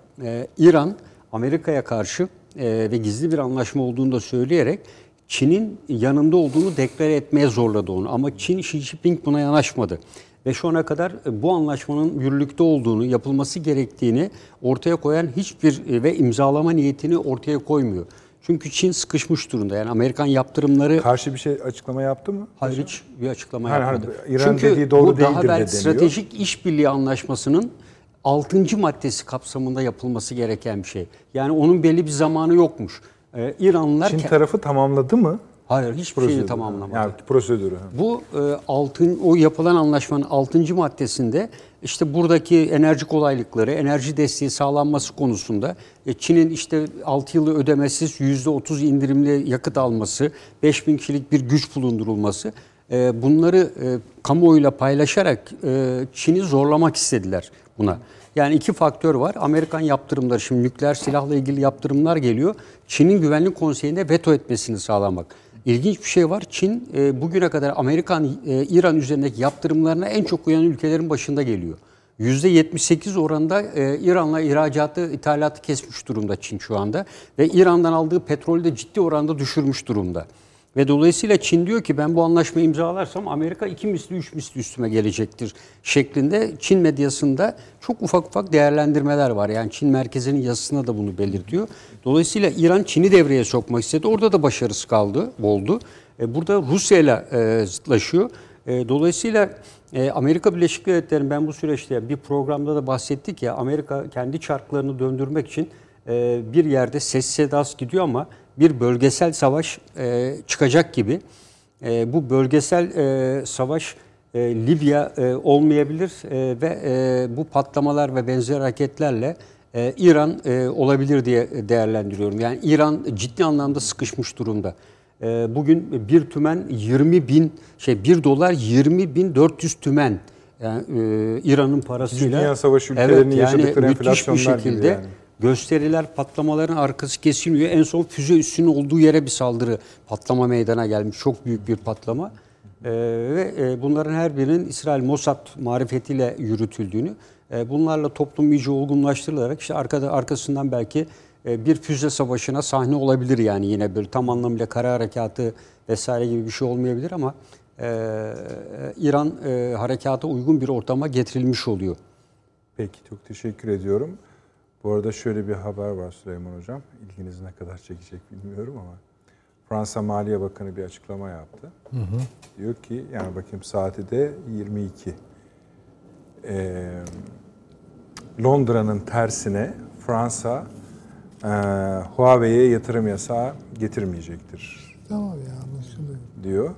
İran Amerika'ya karşı ve gizli bir anlaşma olduğunu da söyleyerek Çin'in yanında olduğunu deklare etmeye zorladı onu. Ama Çin Xi Jinping buna yanaşmadı. Ve şu ana kadar e, bu anlaşmanın yürürlükte olduğunu, yapılması gerektiğini ortaya koyan hiçbir e, ve imzalama niyetini ortaya koymuyor. Çünkü Çin sıkışmış durumda. Yani Amerikan yaptırımları Karşı bir şey açıklama yaptı mı? Hayır hiç bir açıklama Hani yapmadı. İran Çünkü dediği doğru bu daha deniyor. stratejik işbirliği anlaşmasının 6. maddesi kapsamında yapılması gereken bir şey. Yani onun belli bir zamanı yokmuş. Ee, İranlılar Çin tarafı tamamladı mı? hayır hiçbir şeyi tamamlamadı. Yani prosedürü. Bu e, altın o yapılan anlaşmanın 6. maddesinde işte buradaki enerji kolaylıkları, enerji desteği sağlanması konusunda e, Çin'in işte 6 yılı ödemesiz %30 indirimli yakıt alması, 5000 kişilik bir güç bulundurulması e, bunları e, kamuoyuyla paylaşarak e, Çin'i zorlamak istediler buna. Yani iki faktör var. Amerikan yaptırımları, şimdi nükleer silahla ilgili yaptırımlar geliyor. Çin'in güvenlik konseyinde veto etmesini sağlamak. İlginç bir şey var. Çin e, bugüne kadar Amerikan, e, İran üzerindeki yaptırımlarına en çok uyan ülkelerin başında geliyor. %78 oranında e, İran'la ihracatı, ithalatı kesmiş durumda Çin şu anda. Ve İran'dan aldığı petrolü de ciddi oranda düşürmüş durumda. Ve dolayısıyla Çin diyor ki ben bu anlaşmayı imzalarsam Amerika iki misli, üç misli üstüme gelecektir şeklinde Çin medyasında çok ufak ufak değerlendirmeler var. Yani Çin merkezinin yazısına da bunu belirtiyor. Dolayısıyla İran Çin'i devreye sokmak istedi. Orada da başarısı kaldı, oldu. E, burada Rusya ile e, zıtlaşıyor. E, dolayısıyla Amerika Birleşik Devletleri'nin ben bu süreçte bir programda da bahsettik ya Amerika kendi çarklarını döndürmek için bir yerde ses sedası gidiyor ama bir bölgesel savaş e, çıkacak gibi. E, bu bölgesel e, savaş e, Libya e, olmayabilir e, ve e, bu patlamalar ve benzer hareketlerle e, İran e, olabilir diye değerlendiriyorum. Yani İran ciddi anlamda sıkışmış durumda. E, bugün bir tümen 20 bin şey 1 dolar 20 bin 400 tümen. Yani e, İran'ın parasıyla. Dünya Savaşı ülkelerinin yaşadıkları müthiş bir enflasyonlar gibi şekilde yani. Gösteriler patlamaların arkası kesilmiyor. En son füze üssünün olduğu yere bir saldırı patlama meydana gelmiş. Çok büyük bir patlama. Ee, ve e, bunların her birinin İsrail Mossad marifetiyle yürütüldüğünü, e, bunlarla toplum iyice olgunlaştırılarak işte arkada arkasından belki e, bir füze savaşına sahne olabilir yani yine bir tam anlamıyla kara harekatı vesaire gibi bir şey olmayabilir ama e, İran e, harekata uygun bir ortama getirilmiş oluyor. Peki çok teşekkür ediyorum. Bu arada şöyle bir haber var Süleyman Hocam. İlginizi ne kadar çekecek bilmiyorum ama Fransa Maliye Bakanı bir açıklama yaptı. Diyor ki yani bakayım saati de 22. Ee, Londra'nın tersine Fransa e, Huawei'ye yatırım yasağı getirmeyecektir Tamam ya anlaşılıyor. diyor.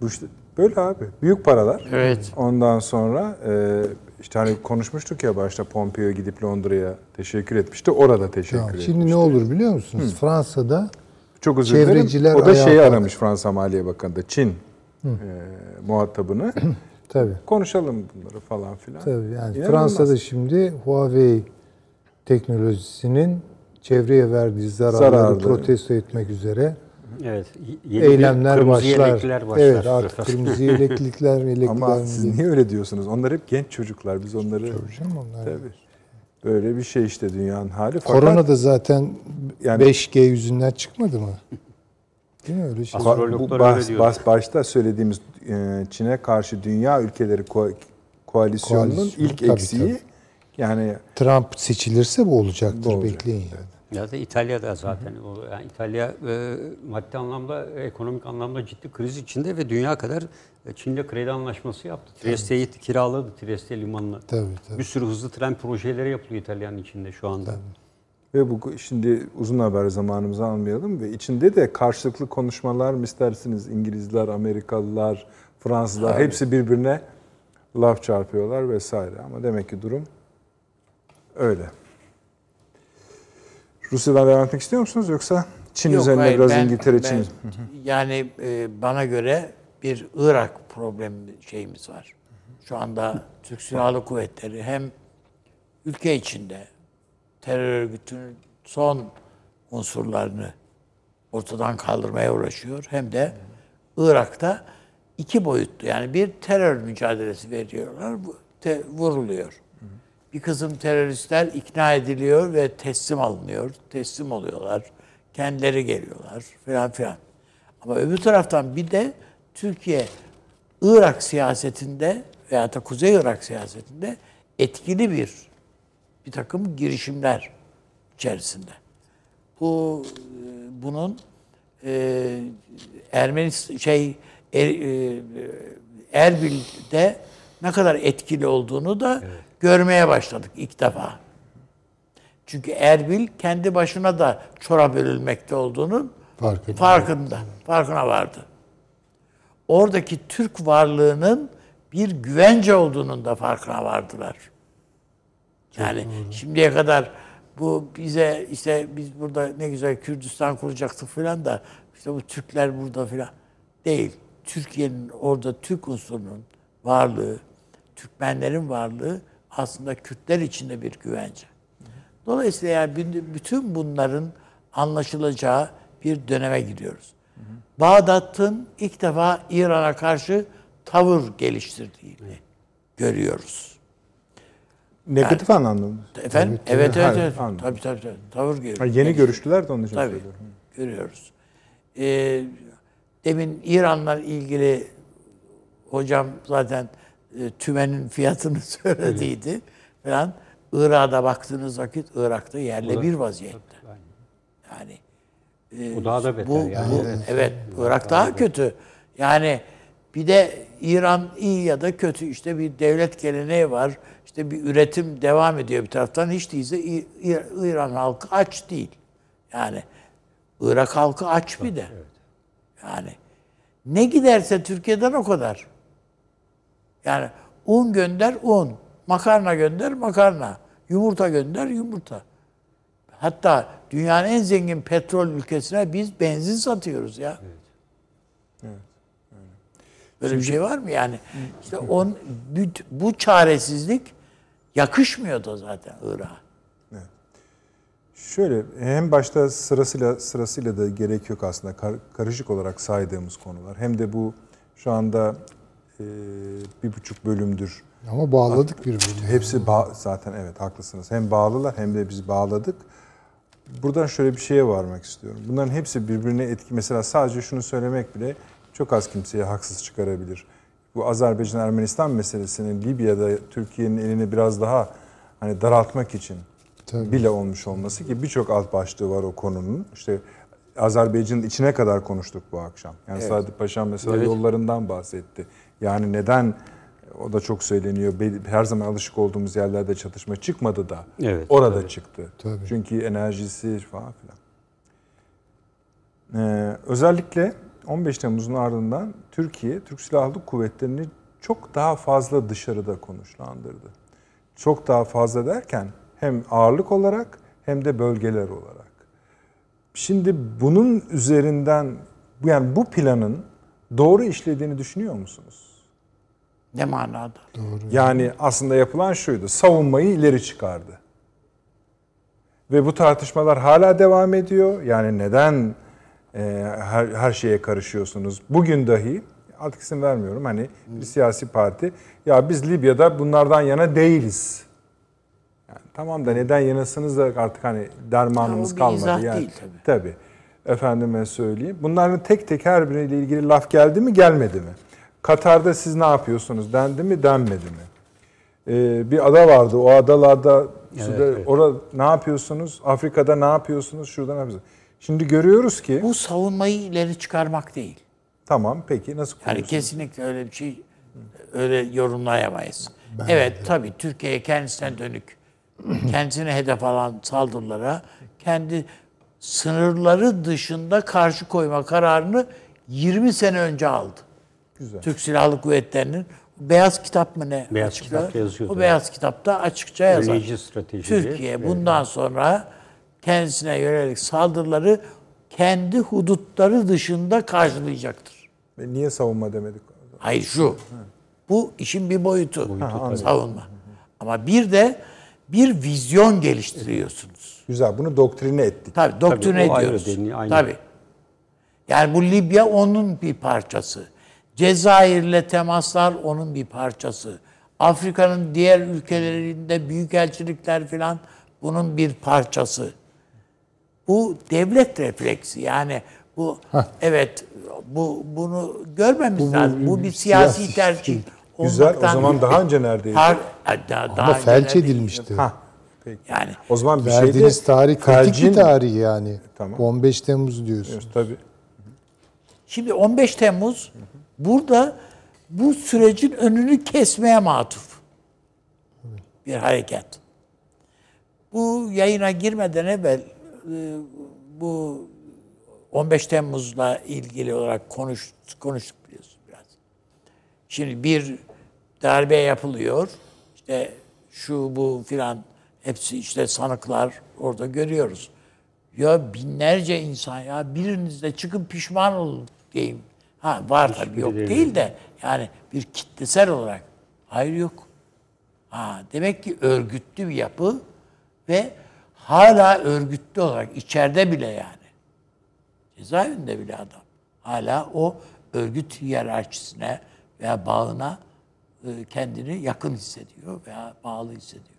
Bu işte böyle abi. Büyük paralar. Evet. Ondan sonra e, işte hani konuşmuştuk ya başta Pompeo gidip Londra'ya teşekkür etmişti. Orada teşekkür Tamam. etmişti. Şimdi ne olur biliyor musunuz? Fransa'da Çok özür. Çevreciler O da şeyi kalk- aramış Fransa Maliye Bakanı da Çin e, muhatabını. tabii Konuşalım bunları falan filan. tabii yani İnanılmaz. Fransa'da şimdi Huawei teknolojisinin çevreye verdiği zararları Zararlı. protesto etmek üzere Evet. yeni eylemler kırmızı başlar. başlar. Evet artık kırmızı yeleklikler, yelekliler. Ama siz niye öyle diyorsunuz? Onlar hep genç çocuklar. Biz onları... Hocam onlar. Tabii. Böyle bir şey işte dünyanın hali. Fakat Korona da zaten Yani- 5G yüzünden çıkmadı mı? Değil mi öyle şey? Ba- bu Astrologlar bas- öyle diyor. bas- başta söylediğimiz e, Çin'e karşı dünya ülkeleri ko- koalisyonunun Koalisyon, ilk tabii, eksiği tabii. yani Trump seçilirse bu olacaktır. Bu olacak, Bekleyin yani. Ya da İtalya'da zaten o yani İtalya e, maddi anlamda ekonomik anlamda ciddi kriz içinde ve dünya kadar e, Çin'le kredi anlaşması yaptı. Trieste'yi kiraladı Trieste limanını. Tabii tabii. Bir sürü hızlı tren projeleri yapılıyor İtalya'nın içinde şu anda. ve bu şimdi uzun haber zamanımızı almayalım ve içinde de karşılıklı konuşmalar mı istersiniz İngilizler, Amerikalılar, Fransızlar hepsi birbirine laf çarpıyorlar vesaire ama demek ki durum öyle. Rusya'dan devam etmek istiyor musunuz yoksa Çin Yok, üzerine hayır, biraz ben- İngiltere Çin ben- Yani e, bana göre bir Irak problemi şeyimiz var. Şu anda Türk Silahlı Kuvvetleri hem ülke içinde terör örgütünün son unsurlarını ortadan kaldırmaya uğraşıyor. Hem de Irak'ta iki boyutlu yani bir terör mücadelesi veriyorlar. Bu te- vuruluyor. Bir kısım teröristler ikna ediliyor ve teslim alınıyor. Teslim oluyorlar. Kendileri geliyorlar filan filan. Ama öbür taraftan bir de Türkiye Irak siyasetinde veya da Kuzey Irak siyasetinde etkili bir bir takım girişimler içerisinde. Bu e, bunun e, Ermeni şey Er, e, Erbil'de ne kadar etkili olduğunu da görmeye başladık ilk defa. Çünkü Erbil kendi başına da çora bölünmekte olduğunun Farkında. farkında, farkına vardı. Oradaki Türk varlığının bir güvence olduğunun da farkına vardılar. yani şimdiye kadar bu bize işte biz burada ne güzel Kürdistan kuracaktık falan da işte bu Türkler burada falan değil. Türkiye'nin orada Türk unsurunun varlığı, Türkmenlerin varlığı aslında Kürtler için de bir güvence. Dolayısıyla yani bütün- bunların anlaşılacağı bir döneme gidiyoruz. Bağdat'ın ilk defa İran'a karşı tavır geliştirdiğini görüyoruz. negatif anlamda mı? Efendim? Evet, evet, evet. anladım. Tabii, tabii, tabii. Tavır görüyoruz. Ha, yeni görüştüler de onun için Tabii, söylüyorum. görüyoruz. Ee, demin İran'la ilgili hocam zaten e, tümenin fiyatını söylediydi falan. Irak'a baktığınız vakit Irak'ta yerle bir vaziyette. Yani e, Bu daha da beter bu, yani. bu- evet, Irak daha kötü. Yani bir de İran iyi ya da kötü işte bir devlet geleneği var. İşte bir üretim devam ediyor bir taraftan. Hiç değilse İran halkı aç değil. Yani Irak halkı aç bir de. Yani ne giderse Türkiye'den o kadar. Yani un gönder un, makarna gönder makarna, yumurta gönder yumurta. Hatta dünyanın en zengin petrol ülkesine biz benzin satıyoruz ya. Böyle bir şey var mı yani? İşte on, bu çaresizlik yakışmıyor da zaten Irak'a. Şöyle hem başta sırasıyla sırasıyla da gerek yok aslında Kar- karışık olarak saydığımız konular. Hem de bu şu anda e, bir buçuk bölümdür. Ama bağladık birbirine. Hepsi ba- zaten evet haklısınız. Hem bağlılar hem de biz bağladık. Buradan şöyle bir şeye varmak istiyorum. Bunların hepsi birbirine etki. Mesela sadece şunu söylemek bile çok az kimseye haksız çıkarabilir. Bu Azerbaycan-Ermenistan meselesinin Libya'da Türkiye'nin elini biraz daha hani daraltmak için Tabii. bile olmuş olması ki birçok alt başlığı var o konunun. İşte Azerbaycan'ın içine kadar konuştuk bu akşam. Yani Sadi Paşam mesela Evet. yollarından bahsetti. Yani neden o da çok söyleniyor. Her zaman alışık olduğumuz yerlerde çatışma çıkmadı da Evet, orada çıktı. Tabii. Çünkü enerjisi falan filan. Ee, özellikle 15 Temmuz'un ardından Türkiye, Türk Silahlı Kuvvetleri'ni çok daha fazla dışarıda konuşlandırdı. Çok daha fazla derken hem ağırlık olarak hem de bölgeler olarak. Şimdi bunun üzerinden yani bu planın doğru işlediğini düşünüyor musunuz? Ne manada? Yani aslında yapılan şuydu. Savunmayı ileri çıkardı. Ve bu tartışmalar hala devam ediyor. Yani neden e, her, her şeye karışıyorsunuz? Bugün dahi artık isim vermiyorum. Hani bir siyasi parti ya biz Libya'da bunlardan yana değiliz. Yani tamam da neden yanasınız da artık hani dermanımız Ya kalmadı. izah yani, değil tabii. Tabii. Efendime söyleyeyim. Bunların tek tek her biriyle ilgili laf geldi mi gelmedi mi? Katar'da siz ne yapıyorsunuz dendi mi denmedi mi? Ee, bir ada vardı. O adalarda suda, evet. orada ne yapıyorsunuz? Afrika'da ne yapıyorsunuz? Şurada ne yapıyorsunuz? Şimdi görüyoruz ki Bu savunmayı ileri çıkarmak değil. tamam peki nasıl Yani kuruyorsunuz? kesinlikle öyle bir şey öyle yorumlayamayız. evet tabii Türkiye kendisine dönük kendisine hedef alan saldırılara kendi sınırları dışında karşı koyma kararını 20 sene önce aldı. Güzel. Türk Silahlı Kuvvetleri'nin Beyaz Kitap mı ne? Beyaz açıklar? Kitapta yazıyordu. O Beyaz Kitapta açıkça yazar. Önleyici. Türkiye bundan sonra kendisine yönelik saldırıları kendi hudutları dışında karşılayacaktır. Ve Niye savunma demedik? Hayır şu. Bu işin bir boyutu. anladım. savunma. Ama bir de bir vizyon geliştiriyorsunuz. Güzel. Bunu doktrine ettik. Tabii doktrine ayrı, ediyoruz. deni- aynı. Tabii. Yani bu Libya onun bir parçası. Cezayir'le temaslar onun bir parçası. Afrika'nın diğer ülkelerinde büyükelçilikler falan bunun bir parçası. Bu devlet refleksi yani bu evet bu bunu görmemiz Bu- bu- lazım. Bu bir siyasi siyasi tercih. Güzel. O zaman daha önce neredeydi? Har- daha, daha Ama felç edilmişti. Ha. Peki. Yani O zaman bir Verdiğiniz şeyde tarih kritik bir tarih yani. Tamam. 15 Temmuz diyorsun. Tabii. Şimdi 15 Temmuz burada bu sürecin önünü kesmeye matuf bir hareket. Bu yayına girmeden evvel e, bu 15 Temmuz'la ilgili olarak konuş, konuştuk biliyorsun biraz. Şimdi bir darbe yapılıyor. İşte şu bu filan hepsi işte sanıklar orada görüyoruz. Ya binlerce insan ya biriniz de çıkın pişman olun diyeyim. Ha var tabii yok değil. değil de yani bir kitlesel olarak. Hayır yok. Ha, demek ki örgütlü bir yapı ve hala örgütlü olarak içeride bile yani. Cezaevinde bile adam. Hala o örgüt hiyerarşisine veya bağına e, kendini yakın hissediyor veya bağlı hissediyor.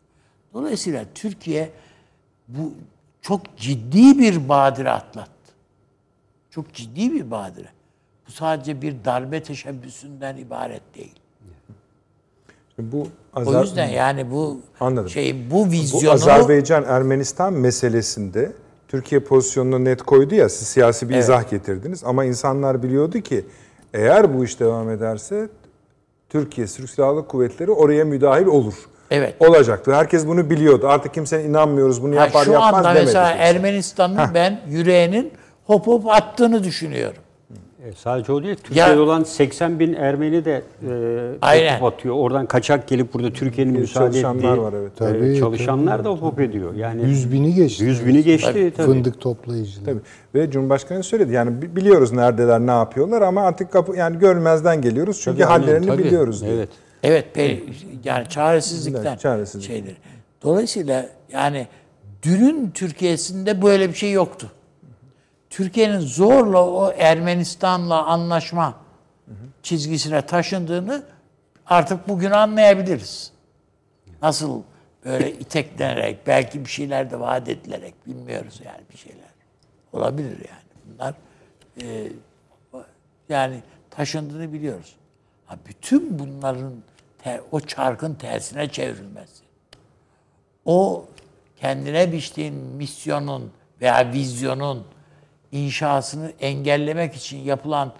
Dolayısıyla Türkiye bu çok ciddi bir badire atlattı. Çok ciddi bir badire. Bu sadece bir darbe teşebbüsünden ibaret değil. Bu O Azer- yüzden yani bu Anladım. şey bu Bu vizyonu Azerbaycan-Ermenistan meselesinde Türkiye pozisyonunu net koydu ya siz siyasi bir Evet. izah getirdiniz ama insanlar biliyordu ki eğer bu iş devam ederse Türkiye Türk Silahlı Kuvvetleri oraya müdahil olur. Evet. Olacaktı. Herkes bunu biliyordu. Artık kimsenin inanmıyoruz bunu Ha, yapar şu yapmaz anda demedi. mesela kimse. Ermenistan'ın ben yüreğinin hop hop attığını düşünüyorum. E, sadece o değil. Türkiye'de Ya- olan 80 bin Ermeni de e, Aynen. atıyor. Oradan kaçak gelip burada Türkiye'nin müsaade çalışanlar ettiği var, evet. e, Tabii, çalışanlar da hop ediyor. Yani Yüz bini geçti. Yüz bini geçti tabii. Fındık toplayıcıları. Tabii. Ve Cumhurbaşkanı söyledi. Yani bi- biliyoruz neredeler, ne yapıyorlar ama artık kapı yani görmezden geliyoruz çünkü Tabii, hallerini tabii. biliyoruz diye. Evet. Evet pe- yani çaresizlikten Evet, çaresizlik. şeyleri. Dolayısıyla yani dünün Türkiye'sinde böyle bir şey yoktu. Türkiye'nin zorla o Ermenistan'la anlaşma çizgisine taşındığını artık bugün anlayabiliriz. Nasıl böyle iteklenerek, belki bir şeyler de vaat edilerek bilmiyoruz yani bir şeyler. Olabilir yani. Bunlar e, yani taşındığını biliyoruz. Ha, bütün bunların te- o çarkın tersine çevrilmesi. O kendine biçtiğin misyonun veya vizyonun inşasını engellemek için yapılan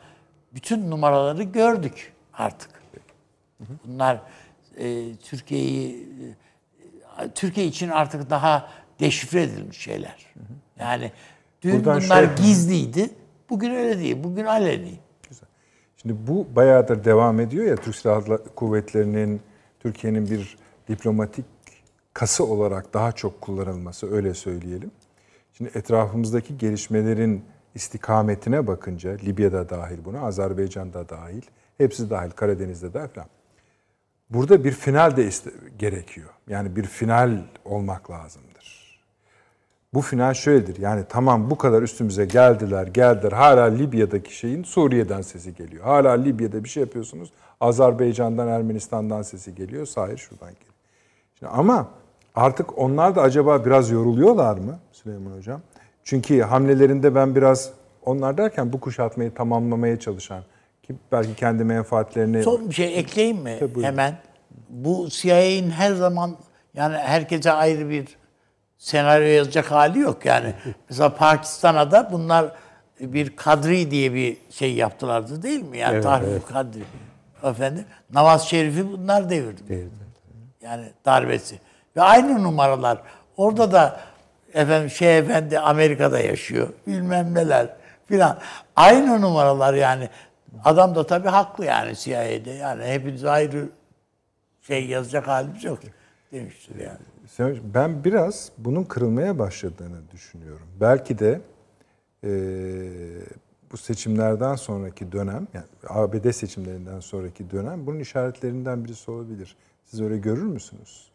bütün numaraları gördük artık. Bunlar e, Türkiye'yi e, Türkiye için artık daha deşifre edilmiş şeyler. Yani dün Buradan bunlar şey- gizliydi. Bugün öyle değil. Bugün aleni. Şimdi bu bayağıdır devam ediyor ya Türk Silahlı Kuvvetleri'nin Türkiye'nin bir diplomatik kası olarak daha çok kullanılması öyle söyleyelim. Şimdi etrafımızdaki gelişmelerin istikametine bakınca Libya'da dahil buna, Azerbaycan'da dahil, hepsi dahil, Karadeniz'de dahil falan. Burada bir final de gerekiyor. Yani bir final olmak lazımdır. Bu final şöyledir. Yani tamam bu kadar üstümüze geldiler, geldiler. Hala Libya'daki şeyin Suriye'den sesi geliyor. Hala Libya'da bir şey yapıyorsunuz. Azerbaycan'dan, Ermenistan'dan sesi geliyor. Sahir şuradan geliyor. Şimdi ama artık onlar da acaba biraz yoruluyorlar mı Süleyman Hocam? Çünkü hamlelerinde ben biraz onlar derken bu kuşatmayı tamamlamaya çalışan ki belki kendi menfaatlerini Son bir şey ekleyeyim mi Tabii, hemen? Bu CIA'nin her zaman yani herkese ayrı bir senaryo yazacak hali yok yani. Mesela Pakistan'a da bunlar bir kadri diye bir şey yaptılardı değil mi? Yani Evet, tahrip kadri. Efendim, Namaz Şerif'i bunlar devirdi. Yani darbesi. Ve aynı numaralar. Orada da efendim şey efendi Amerika'da yaşıyor. Bilmem neler filan. Aynı numaralar yani. Adam da tabii haklı yani CIA'de. Yani hepiniz ayrı şey yazacak halimiz yok demiştir yani. Ben biraz bunun kırılmaya başladığını düşünüyorum. Belki de e, bu seçimlerden sonraki dönem, yani ABD seçimlerinden sonraki dönem bunun işaretlerinden birisi olabilir. Siz öyle görür müsünüz?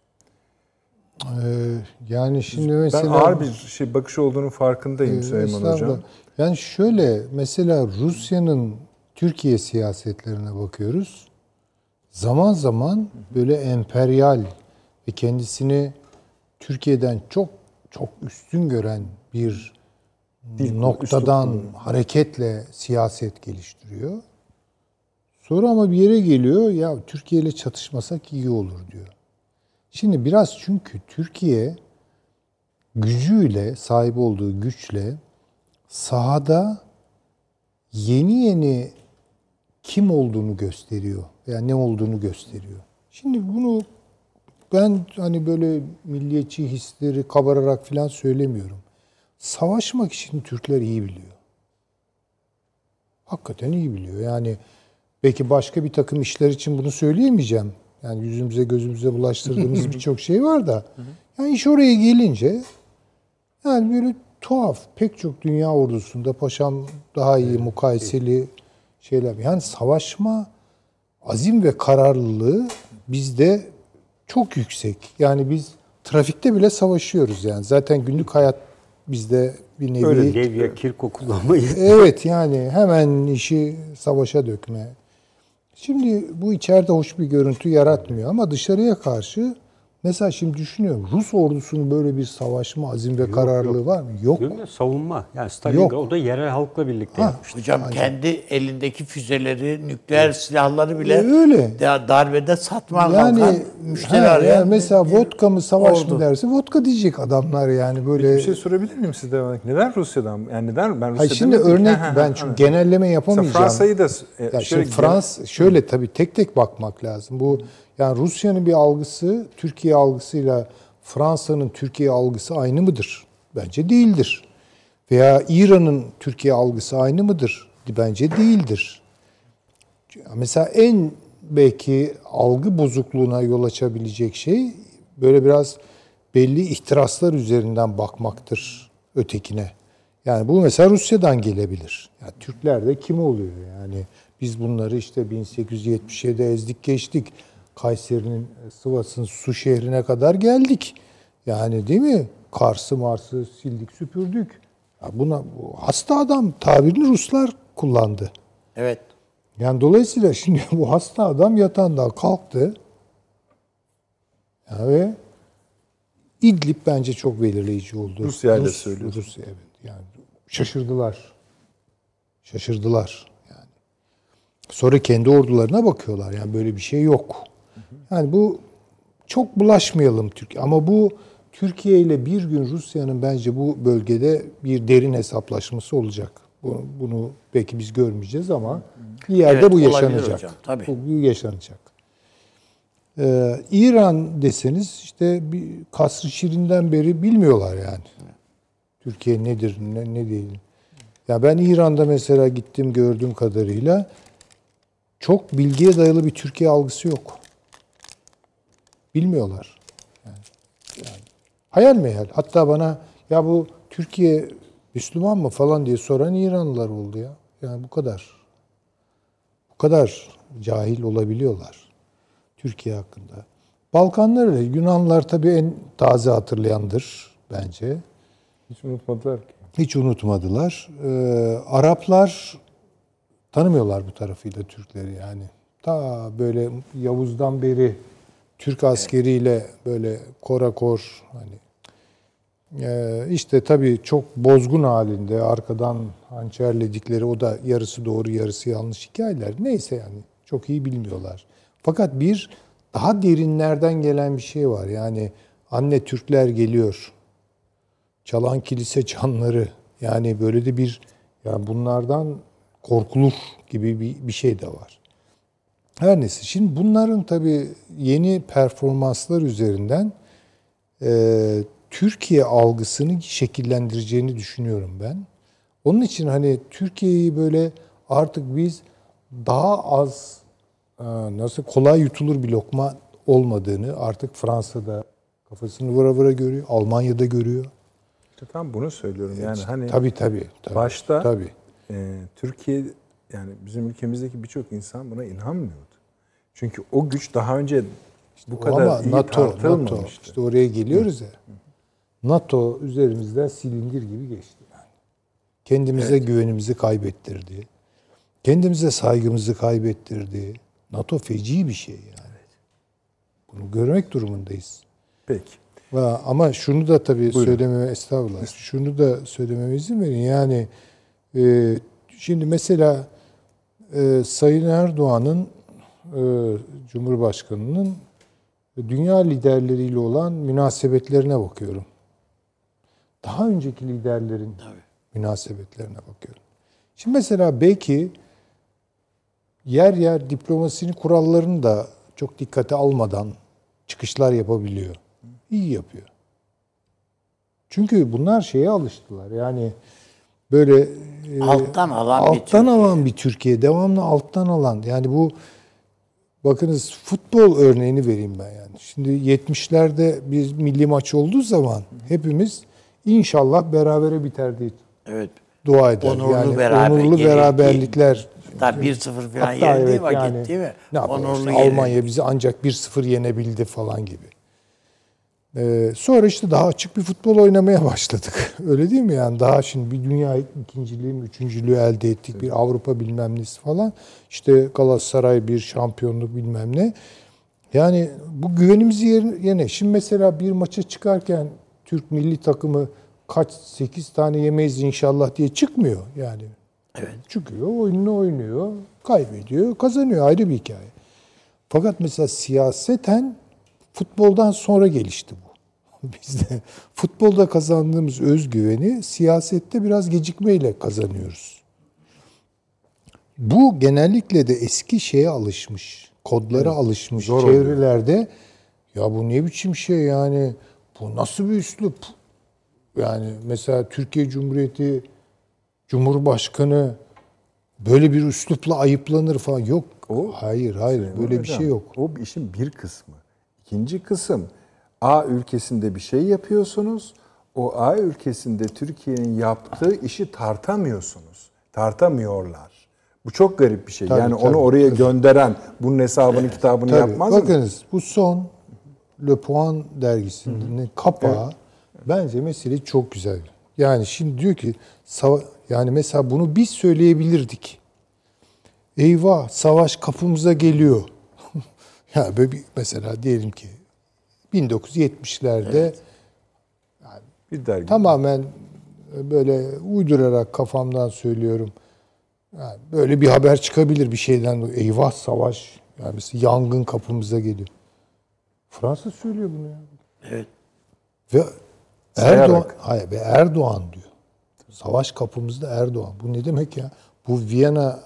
Ee, yani şimdi Ben mesela... ağır bir şey bakış olduğunu farkındayım Süleyman Estağfurullah. Hocam. Yani şöyle mesela Rusya'nın Türkiye siyasetlerine bakıyoruz. Zaman zaman böyle emperyal ve kendisini Türkiye'den çok çok üstün gören bir noktadan hareketle siyaset geliştiriyor. Sonra ama bir yere geliyor ya Türkiye ile çatışmasak iyi olur diyor. Şimdi biraz çünkü Türkiye gücüyle, sahip olduğu güçle sahada yeni yeni kim olduğunu gösteriyor veya ne olduğunu gösteriyor. Şimdi bunu ben hani böyle milliyetçi hisleri kabararak falan söylemiyorum. Savaşmak için Türkler iyi biliyor. Hakikaten iyi biliyor. Yani belki başka bir takım işler için bunu söyleyemeyeceğim. Yani yüzümüze gözümüze bulaştırdığımız birçok şey var da. Yani iş oraya gelince yani böyle tuhaf pek çok dünya ordusunda paşam daha iyi mukayeseli şeyler. Yani savaşma azim ve kararlılığı bizde çok yüksek. Yani biz trafikte bile savaşıyoruz yani. Zaten günlük hayat bizde bir nevi... Öyle Levya, Kirko kullanmayı. Evet yani hemen işi savaşa dökme. Şimdi bu içeride hoş bir görüntü yaratmıyor ama dışarıya karşı mesela şimdi düşünüyorum Rus ordusunun böyle bir savaşma azim ve kararlılığı var mı? Yok. Diyorum ya, savunma. Yani Stalingrad o da yerel halkla birlikte Ha, yapmıştı. Hocam kendi elindeki füzeleri, nükleer silahları bile E, öyle. da- darbede satman Yani, kalkan müşteri arayan yani mesela vodka mı savaş ordu. mı derse vodka diyecek adamlar yani böyle. Bir şey sorabilir miyim size? Neden Rusya'dan? Yani neden? Ben Rusya Hayır şimdi örnek ben çünkü anladım. genelleme Mesela yapamayacağım. Fransa'yı da e, Ya şöyle Frans şöyle tabii tek tek bakmak lazım. Bu yani Rusya'nın bir algısı Türkiye algısıyla Fransa'nın Türkiye algısı aynı mıdır? Bence değildir. Veya İran'ın Türkiye algısı aynı mıdır? Bence değildir. Mesela en belki algı bozukluğuna yol açabilecek şey böyle biraz belli ihtiraslar üzerinden bakmaktır ötekine. Yani bu mesela Rusya'dan gelebilir. Yani Türkler de kim oluyor yani? Biz bunları işte 1877'de ezdik geçtik. Kayseri'nin, Sivas'ın su şehrine kadar geldik. Yani değil mi? Kars'ı Mars'ı sildik süpürdük. Ya buna bu hasta adam tabirini Ruslar kullandı. Evet. Yani dolayısıyla şimdi bu hasta adam yatağından kalktı. Ya ve İdlib bence çok belirleyici oldu. Rusya ile Rus- söylüyorsun. Rusya evet. Yani şaşırdılar. Şaşırdılar yani. Sonra kendi ordularına bakıyorlar. Yani böyle bir şey yok. Yani bu çok bulaşmayalım Türkiye ama bu Türkiye ile bir gün Rusya'nın bence bu bölgede bir derin hesaplaşması olacak. Bu- Bunu belki biz görmeyeceğiz ama bir yerde Evet, bu yaşanacak. hocam, tabii. Bu, yaşanacak. Ee, İran deseniz işte bir kasr Şirin'den beri bilmiyorlar yani. Türkiye nedir, ne, ne değil. Ya ben İran'da mesela gittim gördüğüm kadarıyla çok bilgiye dayalı bir Türkiye algısı yok. Bilmiyorlar. Yani, yani hayal meyal. Hatta bana ya bu Türkiye Müslüman mı falan diye soran İranlılar oldu ya. Yani bu kadar. Bu kadar cahil olabiliyorlar Türkiye hakkında. Balkanlar öyle. Yunanlar tabii en taze hatırlayandır bence. Hiç unutmadılar ki. Hiç unutmadılar. Ee, Araplar tanımıyorlar bu tarafıyla Türkleri yani. Ta böyle Yavuz'dan beri Türk askeriyle böyle korakor hani ee, işte tabii çok bozgun halinde arkadan hançerledikleri o da yarısı doğru yarısı yanlış hikayeler. Neyse yani çok iyi bilmiyorlar. Fakat bir daha derinlerden gelen bir şey var. Yani anne Türkler geliyor. Çalan kilise çanları. Yani böyle de bir yani bunlardan korkulur gibi bir, bir şey de var. Her neyse. Şimdi bunların tabii yeni performanslar üzerinden e, Türkiye algısını şekillendireceğini düşünüyorum ben. Onun için hani Türkiye'yi böyle artık biz daha az e, nasıl kolay yutulur bir lokma olmadığını artık Fransa'da kafasını vura vura görüyor, Almanya'da görüyor. İşte tam bunu söylüyorum. Yani hani Tabii tabii. tabii başta tabii. e, Türkiye yani bizim ülkemizdeki birçok insan buna inanmıyordu. Çünkü o güç daha önce bu kadar Ama iyi NATO, NATO işte oraya geliyoruz ya. NATO üzerimizden silindir gibi geçti yani. Kendimize güvenimizi kaybettirdi. Kendimize saygımızı kaybettirdi. NATO feci bir şey yani. Bunu görmek durumundayız. Peki. Ama şunu da tabii söylememe estağfurullah. Şunu da söylememe izin verin. Yani e, şimdi mesela e, Sayın Erdoğan'ın e, Cumhurbaşkanı'nın dünya liderleriyle olan münasebetlerine bakıyorum. Daha önceki liderlerin münasebetlerine bakıyorum. Şimdi mesela belki yer yer diplomasinin kurallarını da çok dikkate almadan çıkışlar yapabiliyor. İyi yapıyor. Çünkü bunlar şeye alıştılar. Yani böyle e, Alttan alan bir alttan Türkiye. alan bir Türkiye, devamlı alttan alan. Yani bu bakınız futbol örneğini vereyim ben yani. Şimdi 70'lerde bir milli maç olduğu zaman hepimiz inşallah berabere biter diye Evet. dua eder. Onurlu yani beraber- onurlu beraberlikler. Hatta 1-0 falan Hatta yenildiği evet vakit yani, değil mi? Ne Onurlu işte. Almanya bizi ancak 1-0 yenebildi falan gibi. Ee, sonra işte daha açık bir futbol oynamaya başladık. Öyle değil mi yani? Daha şimdi bir dünya ikinciliği, üçüncülüğü elde ettik. Bir Avrupa bilmem nesi falan. İşte Galatasaray bir şampiyonluk bilmem ne. Yani bu güvenimizi yer- yerine. Şimdi mesela bir maça çıkarken Türk milli takımı kaç 8 tane yemeyiz inşallah diye çıkmıyor yani. Evet. Çıkıyor, oyununu oynuyor, kaybediyor, kazanıyor ayrı bir hikaye. Fakat mesela siyaseten futboldan sonra gelişti bu. Biz de futbolda kazandığımız özgüveni siyasette biraz gecikmeyle kazanıyoruz. Bu genellikle de eski şeye alışmış, kodlara alışmış zor oluyor. çevrelerde ya bu ne biçim şey yani bu nasıl bir üslup Yani mesela Türkiye Cumhuriyeti Cumhurbaşkanı böyle bir üslupla ayıplanır falan. Yok. O- hayır, hayır. Böyle bir şey yok. O işin bir kısmı. İkinci kısım A ülkesinde bir şey yapıyorsunuz. O A ülkesinde Türkiye'nin yaptığı işi tartamıyorsunuz. Tartamıyorlar. Bu çok garip bir şey. Tabii, yani tabii, onu oraya gönderen bunun hesabını kitabını Tabii. yapmaz mı? Bakınız bu son Le Point dergisinin kapağı bence mesele çok güzel. Yani şimdi diyor ki yani mesela bunu biz söyleyebilirdik. Eyvah savaş kapımıza geliyor. Ya böyle bir, mesela diyelim ki 1970'lerde Bir dergi. tamamen böyle uydurarak kafamdan söylüyorum. Yani böyle bir haber çıkabilir bir şeyden. Eyvah savaş. Yani mesela yangın kapımıza geliyor. Fransa söylüyor bunu ya. Evet. Ve Sayarak. Erdoğan, hayır ve Erdoğan diyor. Savaş kapımızda Erdoğan. Bu ne demek ya? Bu Viyana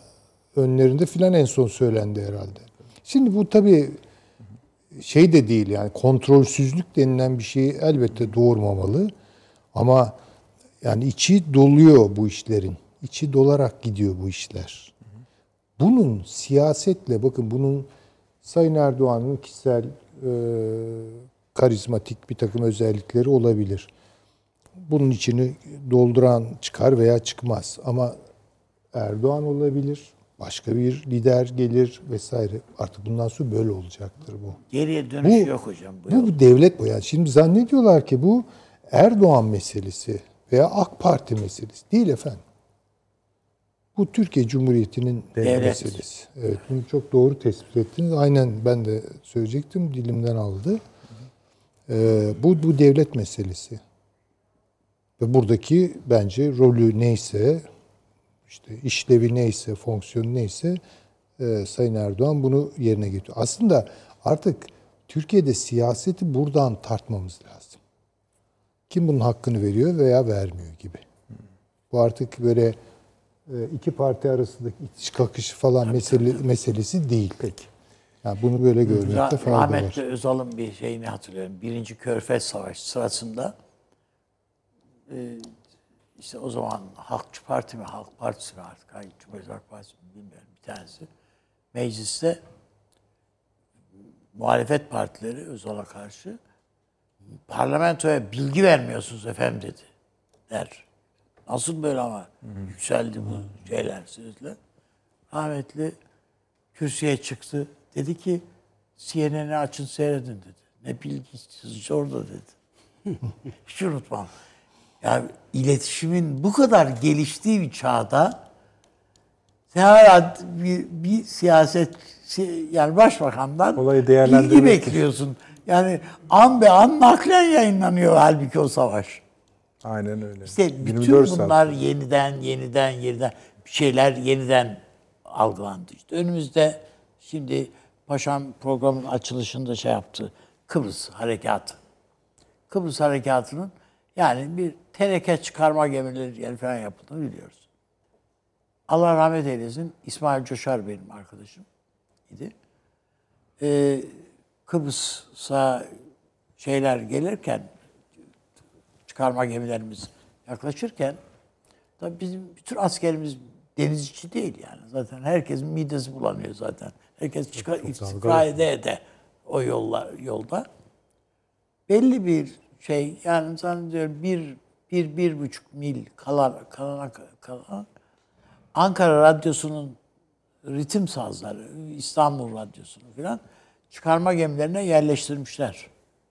önlerinde filan en son söylendi herhalde. Şimdi bu tabii şey de değil yani kontrolsüzlük denilen bir şeyi elbette doğurmamalı. Ama yani içi doluyor bu işlerin. İçi dolarak gidiyor bu işler. Bunun siyasetle bakın bunun Sayın Erdoğan'ın kişisel e, karizmatik bir takım özellikleri olabilir. Bunun içini dolduran çıkar veya çıkmaz. Ama Erdoğan olabilir, başka bir lider gelir vesaire. Artık bundan sonra böyle olacaktır bu. Geriye dönüş Bu- yok hocam. Bu, Bu, yol. bu devlet bu yani. Şimdi zannediyorlar ki bu Erdoğan meselesi veya AK Parti meselesi. Değil efendim. Bu Türkiye Cumhuriyeti'nin Devlet. meselesi. Evet, bunu çok doğru tespit ettiniz. Aynen ben de söyleyecektim, dilimden aldı. Ee, bu, bu devlet meselesi. Ve buradaki bence rolü neyse, işte işlevi neyse, fonksiyonu neyse e, Sayın Erdoğan bunu yerine getiriyor. Aslında artık Türkiye'de siyaseti buradan tartmamız lazım. Kim bunun hakkını veriyor veya vermiyor gibi. Bu artık böyle e, iki parti arasındaki itiş kakış falan mesele, meselesi değil. Peki. Yani bunu böyle görmekte fayda var. rahmetli Özal'ın bir şeyini hatırlıyorum. Birinci Körfez Savaşı sırasında e, işte o zaman Halkçı Parti mi, Halk Partisi mi artık, hangi Cumhuriyet Halk Partisi mi bilmiyorum bir tanesi. Mecliste muhalefet partileri Özal'a karşı parlamentoya bilgi vermiyorsunuz efendim dedi. Der. Nasıl böyle ama yükseldi bu şeyler sözler. Rahmetli kürsüye çıktı. Dedi ki CNN'i açın seyredin dedi. Ne bilgisiz orada dedi. Hiç unutmam. Yani iletişimin bu kadar geliştiği bir çağda sen hala bir, bir siyaset yani başbakandan Olayı bilgi bekliyorsun. Yani an be an naklen yayınlanıyor halbuki o savaş. Aynen öyle. İşte bütün 24 saat. bunlar yeniden yeniden yeniden bir şeyler yeniden algılandı. İşte önümüzde şimdi Paşam programın açılışında şey yaptı. Kıbrıs harekatı. Kıbrıs harekatının yani bir teneke çıkarma gemileri yani falan yapıldığını biliyoruz. Allah rahmet eylesin. İsmail Coşar benim arkadaşım idi. Ee, Kıbrıs'a şeyler gelirken çıkarma gemilerimiz yaklaşırken tabii bizim bütün askerimiz denizci değil yani. Zaten herkesin midesi bulanıyor zaten. Herkes çıkar istikra ede ede o yollar yolda. Belli bir şey yani zannediyorum bir, bir, bir buçuk mil kalan, kalana kalan Ankara Radyosu'nun ritim sazları, İstanbul Radyosu'nu falan çıkarma gemilerine yerleştirmişler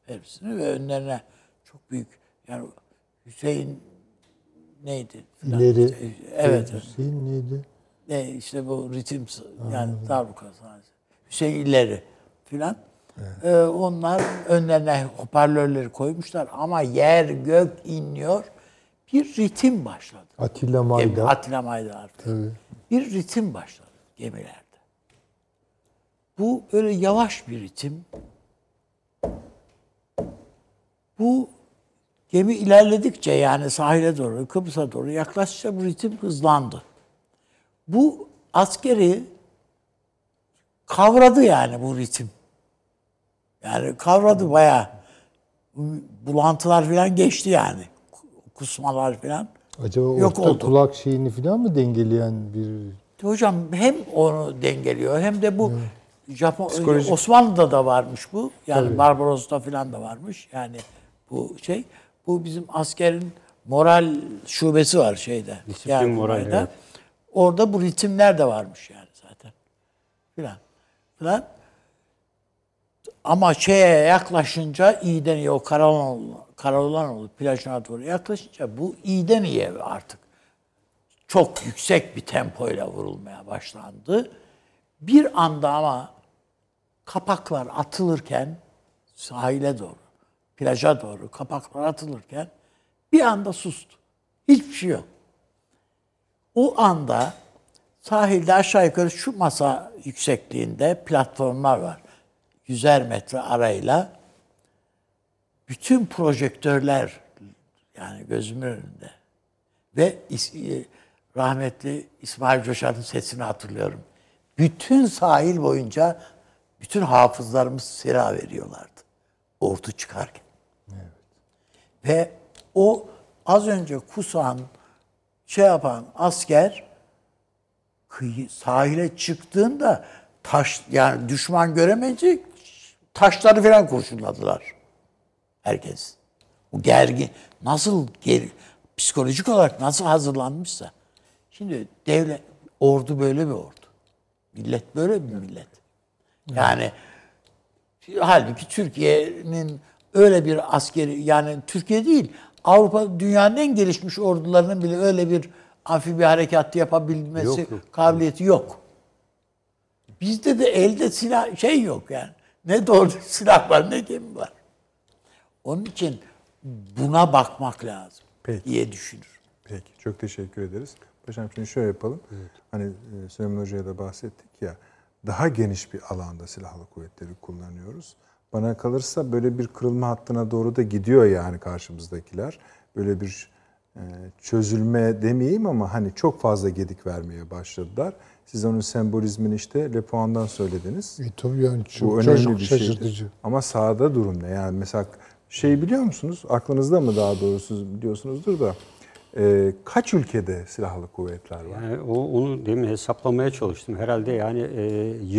hepsini ve önlerine çok büyük yani Hüseyin neydi? falan İleri. evet. Hüseyin neydi? Ne işte bu ritim yani darbuka sanatı. Hüseyin İlleri filan. Ee, onlar önlerine hoparlörleri koymuşlar ama yer gök inliyor. Bir ritim başladı. Atilla Mayda. Atilla Maydar. Bir ritim başladı gemilerde. Bu böyle yavaş bir ritim. Bu gemi ilerledikçe yani sahile doğru, Kıbrıs'a doğru yaklaştıkça bu ritim hızlandı. Bu askeri kavradı yani bu ritim. Yani kavradı bayağı. Bulantılar falan geçti yani. kusmalar falan. Acaba Yok orta oldu. kulak şeyini falan mı dengeleyen bir Hocam hem onu dengeliyor hem de bu Japon Psikolojik- Osmanlı'da da varmış bu. Yani Barbaros'ta falan da varmış. Yani bu şey bu bizim askerin moral şubesi var şeyde. Disiplin, yani moral, orada. evet. Orada bu ritimler de varmış yani zaten. Filan. Filan. Ama şeye yaklaşınca iyiden iyi o Karalanoğlu, Karalanoğlu plajına doğru yaklaşınca bu iyiden iyiye artık çok yüksek bir tempoyla vurulmaya başlandı. Bir anda ama kapaklar atılırken sahile doğru, plaja doğru kapaklar atılırken bir anda sustu. Hiçbir şey yok. O anda sahilde aşağı yukarı şu masa yüksekliğinde platformlar var. Yüzer metre arayla bütün projektörler yani gözümün önünde ve e, rahmetli İsmail Coşar'ın sesini hatırlıyorum. Bütün sahil boyunca bütün hafızlarımız sera veriyorlardı. Ordu çıkarken. Ve o az önce kusan, şey yapan asker kıyı, sahile çıktığında taş yani düşman göremeyince taşları falan kurşunladılar. Herkes. O gergin nasıl geri, psikolojik olarak nasıl hazırlanmışsa. Şimdi devlet ordu böyle bir ordu. Millet böyle bir millet. Yani halbuki Türkiye'nin öyle bir askeri yani Türkiye değil Avrupa dünyanın en gelişmiş ordularının bile öyle bir amfibi harekat yapabilmesi Yok, yok. kabiliyeti yok. Bizde de elde silah şey yok yani. Ne doğru silah var ne gemi var. Onun için buna bakmak lazım Peki. diye düşünür. Peki, çok teşekkür ederiz. Paşam şimdi şöyle yapalım. Hani e, Süleyman Hoca'ya da bahsettik ya, daha geniş bir alanda silahlı kuvvetleri kullanıyoruz. Bana kalırsa böyle bir kırılma hattına doğru da gidiyor yani karşımızdakiler. Böyle bir e, çözülme demeyeyim ama hani çok fazla gedik vermeye başladılar. Siz onun sembolizmini işte Le Puan'dan söylediniz. E, tabii yani Bu çok, önemli çok bir şaşırtıcı. şeydir. Ama sahada durum ne? Yani mesela şey biliyor musunuz? Aklınızda mı daha doğrusu biliyorsunuzdur da e, kaç ülkede silahlı kuvvetler var? Yani o, onu demin hesaplamaya çalıştım. Herhalde yani e,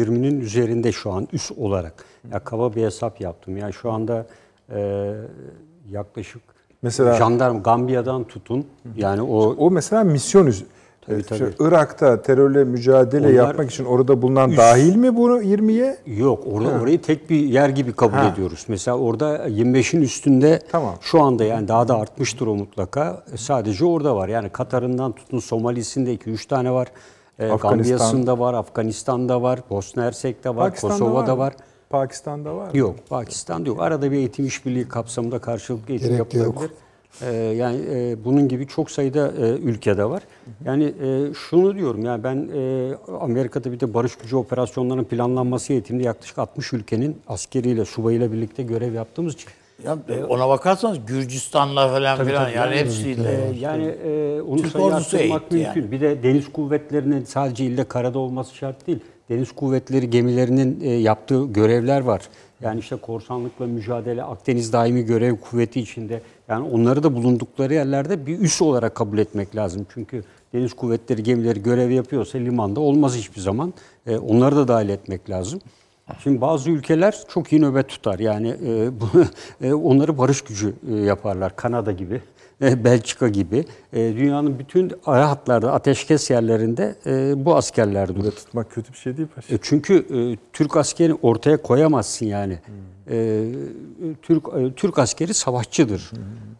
20'nin üzerinde şu an üs olarak. Ya kaba bir hesap yaptım. Yani şu anda e, yaklaşık Mesela- jandarma Gambiya'dan tutun. Yani o O mesela misyon Tabii, tabii. şu Irak'ta terörle mücadele Onlar- yapmak için orada bulunan dahil mi bu 20'ye? Yok orada orayı tek bir yer gibi kabul Ha. ediyoruz. Mesela orada 25'in üstünde Tamam. şu anda yani daha da artmıştır o mutlaka. Sadece orada var. Yani Katar'ından tutun Somali'sinde 2-3 tane var. Ee, Afganistan. Gambiya'sında var, Afganistan'da var, Bosna Hersek'te var, Kosova'da var. mı? Pakistan'da var. Yok, Pakistan'da yok. Arada bir eğitim işbirliği kapsamında karşılıklı eğitim Gerek de yok. Ee, yani e, bunun gibi çok sayıda e, ülkede var. Yani e, şunu diyorum yani ben e, Amerika'da bir de barış gücü operasyonlarının planlanması eğitiminde yaklaşık 60 ülkenin askeriyle, subayıyla birlikte görev yaptığımız için Ya ona bakarsanız Gürcistan'la falan filan yani hepsiyle. Ee, yani e, onu Türk ordusu mümkün. yani. Bir de deniz kuvvetlerinin sadece ille karada olması şart değil. Deniz kuvvetleri gemilerinin e, yaptığı görevler var. Yani işte korsanlıkla mücadele, Akdeniz daimi görev kuvveti içinde. Yani onları da bulundukları yerlerde bir üs olarak kabul etmek lazım. Çünkü deniz kuvvetleri gemileri görev yapıyorsa limanda olmaz hiçbir zaman. E, onları da dahil etmek lazım. Şimdi bazı ülkeler çok iyi nöbet tutar. Yani e, bu, e, onları barış gücü e, yaparlar. Kanada gibi, Belçika gibi. E, dünyanın bütün ara hatlarda, ateşkes yerlerinde e, bu askerler durur. Burada tutmak kötü bir şey değil paşa. E, çünkü e, Türk askeri ortaya koyamazsın yani. E, Türk e, Türk askeri savaşçıdır.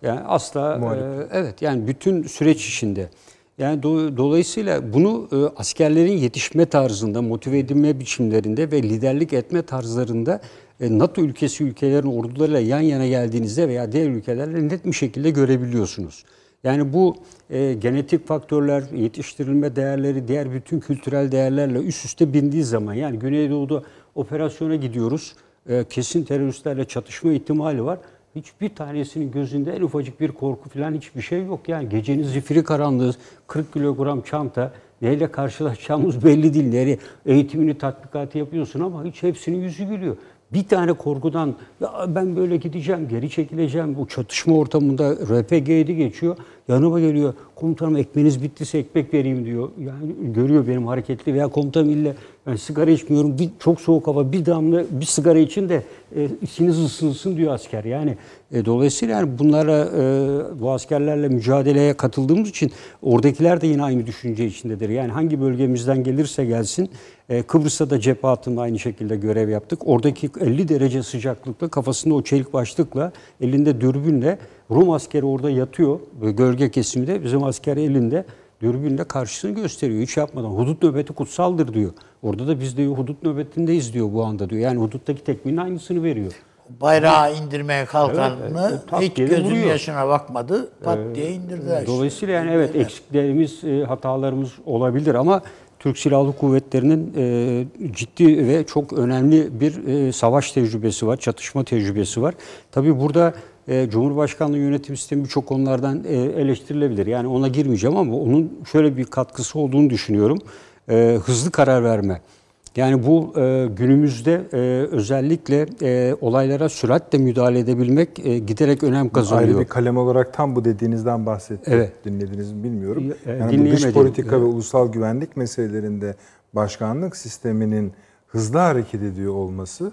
Yani asla e, evet yani bütün süreç içinde. Yani do- dolayısıyla bunu e, askerlerin yetişme tarzında, motive edilme biçimlerinde ve liderlik etme tarzlarında e, NATO ülkesi ülkelerin ordularıyla yan yana geldiğinizde veya diğer ülkelerle net bir şekilde görebiliyorsunuz. Yani bu e, genetik faktörler, yetiştirilme değerleri, diğer bütün kültürel değerlerle üst üste bindiği zaman yani Güneydoğu'da operasyona gidiyoruz. E, kesin teröristlerle çatışma ihtimali var. Hiçbir tanesinin gözünde en ufacık bir korku falan hiçbir şey yok. Yani gecenin zifiri karanlığı, 40 kilogram çanta, neyle karşılaşacağımız belli değil. Nereye eğitimini, tatbikatı yapıyorsun ama hiç hepsinin yüzü gülüyor. Bir tane korkudan ya ben böyle gideceğim, geri çekileceğim. Bu çatışma ortamında RPG'de geçiyor. Yanıma geliyor. Komutanım ekmeğiniz bittiyse ekmek vereyim diyor. Yani görüyor benim hareketli veya komutanım ille ben sigara içmiyorum. Bir, çok soğuk hava bir damla bir sigara için de e, içiniz ısınsın diyor asker. Yani e, dolayısıyla yani bunlara e, bu askerlerle mücadeleye katıldığımız için oradakiler de yine aynı düşünce içindedir. Yani hangi bölgemizden gelirse gelsin e, Kıbrıs'ta da cephe hattında aynı şekilde görev yaptık. Oradaki 50 derece sıcaklıkta kafasında o çelik başlıkla elinde dürbünle Rum askeri orada yatıyor gölge kesimde bizim asker elinde dürbünle karşısını gösteriyor hiç yapmadan. Hudut nöbeti kutsaldır diyor. Orada da biz diyor hudut nöbetindeyiz diyor bu anda diyor. Yani huduttaki tekminin aynısını veriyor. Bayrağı indirmeye kalkanı Evet, hiç gözünün vuruyor. yaşına bakmadı. Pat diye indirdiler. Dolayısıyla yani evet eksiklerimiz, e, hatalarımız olabilir ama Türk Silahlı Kuvvetleri'nin e, ciddi ve çok önemli bir e, savaş tecrübesi var, çatışma tecrübesi var. Tabii burada e, Cumhurbaşkanlığı yönetim sistemi birçok konulardan e, eleştirilebilir. Yani ona girmeyeceğim ama onun şöyle bir katkısı olduğunu düşünüyorum. E, hızlı karar verme. Yani bu e, günümüzde e, özellikle e, olaylara süratle müdahale edebilmek e, giderek önem kazanıyor. Ayrı bir kalem olarak tam bu dediğinizden bahsettim. Evet. Dinlediniz mi bilmiyorum. Yani bu dış politika ve ulusal güvenlik meselelerinde başkanlık sisteminin hızlı hareket ediyor olması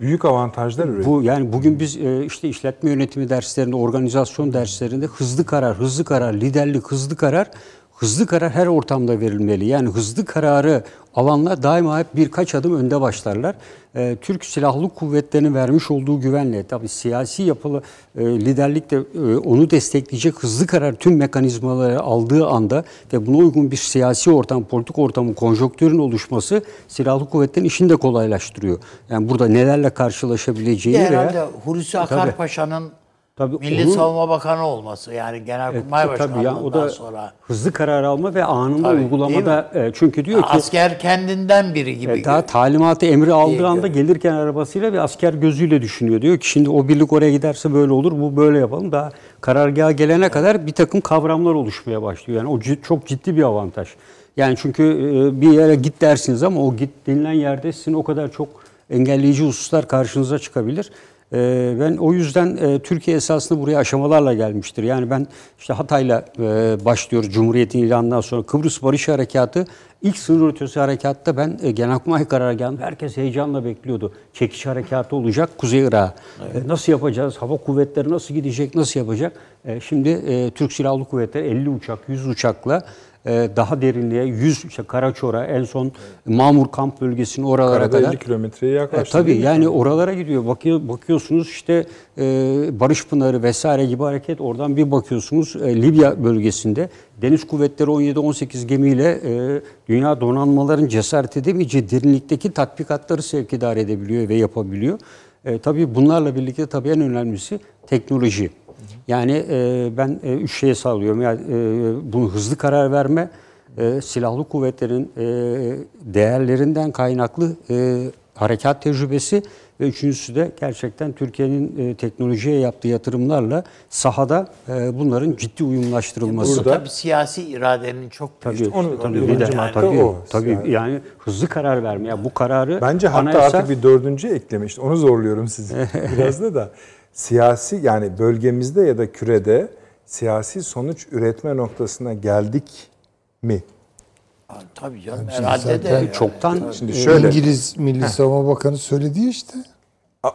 büyük avantajlar üretiyor. Bu yani bugün biz e, işte işletme yönetimi derslerinde, organizasyon derslerinde hızlı karar, hızlı karar, liderlik, hızlı karar, hızlı karar her ortamda verilmeli. Yani hızlı kararı alanlar daima hep birkaç adım önde başlarlar. E, Türk Silahlı Kuvvetleri'nin vermiş olduğu güvenle, tabii siyasi yapılı e, liderlik de e, onu destekleyecek hızlı karar tüm mekanizmaları aldığı anda ve buna uygun bir siyasi ortam, politik ortamın, konjonktürün oluşması silahlı kuvvetlerin işini de kolaylaştırıyor. Yani burada nelerle karşılaşabileceğini veya Herhalde Hulusi Akar Paşa'nın Tabii Milli onun- Savunma Bakanı olması yani Genelkurmay Evet, tabii Başkanlığından ya, o da sonra. hızlı karar alma ve anında Tabii, uygulamada e, çünkü diyor ki Asker kendinden biri gibi. e, daha talimatı emri aldığı anda gelirken arabasıyla bir asker gözüyle düşünüyor. Diyor ki şimdi o birlik oraya giderse böyle olur, bu böyle yapalım. Daha karargaha gelene kadar bir takım kavramlar oluşmaya başlıyor. Yani o cid- çok ciddi bir avantaj. Yani çünkü e, bir yere git dersiniz ama o git denilen yerde sizin o kadar çok engelleyici hususlar karşınıza çıkabilir. E, Ben o yüzden e, Türkiye esasında buraya aşamalarla gelmiştir. Yani ben işte Hatay'la e, başlıyoruz Cumhuriyet'in ilanından sonra Kıbrıs Barış Harekatı ilk sınır ötesi harekatta ben e, Genelkurmay karargahında herkes heyecanla bekliyordu. Çekiş harekatı olacak Kuzey Irak'a. E, Nasıl yapacağız? Hava kuvvetleri nasıl gidecek? Nasıl yapacak? Şimdi Türk Silahlı Kuvvetleri 50 uçak, 100 uçakla daha derinliğe 100 işte Karaçor'a en son Mamur kamp bölgesinin oralara Arada kadar 50 kilometreye e, yaklaştı. tabii değil mi? yani oralara gidiyor. Bakıyor, bakıyorsunuz işte e, Barış Pınarı vesaire gibi hareket. Oradan bir bakıyorsunuz e, Libya bölgesinde deniz kuvvetleri 17-18 gemiyle e, dünya donanmaların cesaret edemeyeceği derinlikteki tatbikatları sevkidar edebiliyor ve yapabiliyor. E, tabii bunlarla birlikte tabii en önemlisi teknoloji. Yani e, ben e, üç şeye sağlıyorum. Yani e, bunu hızlı karar verme, e, silahlı kuvvetlerin e, değerlerinden kaynaklı e, harekat tecrübesi ve üçüncüsü de gerçekten Türkiye'nin e, teknolojiye yaptığı yatırımlarla sahada e, bunların ciddi uyumlaştırılması. Burada tabii siyasi iradenin çok büyük. Tabii, Onu- tabii, onu- bir de- madde tabii, o. tabii Yani- yani. hızlı karar verme. Ya bu kararı Bence hatta anayasa- artık bir dördüncü ekleme işte onu zorluyorum sizi biraz da da siyasi yani bölgemizde ya da kürede siyasi sonuç üretme noktasına geldik mi? Tabii canım herhalde de. zaten yani. çoktan Şimdi şöyle İngiliz Milli Savunma Bakanı söyledi işte.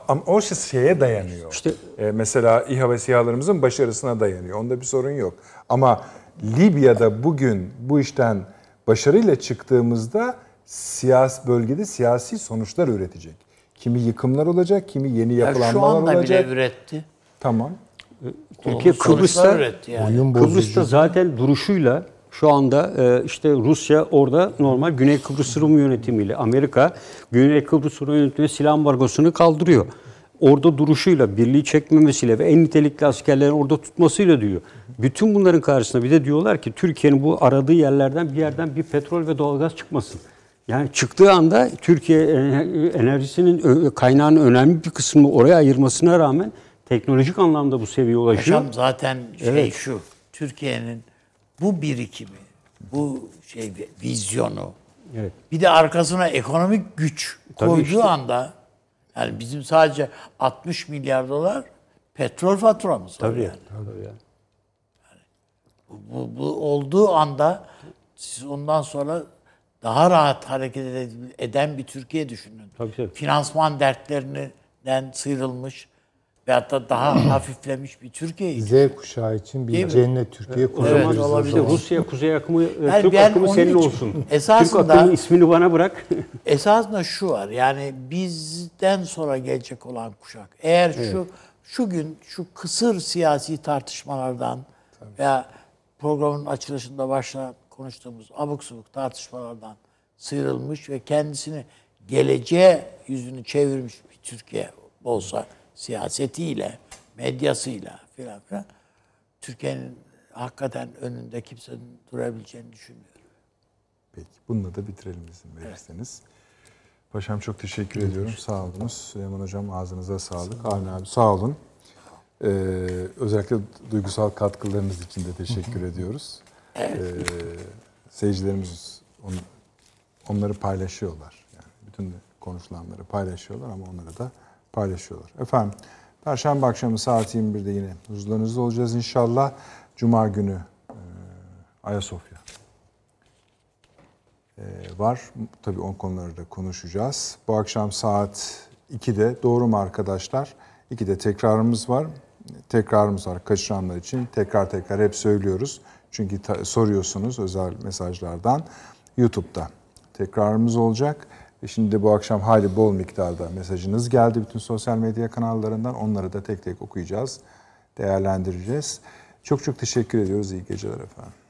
Ama o şey şeye dayanıyor. İşte- Ee, mesela İHA ve SİHA'larımızın başarısına dayanıyor. Onda bir sorun yok. Ama Libya'da bugün bu işten başarıyla çıktığımızda siyasi bölgede siyasi sonuçlar üretecek. Kimi yıkımlar olacak, kimi yeni Ya yapılanmalar şu anda olacak. bile üretti. Tamam. Türkiye Sonuçlar Kıbrıs'ta yani. Kıbrıs'ta zaten duruşuyla şu anda e, işte Rusya orada normal Güney Kıbrıs Rum yönetimiyle Amerika Güney Kıbrıs Rum yönetimi silah ambargosunu kaldırıyor. Orada duruşuyla, birliği çekmemesiyle ve en nitelikli askerlerin orada tutmasıyla diyor. Bütün bunların karşısında bir de diyorlar ki Türkiye'nin bu aradığı yerlerden bir yerden bir petrol ve doğalgaz çıkmasın. Yani çıktığı anda Türkiye enerjisinin kaynağının önemli bir kısmını oraya ayırmasına rağmen teknolojik anlamda bu seviyeye ulaşıyor. Paşam zaten şey şu. Türkiye'nin bu birikimi, bu şey vizyonu, Evet. bir de arkasına ekonomik güç Tabii koyduğu işte. anda Yani bizim sadece 60 milyar dolar petrol faturamız var. Tabii. yani. Tabii ya. Bu, bu olduğu anda siz ondan sonra daha rahat hareket ede- eden bir Türkiye düşünün. Tabii, tabii. Finansman dertlerinden sıyrılmış veyahut da daha hafiflemiş bir Türkiye için. Z kuşağı için Değil bir mi? cennet Türkiye O Evet, kurabiliriz. olabilir. işte Rusya Kuzey akımı, e, Yani Türk akımı senin için olsun. esasında- Türk akımının ismini bana bırak. Esasında şu var yani bizden sonra gelecek olan kuşak eğer şu şu gün şu kısır siyasi tartışmalardan veya programın açılışında başta konuştuğumuz abuk subuk tartışmalardan sıyrılmış ve kendisini geleceğe yüzünü çevirmiş bir Türkiye olsa siyasetiyle, medyasıyla filan filan Türkiye'nin hakikaten önünde kimsenin durabileceğini düşünmüyorum. Peki bununla da bitirelim izin verirseniz. Paşam çok teşekkür ediyorum. Sağ olunuz. Süleyman Hocam ağzınıza sağlık. Avni abi sağ olun. Ee, özellikle duygusal katkılarınız için de teşekkür ediyoruz. Ee, seyircilerimiz on, onları paylaşıyorlar. Yani bütün konuşulanları paylaşıyorlar ama onları da paylaşıyorlar. Efendim Perşembe akşamı saat 21'de yine huzurlarınızda olacağız inşallah. Cuma günü e, Ayasofya e, var. Tabii o konuları da konuşacağız. Bu akşam saat 2'de doğru mu arkadaşlar? 2'de tekrarımız var. Tekrarımız var kaçıranlar için. Tekrar tekrar hep söylüyoruz. Çünkü soruyorsunuz özel mesajlardan. YouTube'da tekrarımız olacak. E şimdi de bu akşam hayli bol miktarda mesajınız geldi bütün sosyal medya kanallarından. Onları da tek tek okuyacağız, değerlendireceğiz. Çok çok teşekkür ediyoruz. İyi geceler efendim.